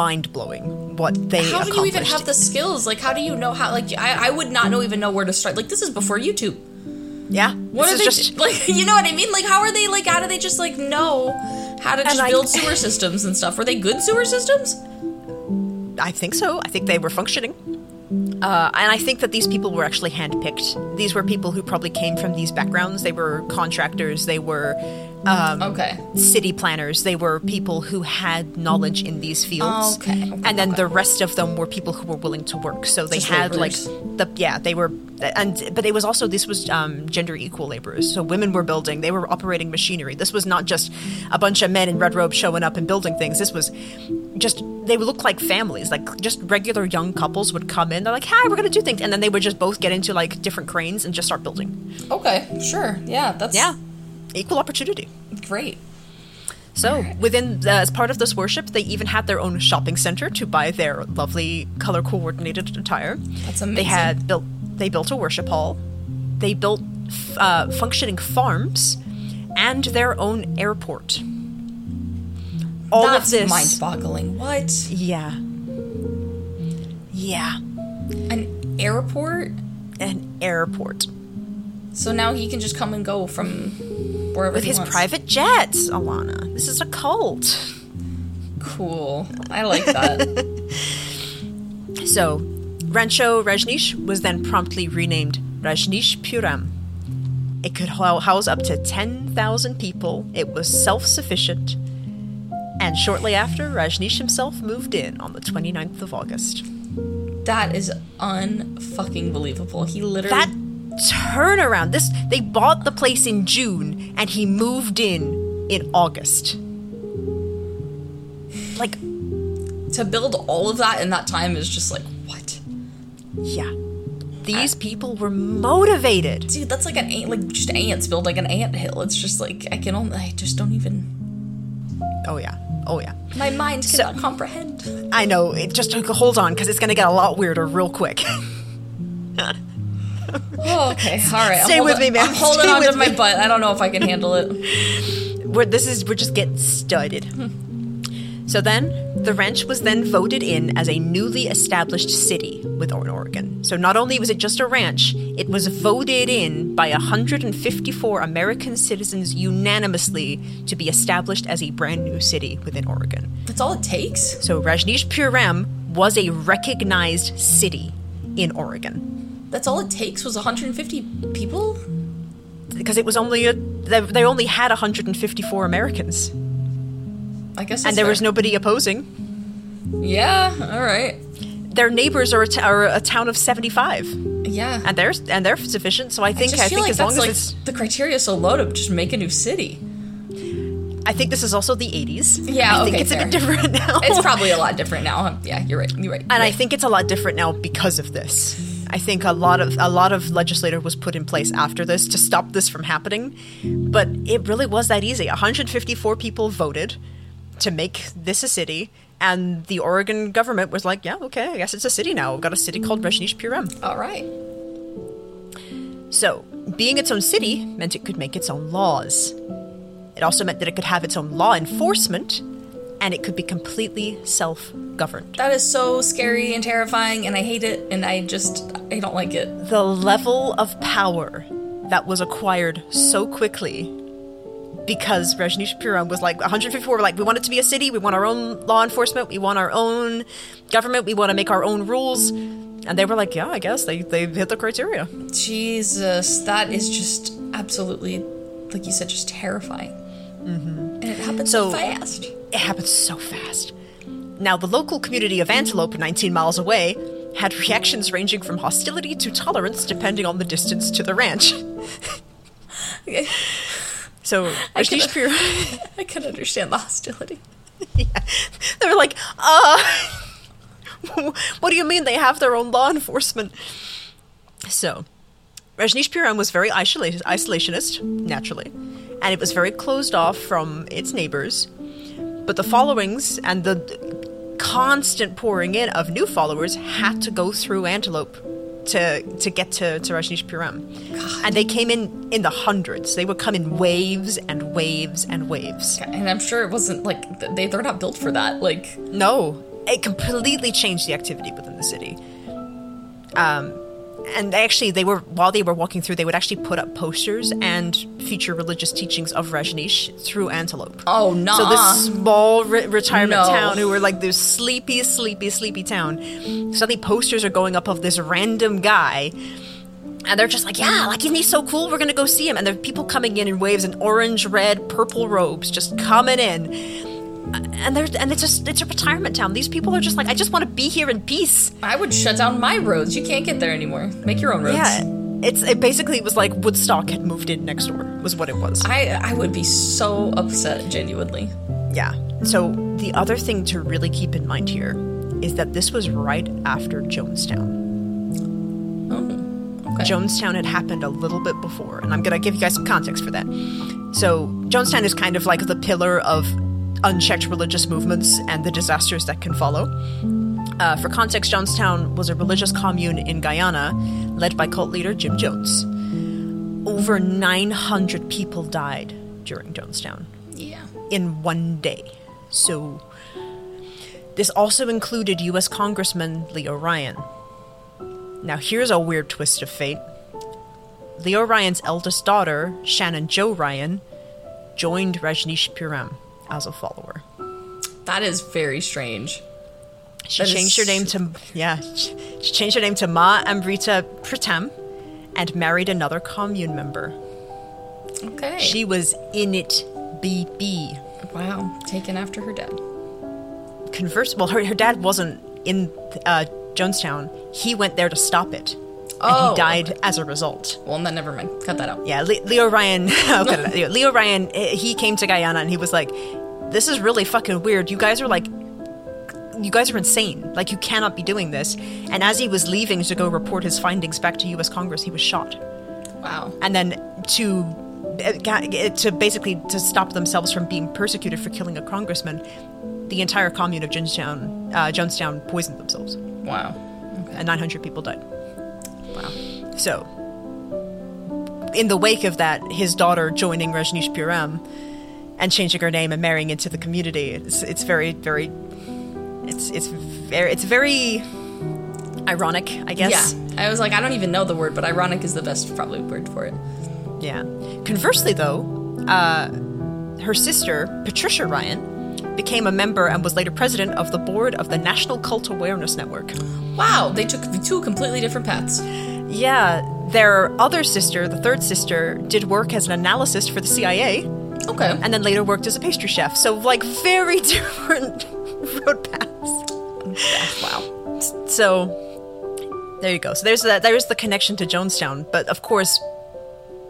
mind-blowing what they How do you even have the skills? Like, how do you know how? Like, I, I would not know even know where to start. Like, this is before YouTube. yeah What this are is they just like? You know what I mean? Like, how are they like? How do they just like know how to just I- build sewer systems and stuff? Were they good sewer systems? I think so. I think they were functioning. Uh, and I think that these people were actually handpicked. These were people who probably came from these backgrounds. They were contractors, they were Okay. city planners, they were people who had knowledge in these fields. Okay, okay, and then okay. the rest of them were people who were willing to work. So they Just had laborers. like the yeah, they were and but it was also this was um, gender equal laborers. So women were building, they were operating machinery. This was not just a bunch of men in red robes showing up and building things. This was just they would look like families, like just regular young couples would come in. They're like, "Hi, we're gonna do things," and then they would just both get into like different cranes and just start building. Okay. Sure. Yeah. That's Yeah, equal opportunity. Great. So within the, as part of this worship, they even had their own shopping center to buy their lovely color coordinated attire. That's amazing. They had built they built a worship hall. They built f- uh, functioning farms and their own airport. All That's of this, mind-boggling. What? yeah, yeah, An airport? an airport So now he can just come and go from wherever with his wants. private jets. Alana, this is a cult. Cool. I like that. So, Rancho Rajneesh was then promptly renamed Rajneeshpuram. It could house up to 10,000 people. It was self sufficient. And shortly after, Rajneesh himself moved in on the 29th of August. that is unfucking believable. He literally That turnaround, this they bought the place in June and he moved in in August. Like, to build all of that in that time is just like what? yeah. These people were motivated. Dude, that's like an ant like just ants build like an ant hill. It's just like I can only I just don't even Oh, yeah. Oh, yeah. my mind So- cannot comprehend. I know. It just hold on because it's going to get a lot weirder real quick. Oh, okay. All right. I'm Stay with holding- me, man. I'm holding Stay on to my me. butt. I don't know if I can handle it. we're, this is we're just getting started. so then, the ranch was then voted in as a newly established city with Oregon. So not only was it just a ranch, it was voted in by 154 American citizens unanimously to be established as a brand new city within Oregon. That's all it takes. So Rajneeshpuram was a recognized city in Oregon. That's all it takes was 150 people. because it was only a they, they only had 154 Americans I guess. and there was nobody opposing. Yeah. All right. Their neighbors are a, t- are a town of 75 Yeah. and they're and they're sufficient. So I think I, feel think like as long as like it's the criteria so low to just make a new city. I think this is also the 80s. Yeah, I think okay, it's a bit different now. It's probably a lot different now. Yeah, you're right. You're right. and I think it's a lot different now because of this. I think a lot of a lot of legislator was put in place after this to stop this from happening, but it really was that easy. 154 people voted to make this a city, and the Oregon government was like, "Yeah, okay, I guess it's a city now. We've got a city called Rajneeshpuram." All right. So, being its own city meant it could make its own laws. It also meant that it could have its own law enforcement, and it could be completely self governed. That is so scary and terrifying, and I hate it, and I just, I don't like it. The level of power that was acquired so quickly because Rajneeshpuram was like 154 like we want it to be a city we want our own law enforcement we want our own government we want to make our own rules and they were like yeah I guess they they hit the criteria Jesus, that is just absolutely, like you said, just terrifying. Mm-hmm. Happened so, So- fast. it happened so fast now the local community of Antelope 19 miles away had reactions ranging from hostility to tolerance depending on the distance to the ranch so Rajneeshpuram I can understand the hostility. Yeah. They were like, uh, what do you mean they have their own law enforcement? So, Rajneeshpuram was very isolated, isolationist, naturally, and it was very closed off from its neighbors. But the followings and the constant pouring in of new followers had to go through Antelope to to get to, to Rajneeshpuram. And they came in in the hundreds. They would come in waves and waves and waves. And I'm sure it wasn't like, they, they're not built for that. Like, No, it completely changed the activity within the city. Um, and actually, they were while they were walking through, they would actually put up posters and feature religious teachings of Rajneesh through Antelope. oh, no. So this small re- retirement No. town, who were like this sleepy, sleepy, sleepy town, suddenly posters are going up of this random guy, and they're just like, "Yeah, like isn't he so cool? We're gonna go see him." And there are people coming in in waves in orange, red, purple robes, just coming in, and they're and it's just it's a retirement town. These people are just like, "I just want to be here in peace." I would shut down my roads. You can't get there anymore. Make your own roads. Yeah, it's it basically was like Woodstock had moved in next door. Was what it was. I, I would be so upset, genuinely. Yeah. So the other thing to really keep in mind here is that this was right after Jonestown. Oh, okay. Jonestown had happened a little bit before, and I'm gonna give you guys some context for that. So Jonestown is kind of like the pillar of unchecked religious movements and the disasters that can follow. Uh, for context, Jonestown was a religious commune in Guyana led by cult leader Jim Jones. Over 900 people died during Jonestown yeah. in one day. So, this also included U.S. Congressman Leo Ryan. Now, here's a weird twist of fate. Leo Ryan's eldest daughter, Shannon Jo Ryan, joined Rajneeshpuram as a follower. That is very strange. She That is changed her name to yeah, she she changed her name to Ma Amrita Pritam, and married another commune member. Okay. She was in it, BB. wow. Taken after her dad. converse. Well, her, her dad wasn't in uh, Jonestown. He went there to stop it, Oh, he died as a result. Well, then never mind. Cut that out. Yeah, Le- Leo Ryan. It out. Leo Ryan. eh, He came to Guyana and he was like, "This is really fucking weird. You guys are like." You guys are insane. Like, you cannot be doing this. And as he was leaving to go report his findings back to U.S. Congress, he was shot. Wow. And then to uh, to basically to stop themselves from being persecuted for killing a congressman, the entire commune of Jonestown, uh, Jonestown poisoned themselves, Wow. Okay. and 900 people died. Wow. So, in the wake of that, his daughter joining Rajneeshpuram and changing her name and marrying into the community, it's, it's very, very, it's it's very, it's very ironic, I guess. Yeah. I was like, I don't even know the word, but ironic is the best probably word for it. Yeah. Conversely, though, uh, her sister, Patricia Ryan, became a member and was later president of the board of the National Cult Awareness Network. Wow. They took two completely different paths. Yeah, their other sister, the third sister, did work as an analyst for the CIA Okay. and then later worked as a pastry chef. So, like, very different road paths. wow. So, there you go. So there's that. There's the connection to Jonestown, but of course,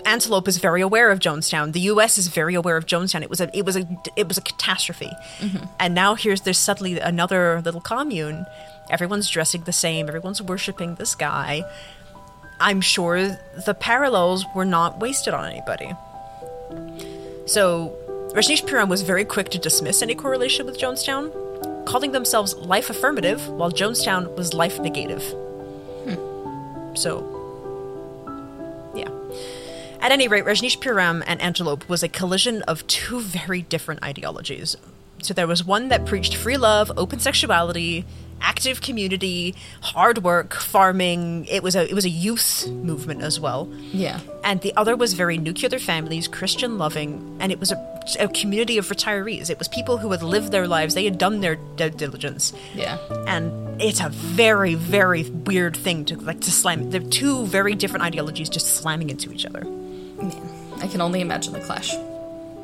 Antelope is very aware of Jonestown. The U.S. is very aware of Jonestown. It was a it was a it was a catastrophe, mm-hmm. and now here's there's suddenly another little commune. Everyone's dressing the same. Everyone's worshiping this guy. I'm sure the parallels were not wasted on anybody. So, Rajneeshpuram was very quick to dismiss any correlation with Jonestown, calling themselves life affirmative, while Jonestown was life negative. Hmm. So, yeah. At any rate, Rajneeshpuram and Antelope was a collision of two very different ideologies. So there was one that preached free love, open sexuality, active community, hard work, farming. It was a it was a youth movement as well. Yeah. And the other was very nuclear families, Christian loving, and it was a, a community of retirees. It was people who had lived their lives, they had done their due diligence Yeah. and it's a very very weird thing to like to slam they're two very different ideologies just slamming into each other I can only imagine the clash.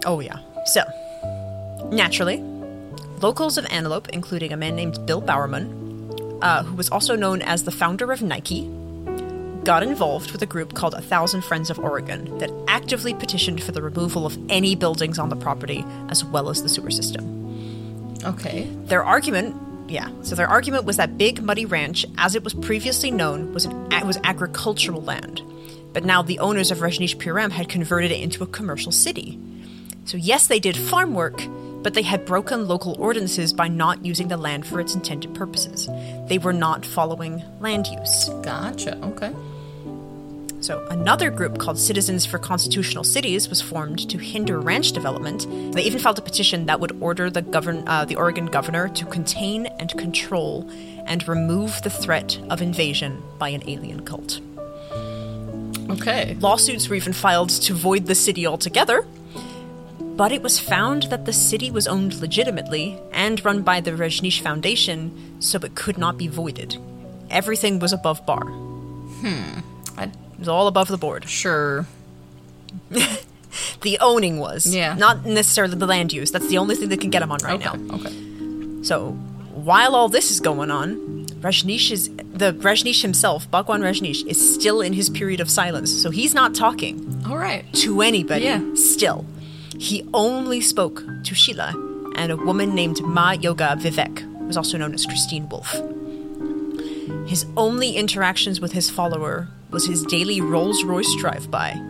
oh yeah so naturally locals of antelope including a man named bill bowerman uh, who was also known as the founder of nike got involved with a group called a thousand friends of oregon that actively petitioned for the removal of any buildings on the property as well as the sewer system Okay. Their argument, yeah, so their argument was that Big Muddy Ranch, as it was previously known, was an was agricultural land, but now the owners of Rajneeshpuram had converted it into a commercial city. So yes, they did farm work, but they had broken local ordinances by not using the land for its intended purposes. They were not following land use. Gotcha. Okay. So, another group called Citizens for Constitutional Cities was formed to hinder ranch development. They even filed a petition that would order the, govern- uh, the Oregon governor to contain and control and remove the threat of invasion by an alien cult. Okay. Lawsuits were even filed to void the city altogether, but it was found that the city was owned legitimately and run by the Rajneesh Foundation, so it could not be voided. Everything was above bar. I, It was all above the board. sure. The owning was. Yeah. Not necessarily the land use. That's the only thing that can get him on right Okay. now. Okay. So while all this is going on, Rajneesh is the Rajneesh himself, Bhagwan Rajneesh, is still in his period of silence. So he's not talking All right. to anybody Yeah. still. He only spoke to Sheela and a woman named Ma Yoga Vivek, who was also known as Christine Woolf. His only interactions with his follower was his daily Rolls Royce drive by.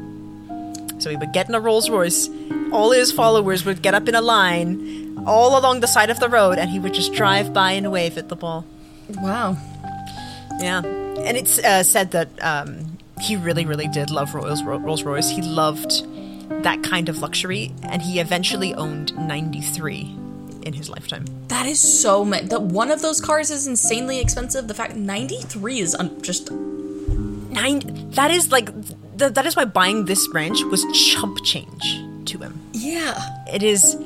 So he would get in a Rolls Royce, all his followers would get up in a line all along the side of the road, and he would just drive by and wave at the ball. Wow. Yeah, and it's uh, said that um, he really, really did love Rolls Rolls Royce. He loved that kind of luxury, and he eventually owned 93 in his lifetime. That is so many. That one of those cars is insanely expensive. The fact 93 is un- just Nine. That is like th- that is why buying this ranch was chump change to him. yeah. It is.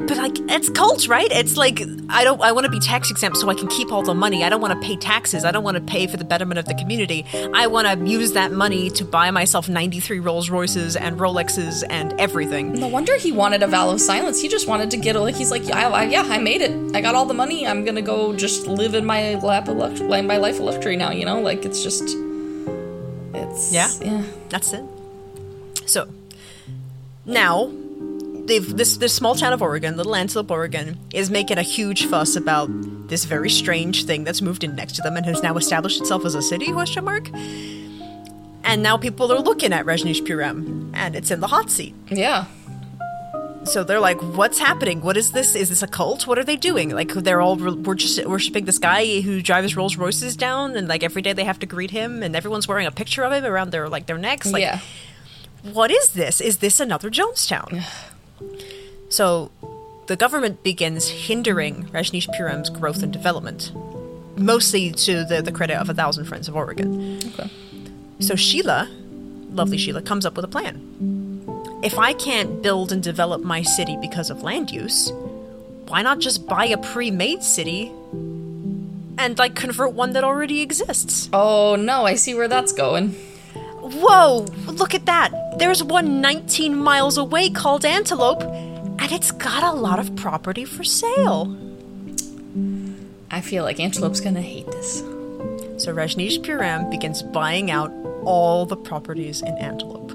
But like it's cult, right? It's like I don't I want to be tax exempt so I can keep all the money. I don't want to pay taxes. I don't want to pay for the betterment of the community. I want to use that money to buy myself 93 Rolls Royces and Rolexes and everything. No wonder he wanted a vow of silence. He just wanted to get a like. He's like, yeah, I, yeah, I made it. I got all the money. I'm gonna go just live in my lap of lux- my life of luxury now. You know, like it's just, it's Yeah. yeah. That's it. So now this this small town of Oregon, Little Antelope, Oregon, is making a huge fuss about this very strange thing that's moved in next to them and has now established itself as a city? Question mark. And now people are looking at Rajneeshpuram, and it's in the hot seat. Yeah. So they're like, "What's happening? What is this? Is this a cult? What are they doing? Like they're all we're just worshiping this guy who drives Rolls Royces down, and like every day they have to greet him, and everyone's wearing a picture of him around their like their necks. Like, yeah. what is this? Is this another Jonestown? So the government begins hindering Rajneeshpuram's growth and development, mostly to the, the credit of a thousand friends of Oregon. Okay. So Sheela, lovely Sheela, comes up with a plan. If I can't build and develop my city because of land use, why not just buy a pre-made city and like convert one that already exists? Oh no, I see where that's going. Whoa, look at that. There's one 19 miles away called Antelope, and it's got a lot of property for sale. I feel like Antelope's gonna hate this. So Rajneeshpuram begins buying out all the properties in Antelope.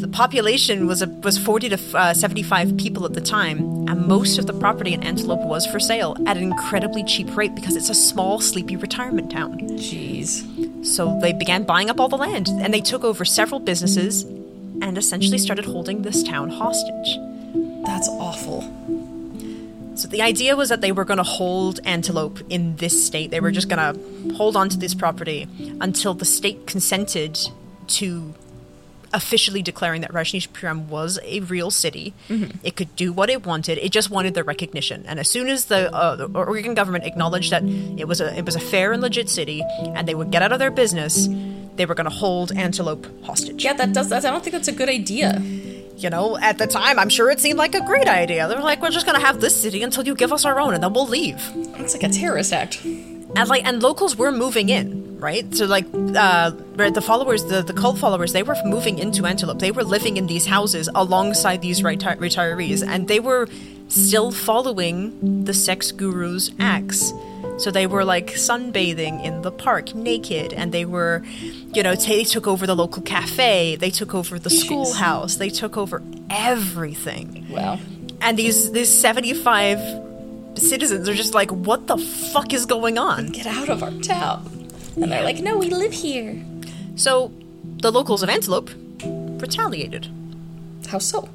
The population was a, was 40 to uh, 75 people at the time, and most of the property in Antelope was for sale at an incredibly cheap rate because it's a small, sleepy retirement town. Jeez. So they began buying up all the land, and they took over several businesses and essentially started holding this town hostage. That's awful. So the idea was that they were going to hold Antelope in this state. They were just going to hold on to this property until the state consented to officially declaring that Rajneeshpuram was a real city. It could do what it wanted. It just wanted the recognition. And as soon as the, uh, the Oregon government acknowledged that it was a it was a fair and legit city, and they would get out of their business, they were going to hold Antelope hostage. Yeah, that does that. I don't think that's a good idea. You know, at the time, I'm sure it seemed like a great idea. They were like, "We're just going to have this city until you give us our own, and then we'll leave." It's like a terrorist act. And like and locals were moving in right? So like uh the followers the, the cult followers they were moving into antelope. They were living in these houses alongside these reti- retirees and they were still following the sex guru's acts. So they were like sunbathing in the park naked and they were you know t- they took over the local cafe they took over the schoolhouse they took over everything. Wow. and these these 75 citizens are just like what the fuck is going on Get out of our town. And they're like, no, we live here. so the locals of antelope retaliated How so?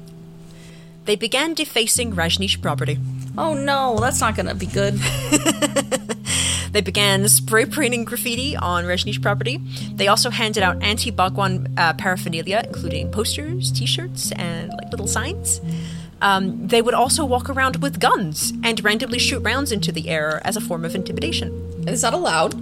they began defacing rajneesh property Oh no, that's not gonna be good. they began spray painting graffiti on rajneesh property they also handed out anti-bhagwan uh, paraphernalia including posters t-shirts and like little signs um, they would also walk around with guns and randomly shoot rounds into the air as a form of intimidation Is that allowed?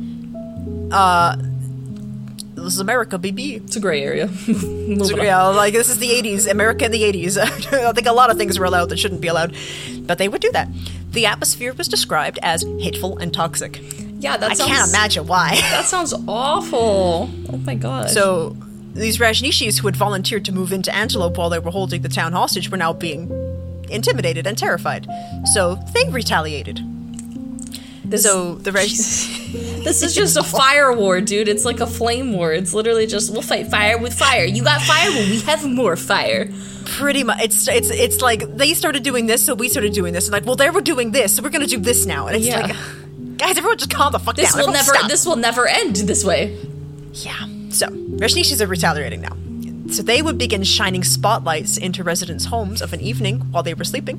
this is america BB. It's a gray area. Yeah, like this is the 80s, America in the 80s. I think a lot of things were allowed that shouldn't be allowed, but they would do that. The atmosphere was described as hateful and toxic. Yeah, that I sounds. can't imagine why. That sounds awful. Oh my god. so, these Rajneeshis who had volunteered to move into Antelope while they were holding the town hostage were now being intimidated and terrified. So, they retaliated. this, So, the Raj. this is just a fire war, dude. It's like a flame war. It's literally just we'll fight fire with fire. You got fire, well, we have more fire. pretty much it's it's it's like they started doing this so we started doing this and like well they were doing this so we're gonna do this now and it's Yeah. like guys everyone just calm the fuck This down will Everyone never. stop. This will never end this way. Yeah. So, Rajneeshis are retaliating now. So they would begin shining spotlights into residents' homes of an evening while they were sleeping.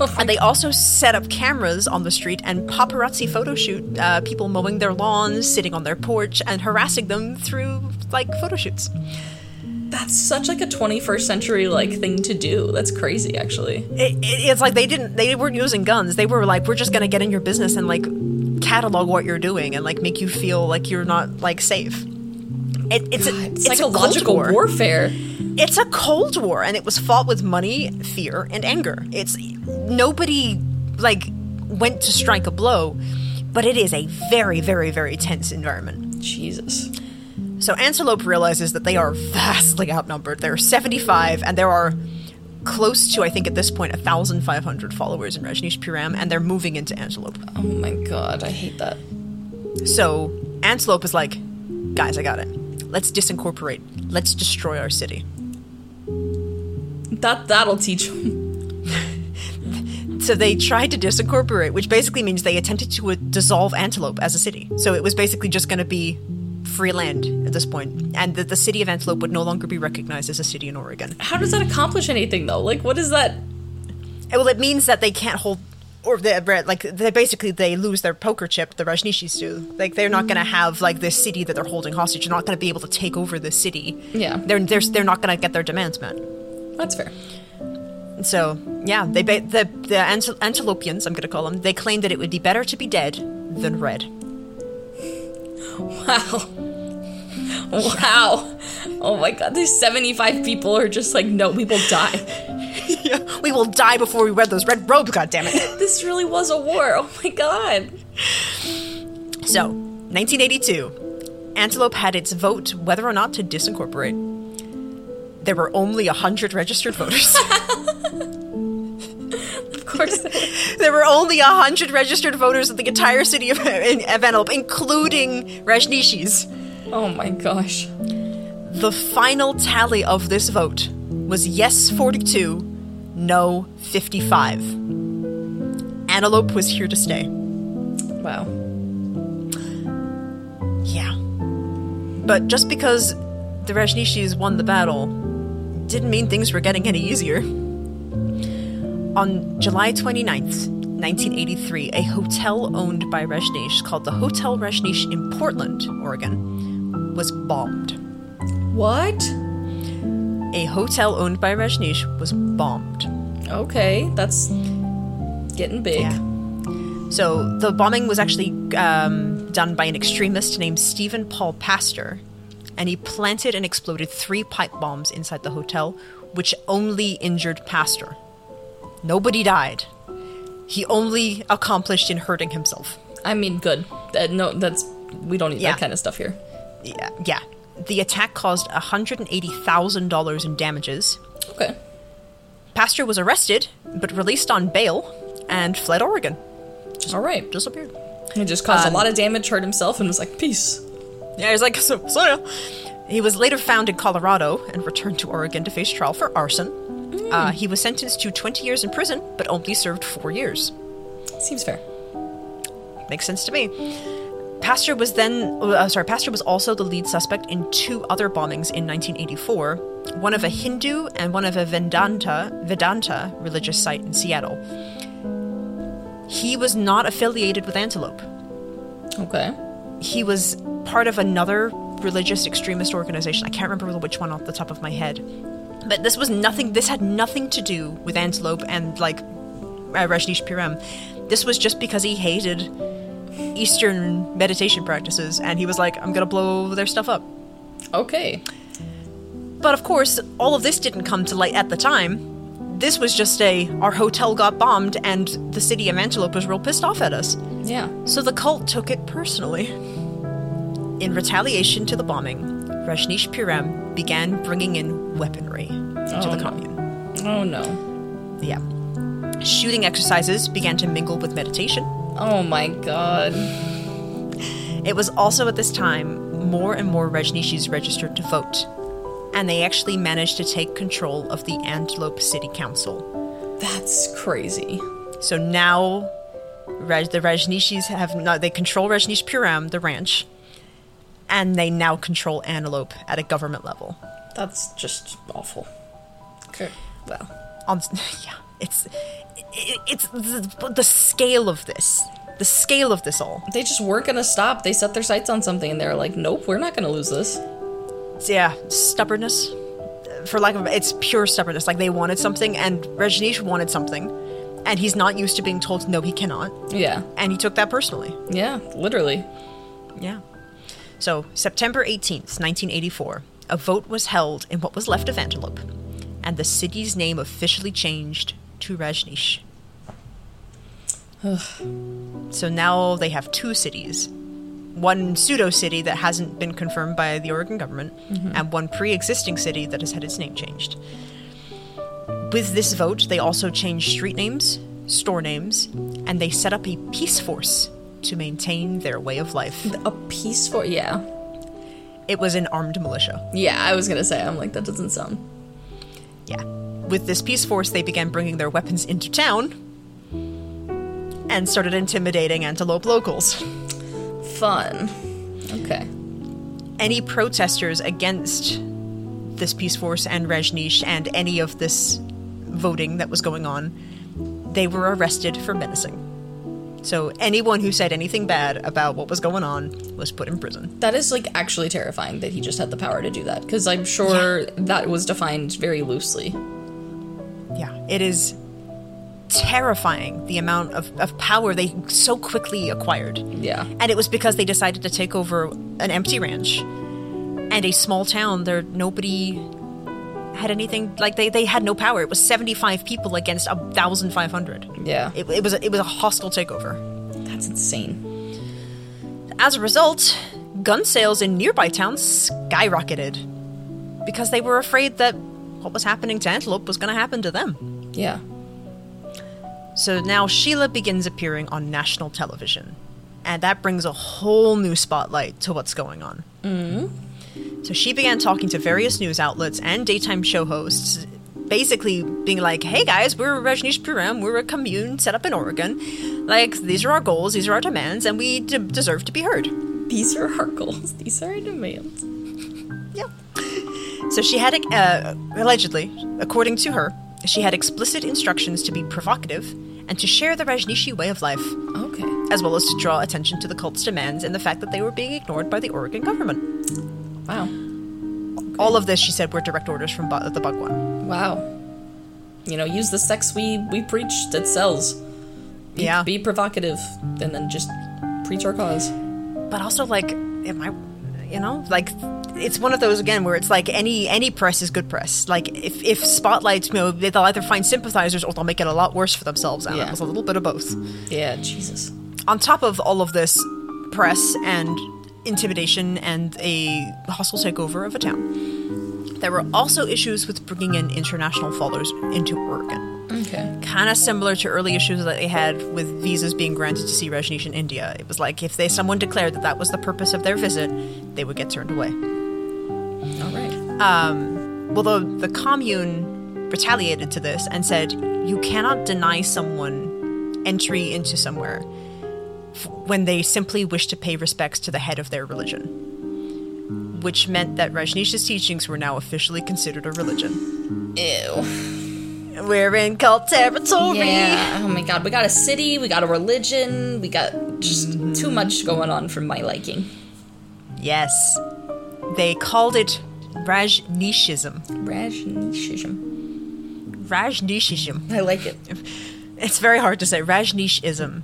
Oh And they also set up cameras on the street and paparazzi photo shoot uh, people mowing their lawns, sitting on their porch, and harassing them through like photo shoots. That's such like a 21st century like thing to do. That's crazy, actually. It, it, it's like they didn't, they weren't using guns. They were like, we're just gonna get in your business and like catalog what you're doing and like make you feel like you're not like safe. It, it's a, It's, psychological war. warfare. It's a Cold War, and it was fought with money, fear, and anger. It's nobody like went to strike a blow, but it is a very, very, very tense environment. Jesus. So Antelope realizes that they are vastly outnumbered. There are 75, and there are close to, I think, at this point, 1,500 followers in Rajneeshpuram, and they're moving into Antelope. Oh my god, I hate that. So Antelope is like, guys, I got it. Let's disincorporate. Let's destroy our city. That that'll teach them. So they tried to disincorporate, which basically means they attempted to uh, dissolve Antelope as a city. So it was basically just going to be free land at this point, and that the city of Antelope would no longer be recognized as a city in Oregon. How does that accomplish anything though? Like, what is that? Well, it means that they can't hold, or they, like they basically they lose their poker chip. The Rajneeshis do. Like they're not going to have like this city that they're holding hostage. They're not going to be able to take over the city. Yeah. They're they're they're not going to get their demands met. That's fair. So yeah, they ba- the the Antelopians, I'm going to call them. They claim that it would be better to be dead than red. Wow. Wow. Oh my god, these 75 people are just like, no, we will die. we will die before we wear those red robes. God damn it! This really was a war. Oh my god. so, 1982, Antelope had its vote whether or not to disincorporate. There were only hundred registered voters. Of course. there were only hundred registered voters in the entire city of, of Antelope, including Rajneeshis. Oh my gosh. The final tally of this vote was yes 42, no 55. Antelope was here to stay. Wow. Yeah. But just because the Rajneeshis won the battle didn't mean things were getting any easier. On July 29th, 1983, a hotel owned by Rajneesh called the Hotel Rajneesh in Portland, Oregon, was bombed. What? A hotel owned by Rajneesh was bombed. Okay, that's getting big. Yeah. So the bombing was actually um, done by an extremist named Stephen Paul Paster, and he planted and exploded three pipe bombs inside the hotel, which only injured Paster. Nobody died. He only accomplished in hurting himself. I mean, good. Uh, no, that's we don't need Yeah. that kind of stuff here. Yeah, yeah. The attack caused $180,000 in damages. Okay. Paster was arrested, but released on bail and fled Oregon. All right. Disappeared. He just caused Um, a lot of damage, hurt himself, and was like, peace. Yeah, he's like, so, so yeah. He was later found in Colorado and returned to Oregon to face trial for arson. Uh, he was sentenced to 20 years in prison, but only served four years. Seems fair. Makes sense to me. Paster was then, uh, sorry, Paster was also the lead suspect in two other bombings in 1984, one of a Hindu and one of a Vedanta, Vedanta religious site in Seattle. He was not affiliated with Antelope. Okay. he was part of another religious extremist organization. I can't remember which one off the top of my head. But this was nothing, this had nothing to do with Antelope and like uh, Rajneeshpuram. This was just because he hated Eastern meditation practices and he was like, I'm gonna blow their stuff up. Okay. But of course, all of this didn't come to light at the time. This was just a our hotel got bombed and the city of Antelope was real pissed off at us. Yeah. So the cult took it personally. In retaliation to the bombing, Rajneeshpuram began bringing in weaponry to Oh, the no. commune. Oh no. Yeah. Shooting exercises began to mingle with meditation. Oh my god. It was also at this time more and more Rajneeshis registered to vote, and they actually managed to take control of the Antelope City Council. That's crazy. So now Raj, the Rajneeshis have no, they control Rajneeshpuram, the ranch, and they now control Antelope at a government level. That's just awful. Okay. Well. On yeah, it's it, it's the, the scale of this, the scale of this all. They just weren't gonna stop. They set their sights on something and they're like, nope, we're not gonna lose this. Yeah, stubbornness. For lack of it's pure stubbornness. Like they wanted something, and Rajneesh wanted something, and he's not used to being told no, he cannot, Yeah. and he took that personally. Yeah, literally. Yeah. So, September 18th, 1984, a vote was held in what was left of Antelope, and the city's name officially changed to Rajneesh. so now they have two cities one pseudo city that hasn't been confirmed by the Oregon government, mm-hmm. and one pre existing city that has had its name changed. With this vote, they also changed street names, store names, and they set up a peace force to maintain their way of life. A peace force? Yeah. It was an armed militia. Yeah, I was gonna say, I'm like, that doesn't sound. Yeah. With this peace force, they began bringing their weapons into town and started intimidating Antelope locals. Fun. Okay. Any protesters against this peace force and Rajneesh and any of this voting that was going on, they were arrested for menacing. So anyone who said anything bad about what was going on was put in prison. That is like actually terrifying that he just had the power to do that because I'm sure that was defined very loosely. Yeah, it is terrifying the amount of, of power they so quickly acquired. Yeah. And it was because they decided to take over an empty ranch and a small town. There, nobody had anything like they, they had no power. It was seventy five people against a thousand five hundred. Yeah. It, it was a, it was a hostile takeover. That's insane. As a result, gun sales in nearby towns skyrocketed because they were afraid that what was happening to Antelope was going to happen to them. Yeah. So now Sheela begins appearing on national television, and that brings a whole new spotlight to what's going on. Mm-hmm. So she began talking to various news outlets and daytime show hosts, basically being like, hey guys, we're Rajneeshpuram, we're a commune set up in Oregon. Like, these are our goals, these are our demands, and we d- deserve to be heard. These are our goals. These are our demands. Yeah. So she had, uh, allegedly, according to her, she had explicit instructions to be provocative and to share the Rajneeshi way of life, Okay. as well as to draw attention to the cult's demands and the fact that they were being ignored by the Oregon government. Wow. All of this, she said, were direct orders from Bu- the Bhagwan. Wow. You know, use the sex we we preach that sells. Be, Yeah. Be provocative, and then just preach our cause. But also, like, am I, you know, like, it's one of those again where it's like any any press is good press. Like, if if Spotlight, you know, they'll either find sympathizers or they'll make it a lot worse for themselves. And Yeah. it was a little bit of both. Yeah. Jesus. on top of all of this press and intimidation and a hostile takeover of a town, there were also issues with bringing in international followers into Oregon. Okay. Kind of similar to early issues that they had with visas being granted to see Rajneesh in India. It was like if they someone declared that that was the purpose of their visit, they would get turned away. All right. Um, well, the, the commune retaliated to this and said, you cannot deny someone entry into somewhere f- when they simply wish to pay respects to the head of their religion. Which meant that Rajneesh's teachings were now officially considered a religion. Ew. We're in cult territory. Yeah. Oh my god. We got a city. We got a religion. We got just mm-hmm. too much going on for my liking. Yes. They called it Rajneeshism. Rajneeshism. Rajneeshism. I like it. It's very hard to say. Rajneeshism.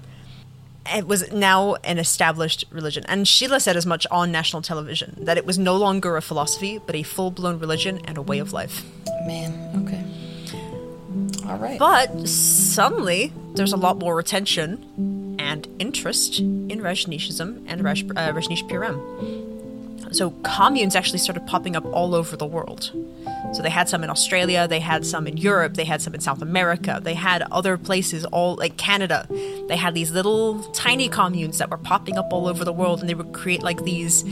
It was now an established religion. And Sheela said as much on national television that it was no longer a philosophy, but a full blown religion and a way of life. Man. Okay. All right. But suddenly, there's a lot more attention and interest in Rajneeshism and Raj, uh, Rajneeshpuram. So communes actually started popping up all over the world. So they had some in Australia, they had some in Europe, they had some in South America, they had other places, all like Canada. They had these little tiny communes that were popping up all over the world, and they would create like these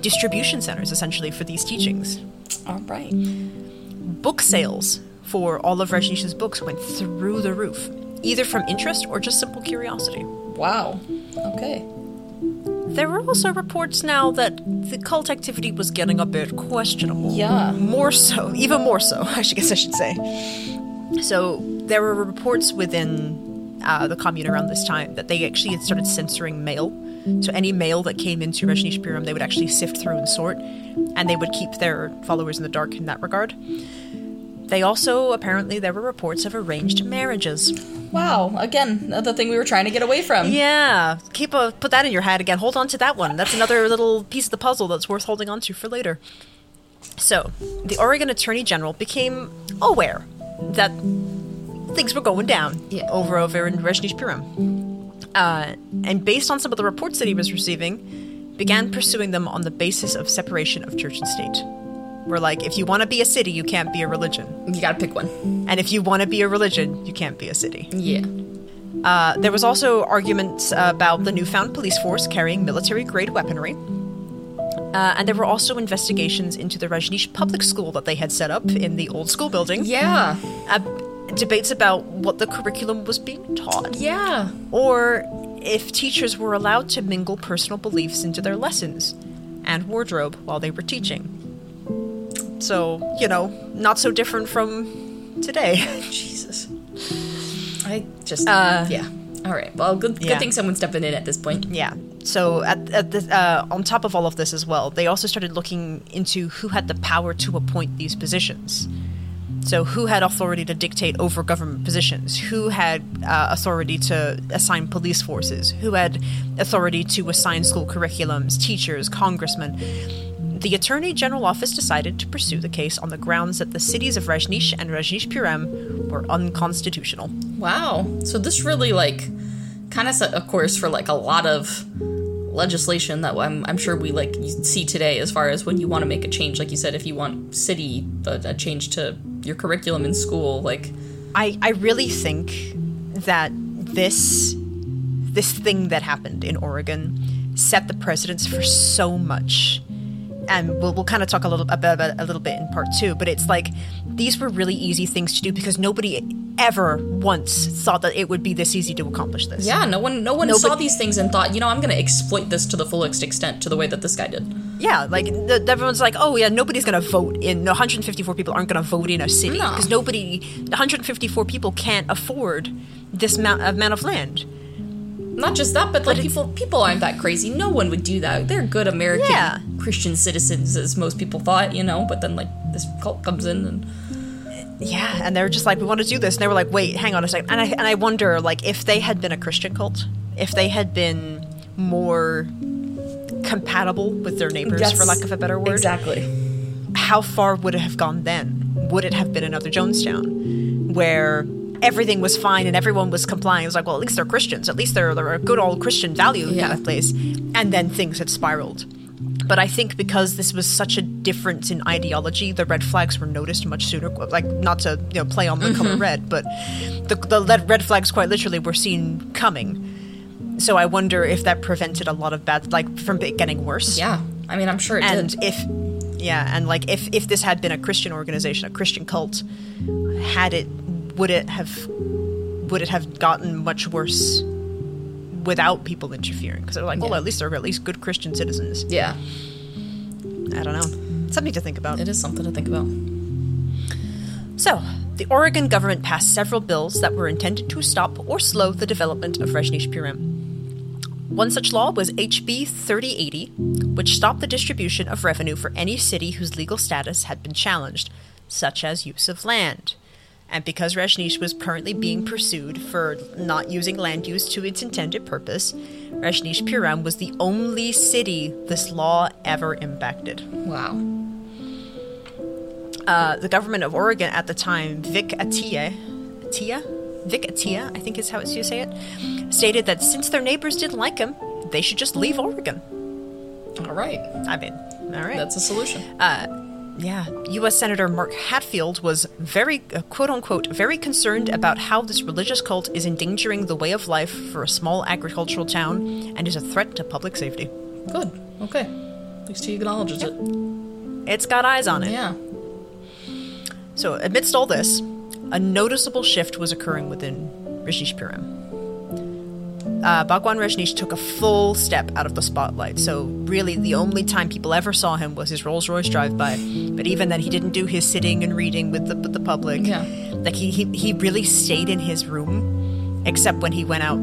distribution centers essentially for these teachings. All right. Book sales for all of Rajneesh's books went through the roof, either from interest or just simple curiosity. Wow. Okay. There were also reports now that the cult activity was getting a bit questionable. Yeah. More so, even more so, I guess I should say. So there were reports within uh, the commune around this time that they actually had started censoring mail. So any mail that came into Rajneeshpuram, they would actually sift through and sort, and they would keep their followers in the dark in that regard. They also apparently there were reports of arranged marriages. Wow. Again, the thing we were trying to get away from. Yeah, keep a put that in your head again. Hold on to that one. That's another little piece of the puzzle that's worth holding on to for later. So, the Oregon Attorney General became aware that things were going down Yeah. over over in Rajneeshpuram, uh, and based on some of the reports that he was receiving, began pursuing them on the basis of separation of church and state. We're like, if you want to be a city, you can't be a religion, You gotta pick one. and if you want to be a religion, you can't be a city. Yeah. Uh, there was also arguments about the newfound police force carrying military grade weaponry. Uh, and there were also investigations into the Rajneesh public school that they had set up in the old school building. Yeah. Uh, debates about what the curriculum was being taught, Yeah. or if teachers were allowed to mingle personal beliefs into their lessons and wardrobe while they were teaching. So, you know, not so different from today. Jesus. I just. Uh, yeah. All right. Well, good. Good yeah. thing someone's stepping in at this point. Yeah. So at, at the, uh, on top of all of this as well, they also started looking into who had the power to appoint these positions. So who had authority to dictate over government positions? Who had uh, authority to assign police forces? Who had authority to assign school curriculums, teachers, congressmen? The Attorney General Office decided to pursue the case on the grounds that the cities of Rajneesh and Rajneeshpuram were unconstitutional. Wow. So this really like kind of set a course for like a lot of legislation that I'm, I'm sure we like see today as far as when you want to make a change like you said if you want city a, a change to your curriculum in school like I, I really think that this this thing that happened in Oregon set the precedence for so much and we'll, we'll kind of talk a little about a little bit in part two. But it's like these were really easy things to do because nobody ever once thought that it would be this easy to accomplish this. Yeah, no one no one No, saw these things and thought, you know, I'm going to exploit this to the fullest extent to the way that this guy did. Yeah, like the, everyone's like, oh yeah, nobody's gonna vote in. 154 people aren't gonna vote in a city No. because nobody, 154 people can't afford this amount, amount of land. Not just that, but like it's- people people aren't that crazy. No one would do that. They're good American Yeah. Christian citizens as most people thought, you know, but then like this cult comes in and Yeah, and they're just like, we want to do this, and they were like, wait, hang on a second, and I and I wonder, like, if they had been a Christian cult, if they had been more compatible with their neighbors, Yes. for lack of a better word, Exactly. how far would it have gone then? Would it have been another Jonestown where everything was fine and everyone was complying? It was like, well, at least they're Christians. At least they're, they're a good old Christian value Yeah. kind of place. And then things had spiraled. But I think because this was such a difference in ideology, the red flags were noticed much sooner. Like, not to you know play on the color mm-hmm. red, but the, the red red flags quite literally were seen coming. So I wonder if that prevented a lot of bad, like, from it getting worse Yeah. I mean, I'm sure it and did. if yeah and like if if this had been a christian organization a christian cult had it would it have would it have gotten much worse without people interfering because they're like well Yeah. at least they're at least good christian citizens Yeah. i don't know something to think about It is something to think about. so the oregon government passed several bills that were intended to stop or slow the development of rajneeshpuram One such law was HB 3080, which stopped the distribution of revenue for any city whose legal status had been challenged, such as use of land. And because Rajneesh was currently being pursued for not using land use to its intended purpose, Rajneeshpuram was the only city this law ever impacted. Wow. Uh, the government of Oregon at the time, Vic Atiyeh, Atiyeh, Vic Atiyeh, I think is how it's you say it, stated that since their neighbors didn't like him, they should just leave Oregon. All right. I mean, all right. That's a solution. Yeah, U.S. Senator Mark Hatfield was very, uh, quote unquote, very concerned about how this religious cult is endangering the way of life for a small agricultural town and is a threat to public safety. Good. Okay. At least he acknowledges it. It's got eyes on it. Yeah. So, amidst all this, a noticeable shift was occurring within Rajneeshpuram. Uh, Bhagwan Rajneesh took a full step out of the spotlight, so really the only time people ever saw him was his Rolls Royce drive by. But even then, he didn't do his sitting and reading with the, with the public. Yeah. Like, he, he, he really stayed in his room, except when he went out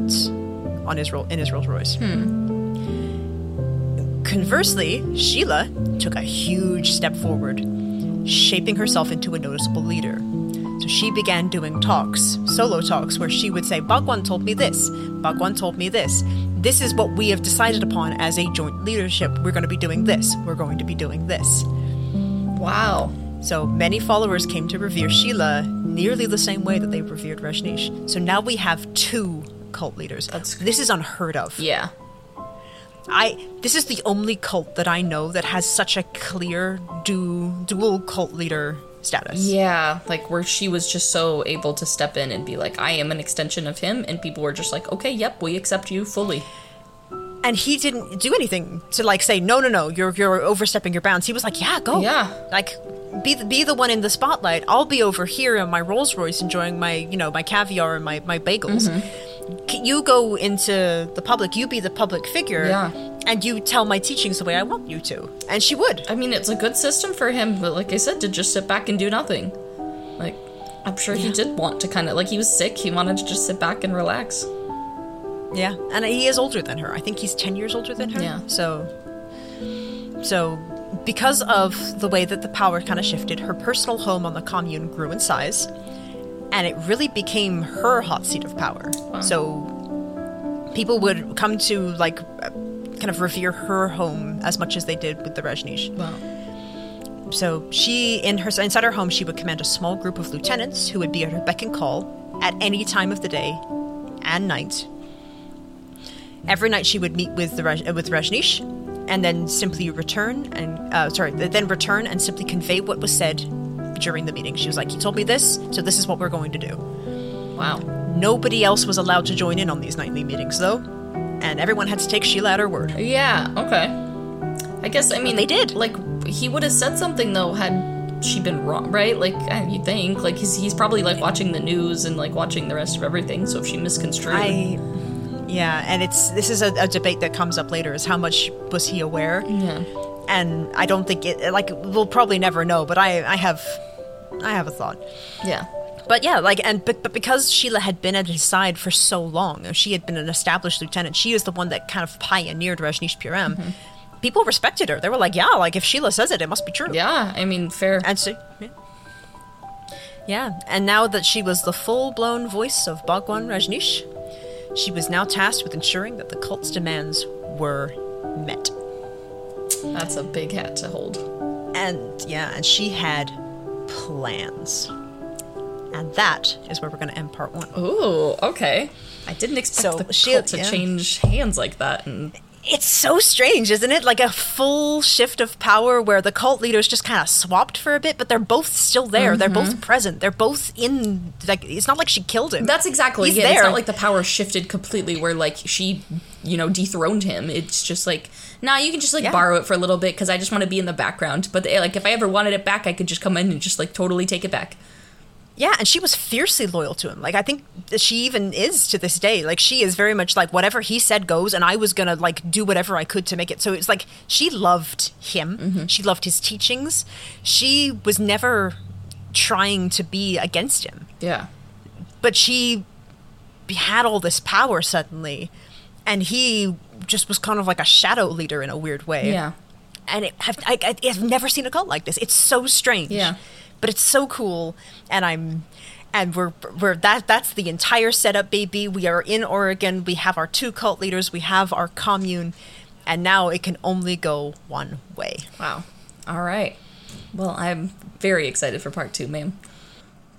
on his, in his Rolls Royce. Conversely, Sheela took a huge step forward, shaping herself into a noticeable leader. So she began doing talks, solo talks, where she would say, Bhagwan told me this, Bhagwan told me this. This is what we have decided upon as a joint leadership. We're going to be doing this. We're going to be doing this. Wow. So many followers came to revere Sheela nearly the same way that they revered Rajneesh. So now we have two cult leaders. That's- this is unheard of. Yeah. I this is the only cult that I know that has such a clear du- dual cult leader status. Yeah, like where she was just so able to step in and be like, I am an extension of him, and people were just like, okay, yep, we accept you fully. And he didn't do anything to like say no no no you're you're overstepping your bounds. He was like yeah go Yeah. like be the, be the one in the spotlight. I'll be over here in my Rolls Royce enjoying my you know my caviar and my my bagels. Mm-hmm. You go into the public. You be the public figure. Yeah. And you tell my teachings the way I want you to. And she would. I mean, it's a good system for him, but like I said, to just sit back and do nothing. Like, I'm sure he did want to kind of, like, he was sick, he wanted to just sit back and relax. Yeah, and he is older than her. I think he's ten years older than her. Yeah. So, so because of the way that the power kind of shifted, her personal home on the commune grew in size, and it really became her hot seat of power. So, people would come to like kind of revere her home as much as they did with the Rajneesh. Wow. So she, in her inside her home, she would command a small group of lieutenants who would be at her beck and call at any time of the day and night. Every night she would meet with the uh, with Rajneesh, and then simply return and uh, sorry, then return and simply convey what was said during the meeting. She was like, "He told me this, so this is what we're going to do." Wow. Nobody else was allowed to join in on these nightly meetings, though, and everyone had to take Sheela at her word. Yeah, okay. I guess, I mean, they did. Like, he would have said something though had she been wrong, right? Like you think, like he's he's probably like watching the news and like watching the rest of everything. So if she misconstrued, I, yeah, and it's this is a, a debate that comes up later. Is how much was he aware? yeah, And I don't think it. Like we'll probably never know. But I, I have, I have a thought. yeah, But yeah, like, and but, but because Sheela had been at his side for so long, she had been an established lieutenant. She is the one that kind of pioneered Rajneeshpuram. Mm-hmm. People respected her. They were like, yeah, like if Sheela says it, it must be true. yeah. I mean, fair. And so, yeah. yeah, and now that she was the full-blown voice of Bhagwan Rajneesh, she was now tasked with ensuring that the cult's demands were met. That's a big hat to hold. And yeah, and she had plans. And that is where we're going to end part one. Ooh, okay. I didn't expect So, the she- cult to yeah. change hands like that. And It's so strange, isn't it? Like a full shift of power where the cult leaders just kind of swapped for a bit, but they're both still there. They're both present. They're both in. Like it's not like she killed him. that's exactly He's it. It's not like the power shifted completely where like she, you know, dethroned him. It's just like, nah, you can just like Yeah. borrow it for a little bit because I just want to be in the background. But eh, like if I ever wanted it back, I could just come in and just like totally take it back. Yeah, and she was fiercely loyal to him. Like I think she even is to this day. Like she is very much like whatever he said goes, and I was gonna like do whatever I could to make it. So it's like she loved him. Mm-hmm. She loved his teachings. She was never trying to be against him, Yeah. but she had all this power suddenly, and he just was kind of like a shadow leader in a weird way Yeah. and it, have, I, I, I've never seen a cult like this. It's so strange. Yeah. But it's so cool, and I'm, and we're we're that that's the entire setup, baby. We are in Oregon. We have our two cult leaders. We have our commune, and now it can only go one way. Wow. All right. Well, I'm very excited for part two, ma'am.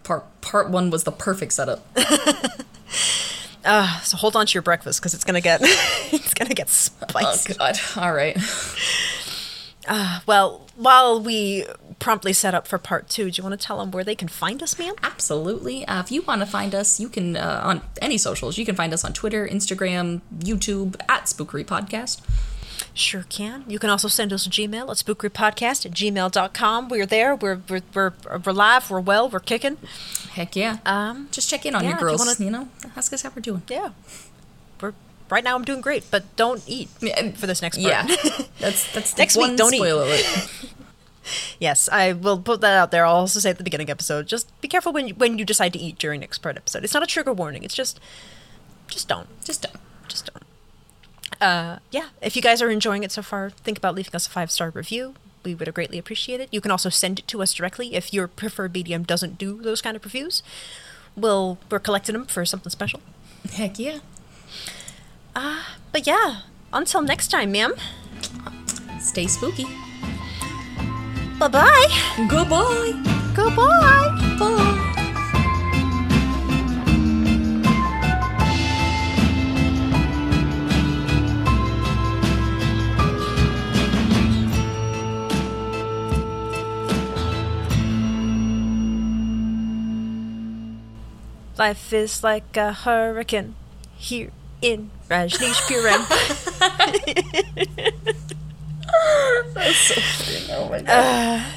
Part part one was the perfect setup. Uh, so hold on to your breakfast because it's gonna get it's gonna get Oh spicy. God. All right. well, while we promptly set up for part two, do you want to tell them where they can find us, ma'am? Absolutely. Uh, if you want to find us, you can uh, on any socials. You can find us on Twitter, Instagram, YouTube at Spookery Podcast. Sure can. You can also send us a Gmail at spookerypodcast at gmail.com. We're there. We're, we're, we're, we're live. We're well. We're kicking. Heck yeah. Um, Just check in on yeah, your you girls. You, wanna- know, ask us how we're doing. Yeah. Right now. I'm doing great, but don't eat for this next part. Yeah, that's that's Next week, don't eat. yes, I will put that out there. I'll also say at the beginning episode, just be careful when you, when you decide to eat during next part episode. It's not a trigger warning. It's just, just don't, Just don't. just don't. Uh, yeah. If you guys are enjoying it so far, think about leaving us a five star review. We would greatly appreciate it. You can also send it to us directly if your preferred medium doesn't do those kind of reviews. We'll we're collecting them for something special. Heck yeah. Uh, but yeah, until next time, ma'am. Stay spooky. Bye bye. Goodbye. Goodbye. Bye. Life is like a hurricane here in Rajneeshpuram. Oh my god. Ah.